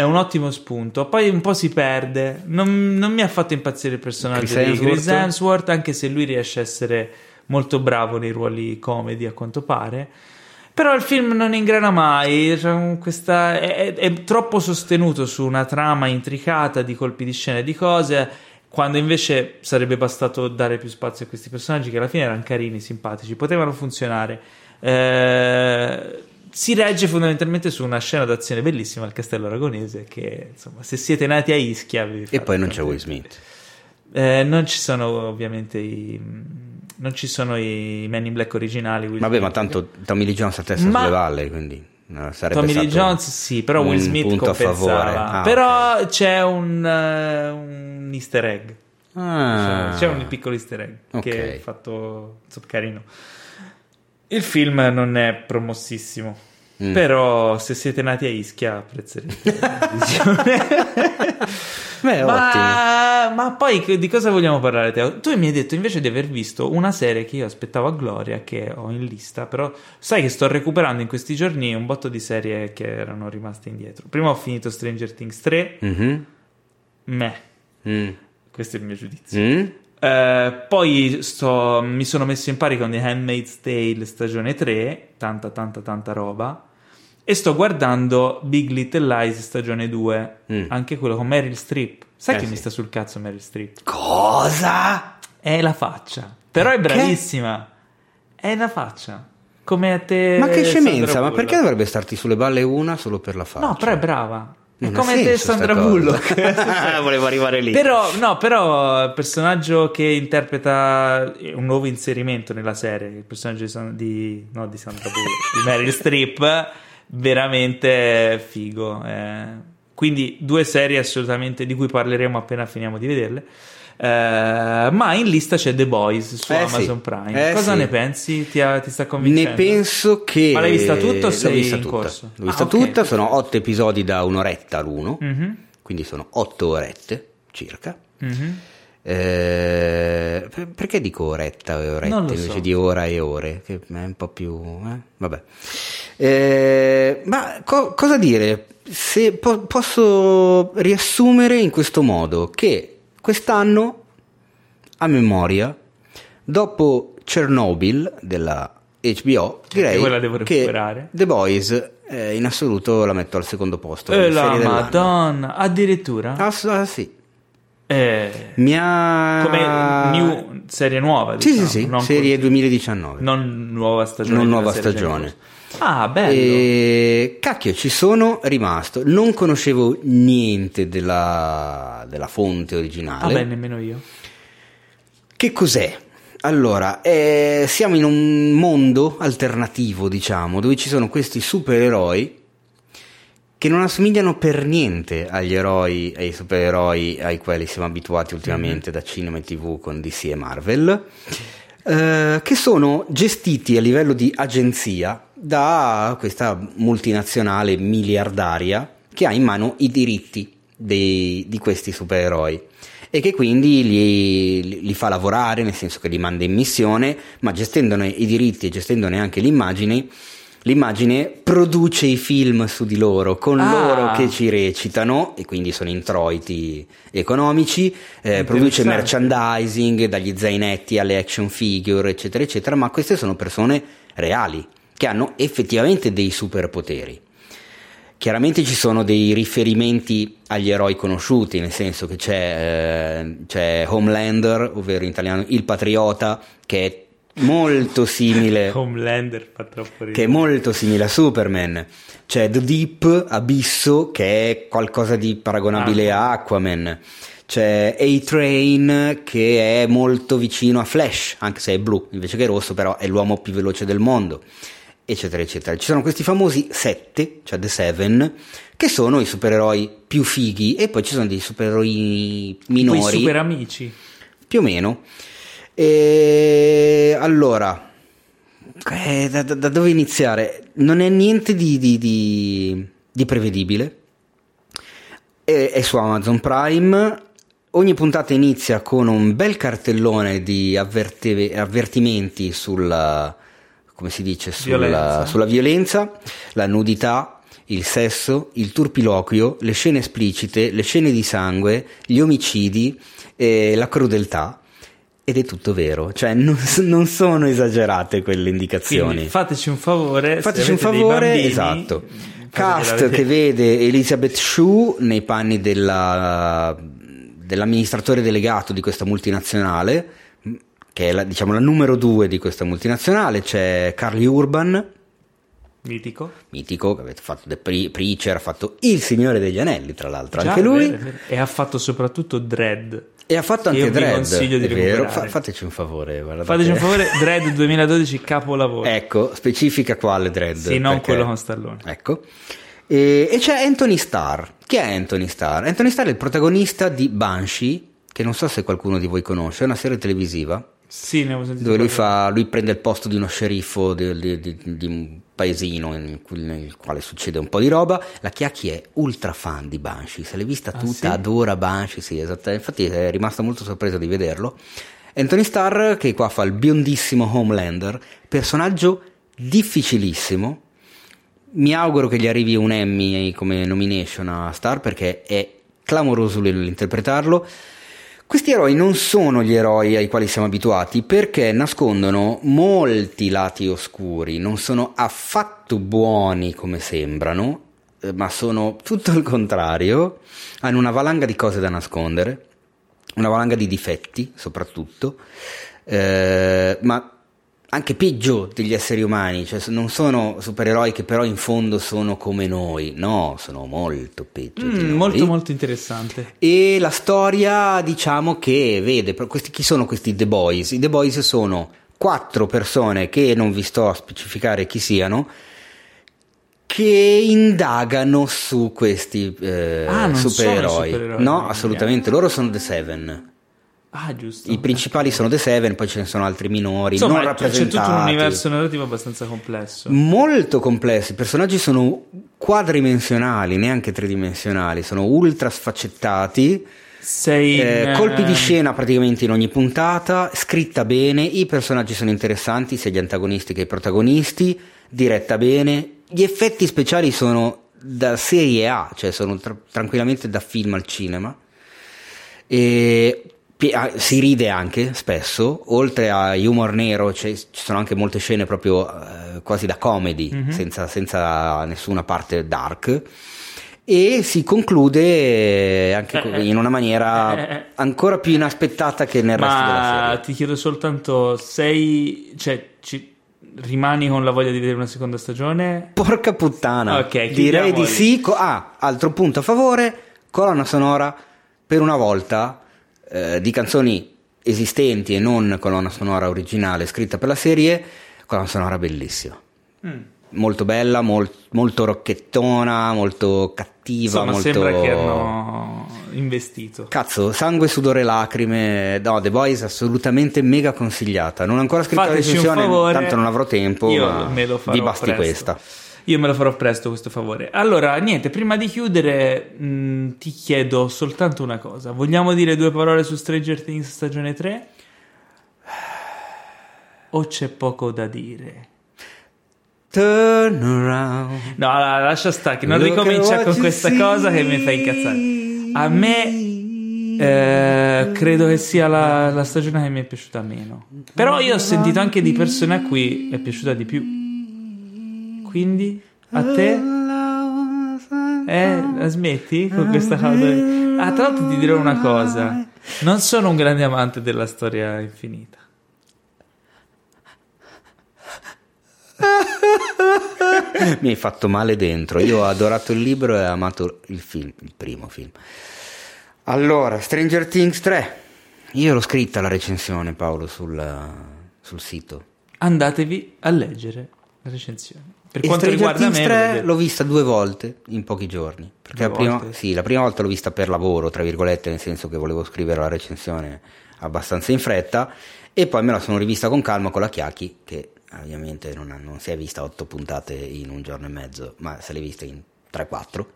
è un ottimo spunto. Poi un po' si perde. Non, non mi ha fatto impazzire il personaggio Chris di? Chris Hemsworth, anche se lui riesce a essere molto bravo nei ruoli comedy, a quanto pare. Però il film non ingrana mai, cioè, questa- è, è- è troppo sostenuto su una trama intricata di colpi di scena e di cose, quando invece sarebbe bastato dare più spazio a questi personaggi che alla fine erano carini, simpatici, potevano funzionare. Eh, si regge fondamentalmente su una scena d'azione bellissima al Castello Aragonese che, insomma, se siete nati a Ischia... E poi non c'è. Will Smith. Eh, non ci sono ovviamente i... Non ci sono i Men in Black originali. Will Vabbè, Smith. ma tanto Tommy Lee Jones a testa Ma- sulle valle, quindi eh, sarebbe Tommy Lee Jones sì, però Will Smith compensava. Ah, però c'è un, eh, un easter egg. Ah. C'è un piccolo easter egg Ok. che è fatto insomma, carino. Il film non è promossissimo. Mm. Però se siete nati a Ischia apprezzerete. Beh, ottimo. ma, ma poi di cosa vogliamo parlare Teo? Tu mi hai detto invece di aver visto una serie che io aspettavo a Gloria che ho in lista però sai che sto recuperando in questi giorni un botto di serie che erano rimaste indietro prima ho finito Stranger Things 3 Mhm. meh Mm. questo è il mio giudizio Mm. Eh, poi sto- mi sono messo in pari con The Handmaid's Tale stagione 3, tanta tanta tanta roba. E sto guardando Big Little Lies stagione 2, Mm. anche quello con Meryl Streep. Sai Eh, che sì. mi sta sul cazzo Meryl Streep? Cosa? È la faccia. Però è bravissima. È la faccia. Come a te. Ma che scemenza, ma perché dovrebbe starti sulle balle una solo per la faccia? No, però è brava. Non come te Sandra. Bullock. Volevo arrivare lì. Però, no, però il personaggio che interpreta un nuovo inserimento nella serie, il personaggio di, San- di- no, di Sandra Bullock, di Meryl Streep, veramente figo. eh. Quindi due serie assolutamente di cui parleremo appena finiamo di vederle. Eh, ma in lista c'è The Boys su Eh, Amazon sì. Prime. Eh, Cosa sì. ne pensi? Ti, ha- ti sta convincendo? Ne penso che. Ma l'hai vista tutta o L'ho sei vista in tutta. corso? L'ho vista Ah, tutta, sono otto episodi da un'oretta l'uno, Mhm, quindi sono otto orette circa. mhm. Eh, per- perché dico oretta e orette invece so. di ora e ore? Che è un po' più. eh? Vabbè. Eh, ma co- cosa dire? Se po- posso riassumere in questo modo: che quest'anno, a memoria, dopo Chernobyl della HBO, direi che recuperare. The Boys eh, in assoluto la metto al secondo posto. Eh, come la madonna, addirittura. Ah, s- ah, sì. Eh, Mi ha... come new, serie nuova, Sì, diciamo, sì, sì, non serie con- 2019. non nuova stagione. Non nuova stagione. corso. Ah, bello. E cacchio, ci sono rimasto. Non conoscevo niente della, della fonte originale. Vabbè, nemmeno io. Che cos'è? Allora, eh, siamo in un mondo alternativo, diciamo, dove ci sono questi supereroi che non assomigliano per niente agli eroi, ai supereroi ai quali siamo abituati ultimamente da cinema e tv con DC e Marvel, eh, che sono gestiti a livello di agenzia da questa multinazionale miliardaria che ha in mano i diritti dei- di questi supereroi e che quindi li, li fa lavorare, nel senso che li manda in missione, ma gestendone i diritti e gestendone anche le immagini, l'immagine produce i film su di loro, con Ah. loro che ci recitano, e quindi sono introiti economici, eh, produce merchandising, dagli zainetti alle action figure, eccetera, eccetera, ma queste sono persone reali, che hanno effettivamente dei superpoteri. Chiaramente ci sono dei riferimenti agli eroi conosciuti, nel senso che c'è, eh, c'è Homelander, ovvero in italiano il patriota, che è molto simile Homelander fa troppo che è ridere. molto simile a Superman. C'è The Deep, Abisso, che è qualcosa di paragonabile a Aquaman. C'è A-Train, che è molto vicino a Flash, anche se è blu invece che rosso, però è l'uomo più veloce del mondo, eccetera, eccetera. Ci sono questi famosi sette, cioè The Seven, che sono i supereroi più fighi, e poi ci sono dei supereroi Quei minori, super amici. più o meno. E allora, eh, da, da- dove iniziare? Non è niente di, di- di- di prevedibile. È, è su Amazon Prime. Ogni puntata inizia con un bel cartellone di avverte- avvertimenti sulla, come si dice, sulla Violenza. sulla violenza, la nudità, il sesso, il turpiloquio, le scene esplicite, le scene di sangue, gli omicidi, e la crudeltà. Ed è tutto vero, cioè non, non sono esagerate quelle indicazioni. Quindi fateci un favore. Fateci un favore, bambini, esatto. Cast che vede Elizabeth Shue nei panni della- dell'amministratore delegato di questa multinazionale, che è la, diciamo, la numero due di questa multinazionale. C'è Carly Urban, Mitico. mitico, che avete fatto The Pre- Preacher, ha fatto Il Signore degli Anelli, tra l'altro, Già, anche lui. vero, vero. E ha fatto soprattutto Dread. E ha fatto anche vi Dredd, consiglio di vero. Fa- fateci un favore. guardate. Fateci un favore, Dread 2012 capolavoro. Ecco, specifica quale Dredd. sì, non perché- quello con Stallone. Ecco. E, e c'è Anthony Starr. Chi è Anthony Starr? Anthony Starr è il protagonista di Banshee, che non so se qualcuno di voi conosce, è una serie televisiva Sì, ne sentito dove lui, fa, lui prende il posto di uno sceriffo di, di- di- di un paesino in cui- nel quale succede un po' di roba. La Chiacchi è ultra fan di Banshee, se l'è vista Ah, tutta, sì? adora Banshee, sì, esatto. Infatti è rimasta molto sorpresa di vederlo. Anthony Starr, che qua fa il biondissimo Homelander, personaggio difficilissimo. Mi auguro che gli arrivi un Emmy come nomination a Star perché è clamoroso l'interpretarlo. Questi eroi non sono gli eroi ai quali siamo abituati perché nascondono molti lati oscuri, non sono affatto buoni come sembrano, eh, ma sono tutto il contrario, hanno una valanga di cose da nascondere, una valanga di difetti soprattutto, eh, ma anche peggio degli esseri umani, cioè non sono supereroi che però in fondo sono come noi, no, sono molto peggio. Mm, molto molto interessante. E la storia, diciamo che vede, questi, chi sono questi The Boys? I The Boys sono quattro persone che non vi sto a specificare chi siano, che indagano su questi eh, Ah, supereroi. supereroi, No, assolutamente, loro sono The Seven. Ah, giusto. I principali sono The Seven, poi ce ne sono altri minori, non Insomma, c'è rappresentati. tutto un universo narrativo abbastanza complesso. Molto complessi, i personaggi sono quadridimensionali, neanche tridimensionali, sono ultra sfaccettati. Sei Eh, in, colpi di eh, scena praticamente in ogni puntata, scritta bene, i personaggi sono interessanti, sia gli antagonisti che i protagonisti, diretta bene, gli effetti speciali sono da serie A, cioè sono tra- tranquillamente da film al cinema. E si ride anche spesso, oltre a humor nero ci sono anche molte scene proprio eh, quasi da comedy, Mhm. senza, senza nessuna parte dark. E si conclude anche co- Eh, eh. in una maniera ancora più inaspettata che nel resto della Ma serie. ti chiedo soltanto, sei... Cioè, ci- rimani con la voglia di vedere una seconda stagione? Porca puttana, Ok, direi di sì. Co- ah, altro punto a favore: colonna sonora per una volta eh, di canzoni esistenti e non colonna sonora originale scritta per la serie. Colonna sonora bellissima, Mm. molto bella, mol- molto rocchettona, molto cattiva. Insomma, molto... sembra che hanno investito. Cazzo, sangue, sudore, lacrime. No, The Boys assolutamente mega consigliata. Non ho ancora scritto la Fateci un recensione, tanto non avrò tempo. Io ma me lo farò Vi basti presto. questa. Io me lo farò presto questo favore. Allora, niente, prima di chiudere mh, ti chiedo soltanto una cosa. Vogliamo dire due parole su Stranger Things stagione 3? O c'è poco da dire? Turn around. No, allora, lascia stare, che non Look ricomincia con questa you cosa che mi fa incazzare. A me eh, credo che sia la, la stagione che mi è piaciuta meno. Però io ho sentito anche di persone a cui è piaciuta di più. Quindi, a te? Eh, la smetti con questa cosa? Ah, tra l'altro ti dirò una cosa. Non sono un grande amante della storia infinita. Mi hai fatto male dentro. Io ho adorato il libro e ho amato il film, il primo film. Allora, Stranger Things 3. Io l'ho scritta la recensione, Paolo, sul, sul sito. Andatevi a leggere la recensione. Per E quanto Stranger riguarda Things me, 3 vedete- l'ho vista due volte in pochi giorni. Perché la prima, sì, la prima volta l'ho vista per lavoro, tra virgolette, nel senso che volevo scrivere la recensione abbastanza in fretta. E poi me la sono rivista con calma con la Chiacchi, che ovviamente non, ha- non si è vista otto puntate in un giorno e mezzo, ma se l'è vista in 3-4.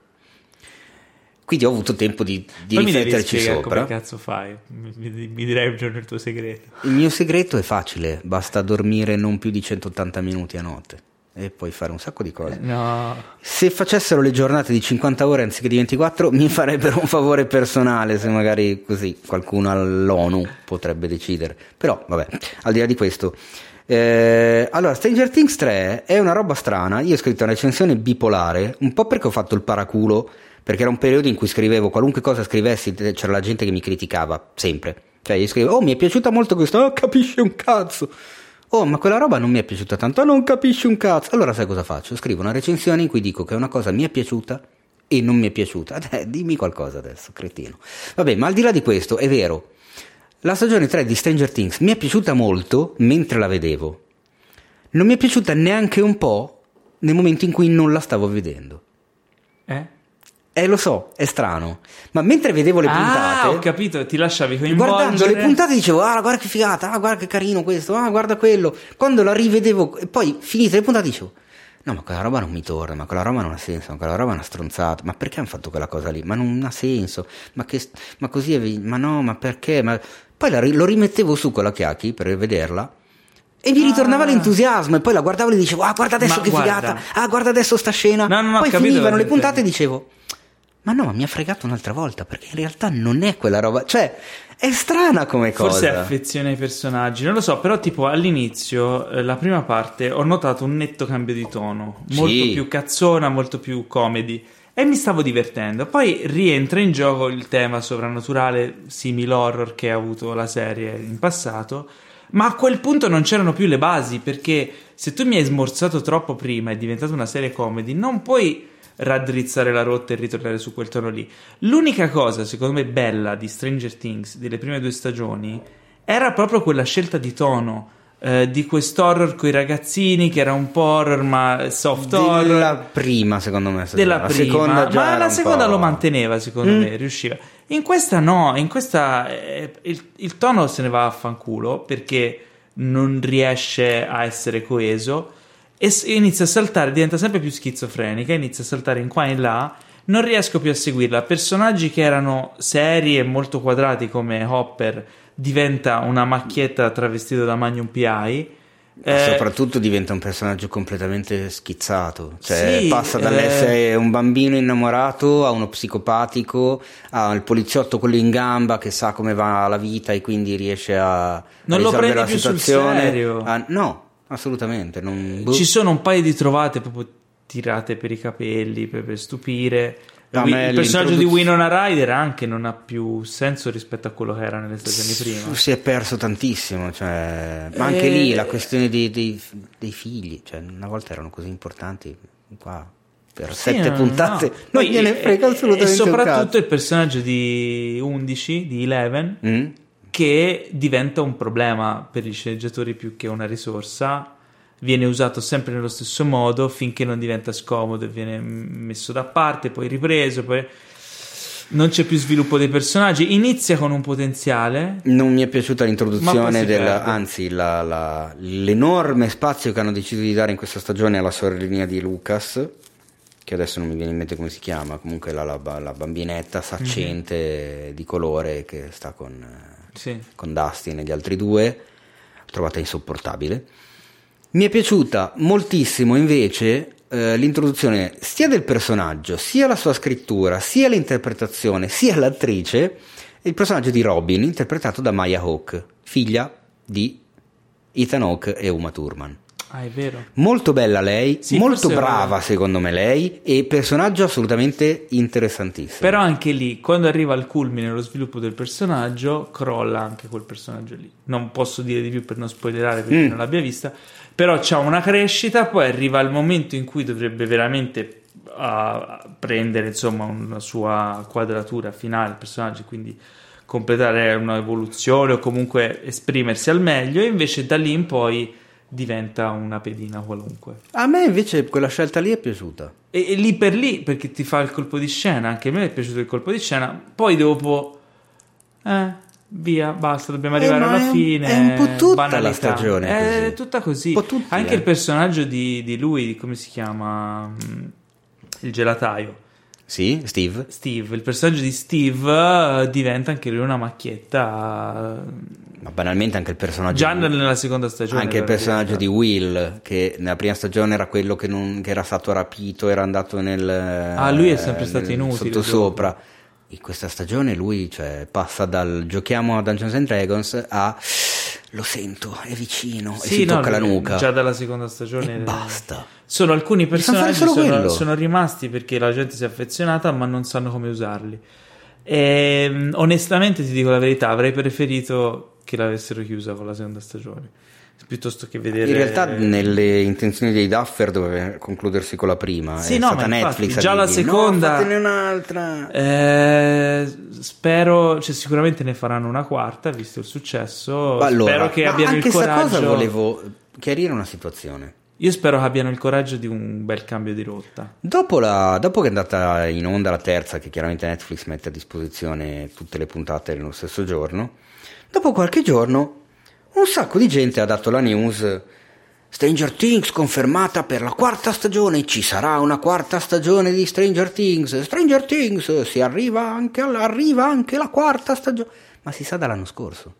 Quindi ho avuto tempo di, di Poi mi rifletterci spiegare sopra. come cazzo fai. Mi, mi- mi direi un giorno il tuo segreto. Il mio segreto è facile, basta dormire non più di 180 minuti a notte e puoi fare un sacco di cose. No, Se facessero le giornate di 50 ore anziché di 24 mi farebbero un favore personale se magari così qualcuno all'ONU potrebbe decidere. Però vabbè, al di là di questo. eh, allora, Stranger Things 3 è una roba strana. Io ho scritto una recensione bipolare, un po' perché ho fatto il paraculo, perché era un periodo in cui scrivevo qualunque cosa scrivessi, c'era la gente che mi criticava sempre. Cioè, io scrivevo, oh, mi è piaciuta molto questo, oh, capisci un cazzo. Oh, ma quella roba non mi è piaciuta tanto, "Ah, non capisci un cazzo. Allora sai cosa faccio? Scrivo una recensione in cui dico che una cosa mi è piaciuta e non mi è piaciuta. Eh, dimmi qualcosa adesso, cretino. Vabbè, ma al di là di questo, è vero, la stagione 3 di Stranger Things mi è piaciuta molto mentre la vedevo. Non mi è piaciuta neanche un po' nel momento in cui non la stavo vedendo. Eh? Lo so, è strano. Ma mentre vedevo le puntate... Ah, ho capito, ti lasciavi coinvolgere. Guardando le puntate dicevo, ah, guarda che figata, ah, guarda che carino questo, ah, guarda quello. Quando la rivedevo, e poi finite le puntate dicevo, no, ma quella roba non mi torna, ma quella roba non ha senso, ma quella roba è una stronzata, ma perché hanno fatto quella cosa lì? Ma non ha senso, ma, che, ma così, è- ma no, ma perché? Ma... Poi la lo rimettevo su con la chiacchi per vederla. E mi ritornava Ah. l'entusiasmo e poi la guardavo e dicevo, ah guarda adesso Ma che guarda. figata, ah guarda adesso sta scena. No, no, no, poi capito finivano le puntate e dicevo, ma no, ma mi ha fregato un'altra volta perché in realtà non è quella roba, cioè è strana come cosa. Forse è affezione ai personaggi, non lo so, però tipo all'inizio, eh, la prima parte, ho notato un netto cambio di tono, Sì. molto più cazzona, molto più comedy e mi stavo divertendo. Poi rientra in gioco il tema sovrannaturale simil horror che ha avuto la serie in passato, ma a quel punto non c'erano più le basi perché se tu mi hai smorzato troppo prima e è diventata una serie comedy, non puoi raddrizzare la rotta e ritornare su quel tono lì. L'unica cosa, secondo me, bella di Stranger Things, delle prime due stagioni, era proprio quella scelta di tono. eh, di quest'horror con i ragazzini che era un po' horror ma soft horror Della prima, secondo me. della la prima seconda già ma la seconda lo manteneva secondo Mm. me riusciva in questa no in questa eh, il, il tono se ne va a fanculo perché non riesce a essere coeso e inizia a saltare diventa sempre più schizofrenica inizia a saltare in qua e in là non riesco più a seguirla personaggi che erano seri e molto quadrati come Hopper diventa una macchietta travestito da Magnum PI Eh, soprattutto diventa un personaggio completamente schizzato. Cioè, Sì, passa eh. dall'essere un bambino innamorato a uno psicopatico, al poliziotto quello in gamba che sa come va la vita e quindi riesce a, a Non lo risolvere la più sul situazione. serio. Ah, no, assolutamente. Non, boh. Ci sono un paio di trovate proprio tirate per i capelli per, per stupire. Me il personaggio di Winona Ryder anche non ha più senso rispetto a quello che era nelle stagioni prima. Si è perso tantissimo, cioè, ma anche Eh, lì la questione dei, dei- dei figli, cioè, una volta erano così importanti, qua per Sì, sette no, puntate no. non gliene eh, frega eh, assolutamente E soprattutto il personaggio di 11, di Eleven, Mm? Che diventa un problema per i sceneggiatori più che una risorsa. Viene usato sempre nello stesso modo finché non diventa scomodo e viene messo da parte, poi ripreso, poi non c'è più sviluppo dei personaggi. Inizia con un potenziale. Non mi è piaciuta l'introduzione, del, anzi la- la- l'enorme spazio che hanno deciso di dare in questa stagione alla sorellina di Lucas, che adesso non mi viene in mente come si chiama, comunque la, la- bambinetta saccente Mhm. di colore che sta con, eh, Sì. con Dustin e gli altri due, l'ho trovata insopportabile. Mi è piaciuta moltissimo invece eh, l'introduzione sia del personaggio, sia la sua scrittura, sia l'interpretazione, sia l'attrice, il personaggio di Robin, interpretato da Maya Hawke, figlia di Ethan Hawke e Uma Thurman. Ah, è vero. Molto bella lei, Sì, molto brava secondo me lei e personaggio assolutamente interessantissimo. Però anche lì, quando arriva al culmine lo sviluppo del personaggio, crolla anche quel personaggio lì. Non posso dire di più per non spoilerare per chi Mm. non l'abbia vista, però c'ha una crescita, poi arriva il momento in cui dovrebbe veramente ah, prendere insomma una sua quadratura finale il personaggio, quindi completare un'evoluzione o comunque esprimersi al meglio, e invece da lì in poi diventa una pedina qualunque. A me invece quella scelta lì è piaciuta. E, e lì per lì, perché ti fa il colpo di scena, anche a me è piaciuto il colpo di scena, poi dopo, eh, via, basta, dobbiamo Eh, arrivare ma alla è fine. è un po' tutta banalità. la stagione È così. tutta così. Tutti, anche eh. il personaggio di, di lui, come si chiama? Mm, Il gelataio. Sì, Steve? Steve, il personaggio di Steve eh, diventa anche lui una macchietta. Eh, Ma banalmente anche il personaggio Già nella seconda stagione. Anche il personaggio di. Will, che nella prima stagione era quello che, non- che era stato rapito, era andato nel. Ah, lui è sempre stato nel inutile Sottosopra. In questa stagione lui cioè, passa dal giochiamo a Dungeons and Dragons a lo sento, è vicino e Sì, si no, tocca la lui- nuca. Già dalla seconda stagione. E basta. Sono alcuni personaggi solo sono, sono rimasti perché la gente si è affezionata ma non sanno come usarli. E, mh, onestamente ti dico la verità, avrei preferito che l'avessero chiusa con la seconda stagione piuttosto che vedere In realtà nelle intenzioni dei Duffer doveva concludersi con la prima. Sì, è no, stata ma infatti, Netflix a già la seconda- No, fatene un'altra. Eh, spero, cioè, sicuramente ne faranno una quarta visto il successo. Allora, spero che abbiano anche il coraggio. cosa volevo chiarire una situazione. Io spero che abbiano il coraggio di un bel cambio di rotta. Dopo, la- dopo che è andata in onda la terza, che chiaramente Netflix mette a disposizione tutte le puntate nello stesso giorno, dopo qualche giorno un sacco di gente ha dato la news. Stranger Things confermata per la quarta stagione, ci sarà una quarta stagione di Stranger Things, Stranger Things, si arriva anche, alla- arriva anche la quarta stagione, ma si sa dall'anno scorso.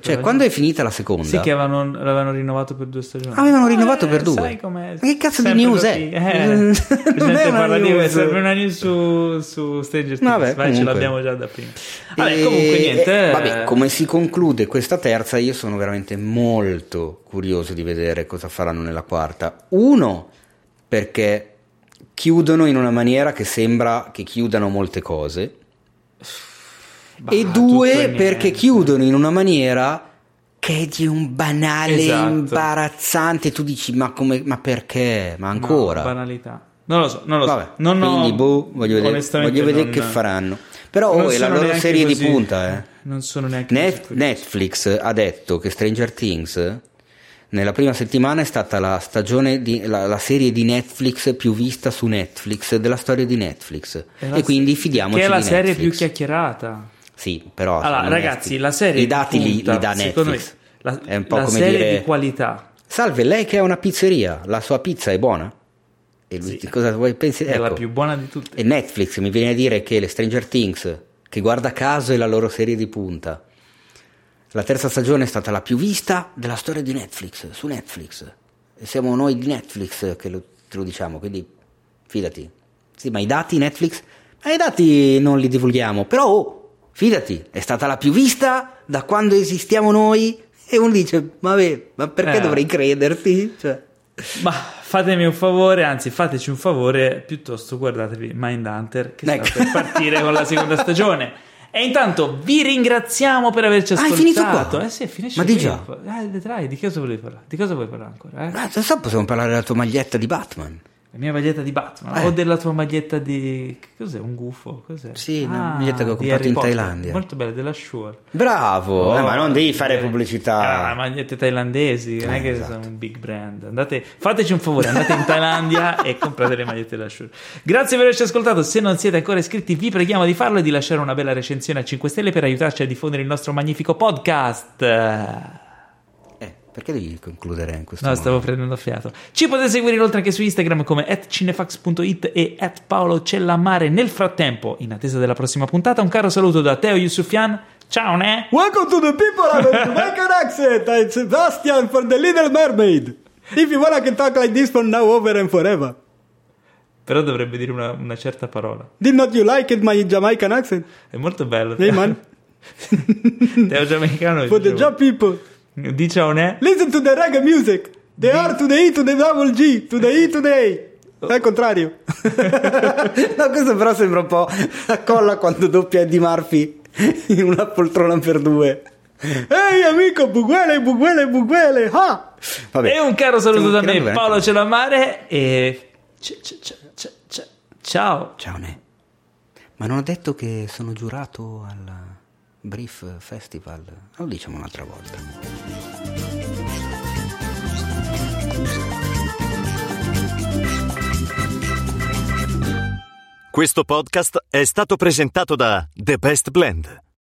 Cioè, quando è finita la seconda, Sì, che avevano, l'avevano rinnovato per due stagioni. Avevano rinnovato Eh, per due. Sai com'è? Ma che cazzo di Sempre news così. è? Eh, Non è una news. serve una news su, su Stranger Things. Vabbè, Vai, ce l'abbiamo già da prima. Vabbè, E- comunque niente. e- eh, vabbè, come si conclude questa terza, io sono veramente molto curioso di vedere cosa faranno nella quarta. Uno, perché chiudono in una maniera che sembra che chiudano molte cose. Bah, e due, perché chiudono in una maniera che è di un banale Esatto. imbarazzante. Tu dici, ma, come, ma perché? Ma ancora? No, banalità. Non lo so, non lo Vabbè, so. Non ho- quindi boh, voglio vedere, voglio vedere non- che faranno. Però oh, è la loro serie di così- punta, eh. Non sono neanche Net-. Netflix ha detto che Stranger Things nella prima settimana è stata la stagione di, la, la serie di Netflix più vista su Netflix della storia di Netflix la- e quindi fidiamoci Che è la di serie Netflix. più chiacchierata. Sì, però Allora, ragazzi, la serie i dati di li, punta, li dà Netflix. me, la, è un po' la come serie dire di qualità Salve, lei che ha una pizzeria, la sua pizza è buona? E lui, Sì. cosa vuoi pensi? è la ecco. più buona di tutte. E Netflix mi viene a dire che le Stranger Things, che guarda caso è la loro serie di punta, la terza stagione è stata la più vista della storia di Netflix, su Netflix. E siamo noi di Netflix che lo, te lo diciamo, quindi fidati. Sì, ma i dati Netflix, ma i dati non li divulghiamo, però oh, fidati, è stata la più vista da quando esistiamo noi. E uno dice, ma, beh, ma perché Eh. dovrei crederti? Cioè, Ma fatemi un favore, anzi fateci un favore, piuttosto guardatevi Mindhunter che Ecco. sta per partire con la seconda stagione. E intanto vi ringraziamo per averci Ah, è ascoltato. finito qua? Eh sì, finisce Ma di già? Eh, vedrai, di cosa volevi parlare? Di cosa vuoi parlare ancora? Eh? ah, adesso possiamo parlare della tua maglietta di Batman. La mia maglietta di Batman Eh. o della tua maglietta di... che cos'è? Un gufo? Cos'è? Sì, una Ah, maglietta che ho comprato in. Thailandia. Molto bella, della Shure. Bravo, eh, ma non devi fare Ah, pubblicità. magliette thailandesi, non è Eh, che esatto. sono un big brand. Andate, fateci un favore, andate in Thailandia e comprate le magliette della Shure. Grazie per averci ascoltato. Se non siete ancora iscritti, vi preghiamo di farlo e di lasciare una bella recensione a 5 stelle per aiutarci a diffondere il nostro magnifico podcast. Perché devi concludere in questo No, modo? stavo prendendo fiato. Ci potete seguire inoltre anche su Instagram come cinefax.it e paolocellamare. Nel frattempo, in attesa della prossima puntata, un caro saluto da Teo Yusufian. Ciao, ne? Welcome to the people of the Jamaican accent. I'm Sebastian from the Little Mermaid. If you wanna can talk like this from now over and forever. Però dovrebbe dire una, una certa parola. Did not you like it, my Jamaican accent? È molto bello. Hey man, Teo giamaicano. for the job people. È. Listen to the reggae music. The R to the E to the double G to the E to the A. Al contrario. No, questo però sembra un po' la colla quando doppia Eddie Murphy in una poltrona per due. Ehi amico, buguele, buguele, buguele. Ah! Vabbè. E un caro saluto da me. Paolo Celamare. E. c- c- c- c- c- Ciao. Ciao Ne. Ma non ho detto che sono giurato al Brief Festival? Lo diciamo un'altra volta. Questo podcast è stato presentato da The Best Blend.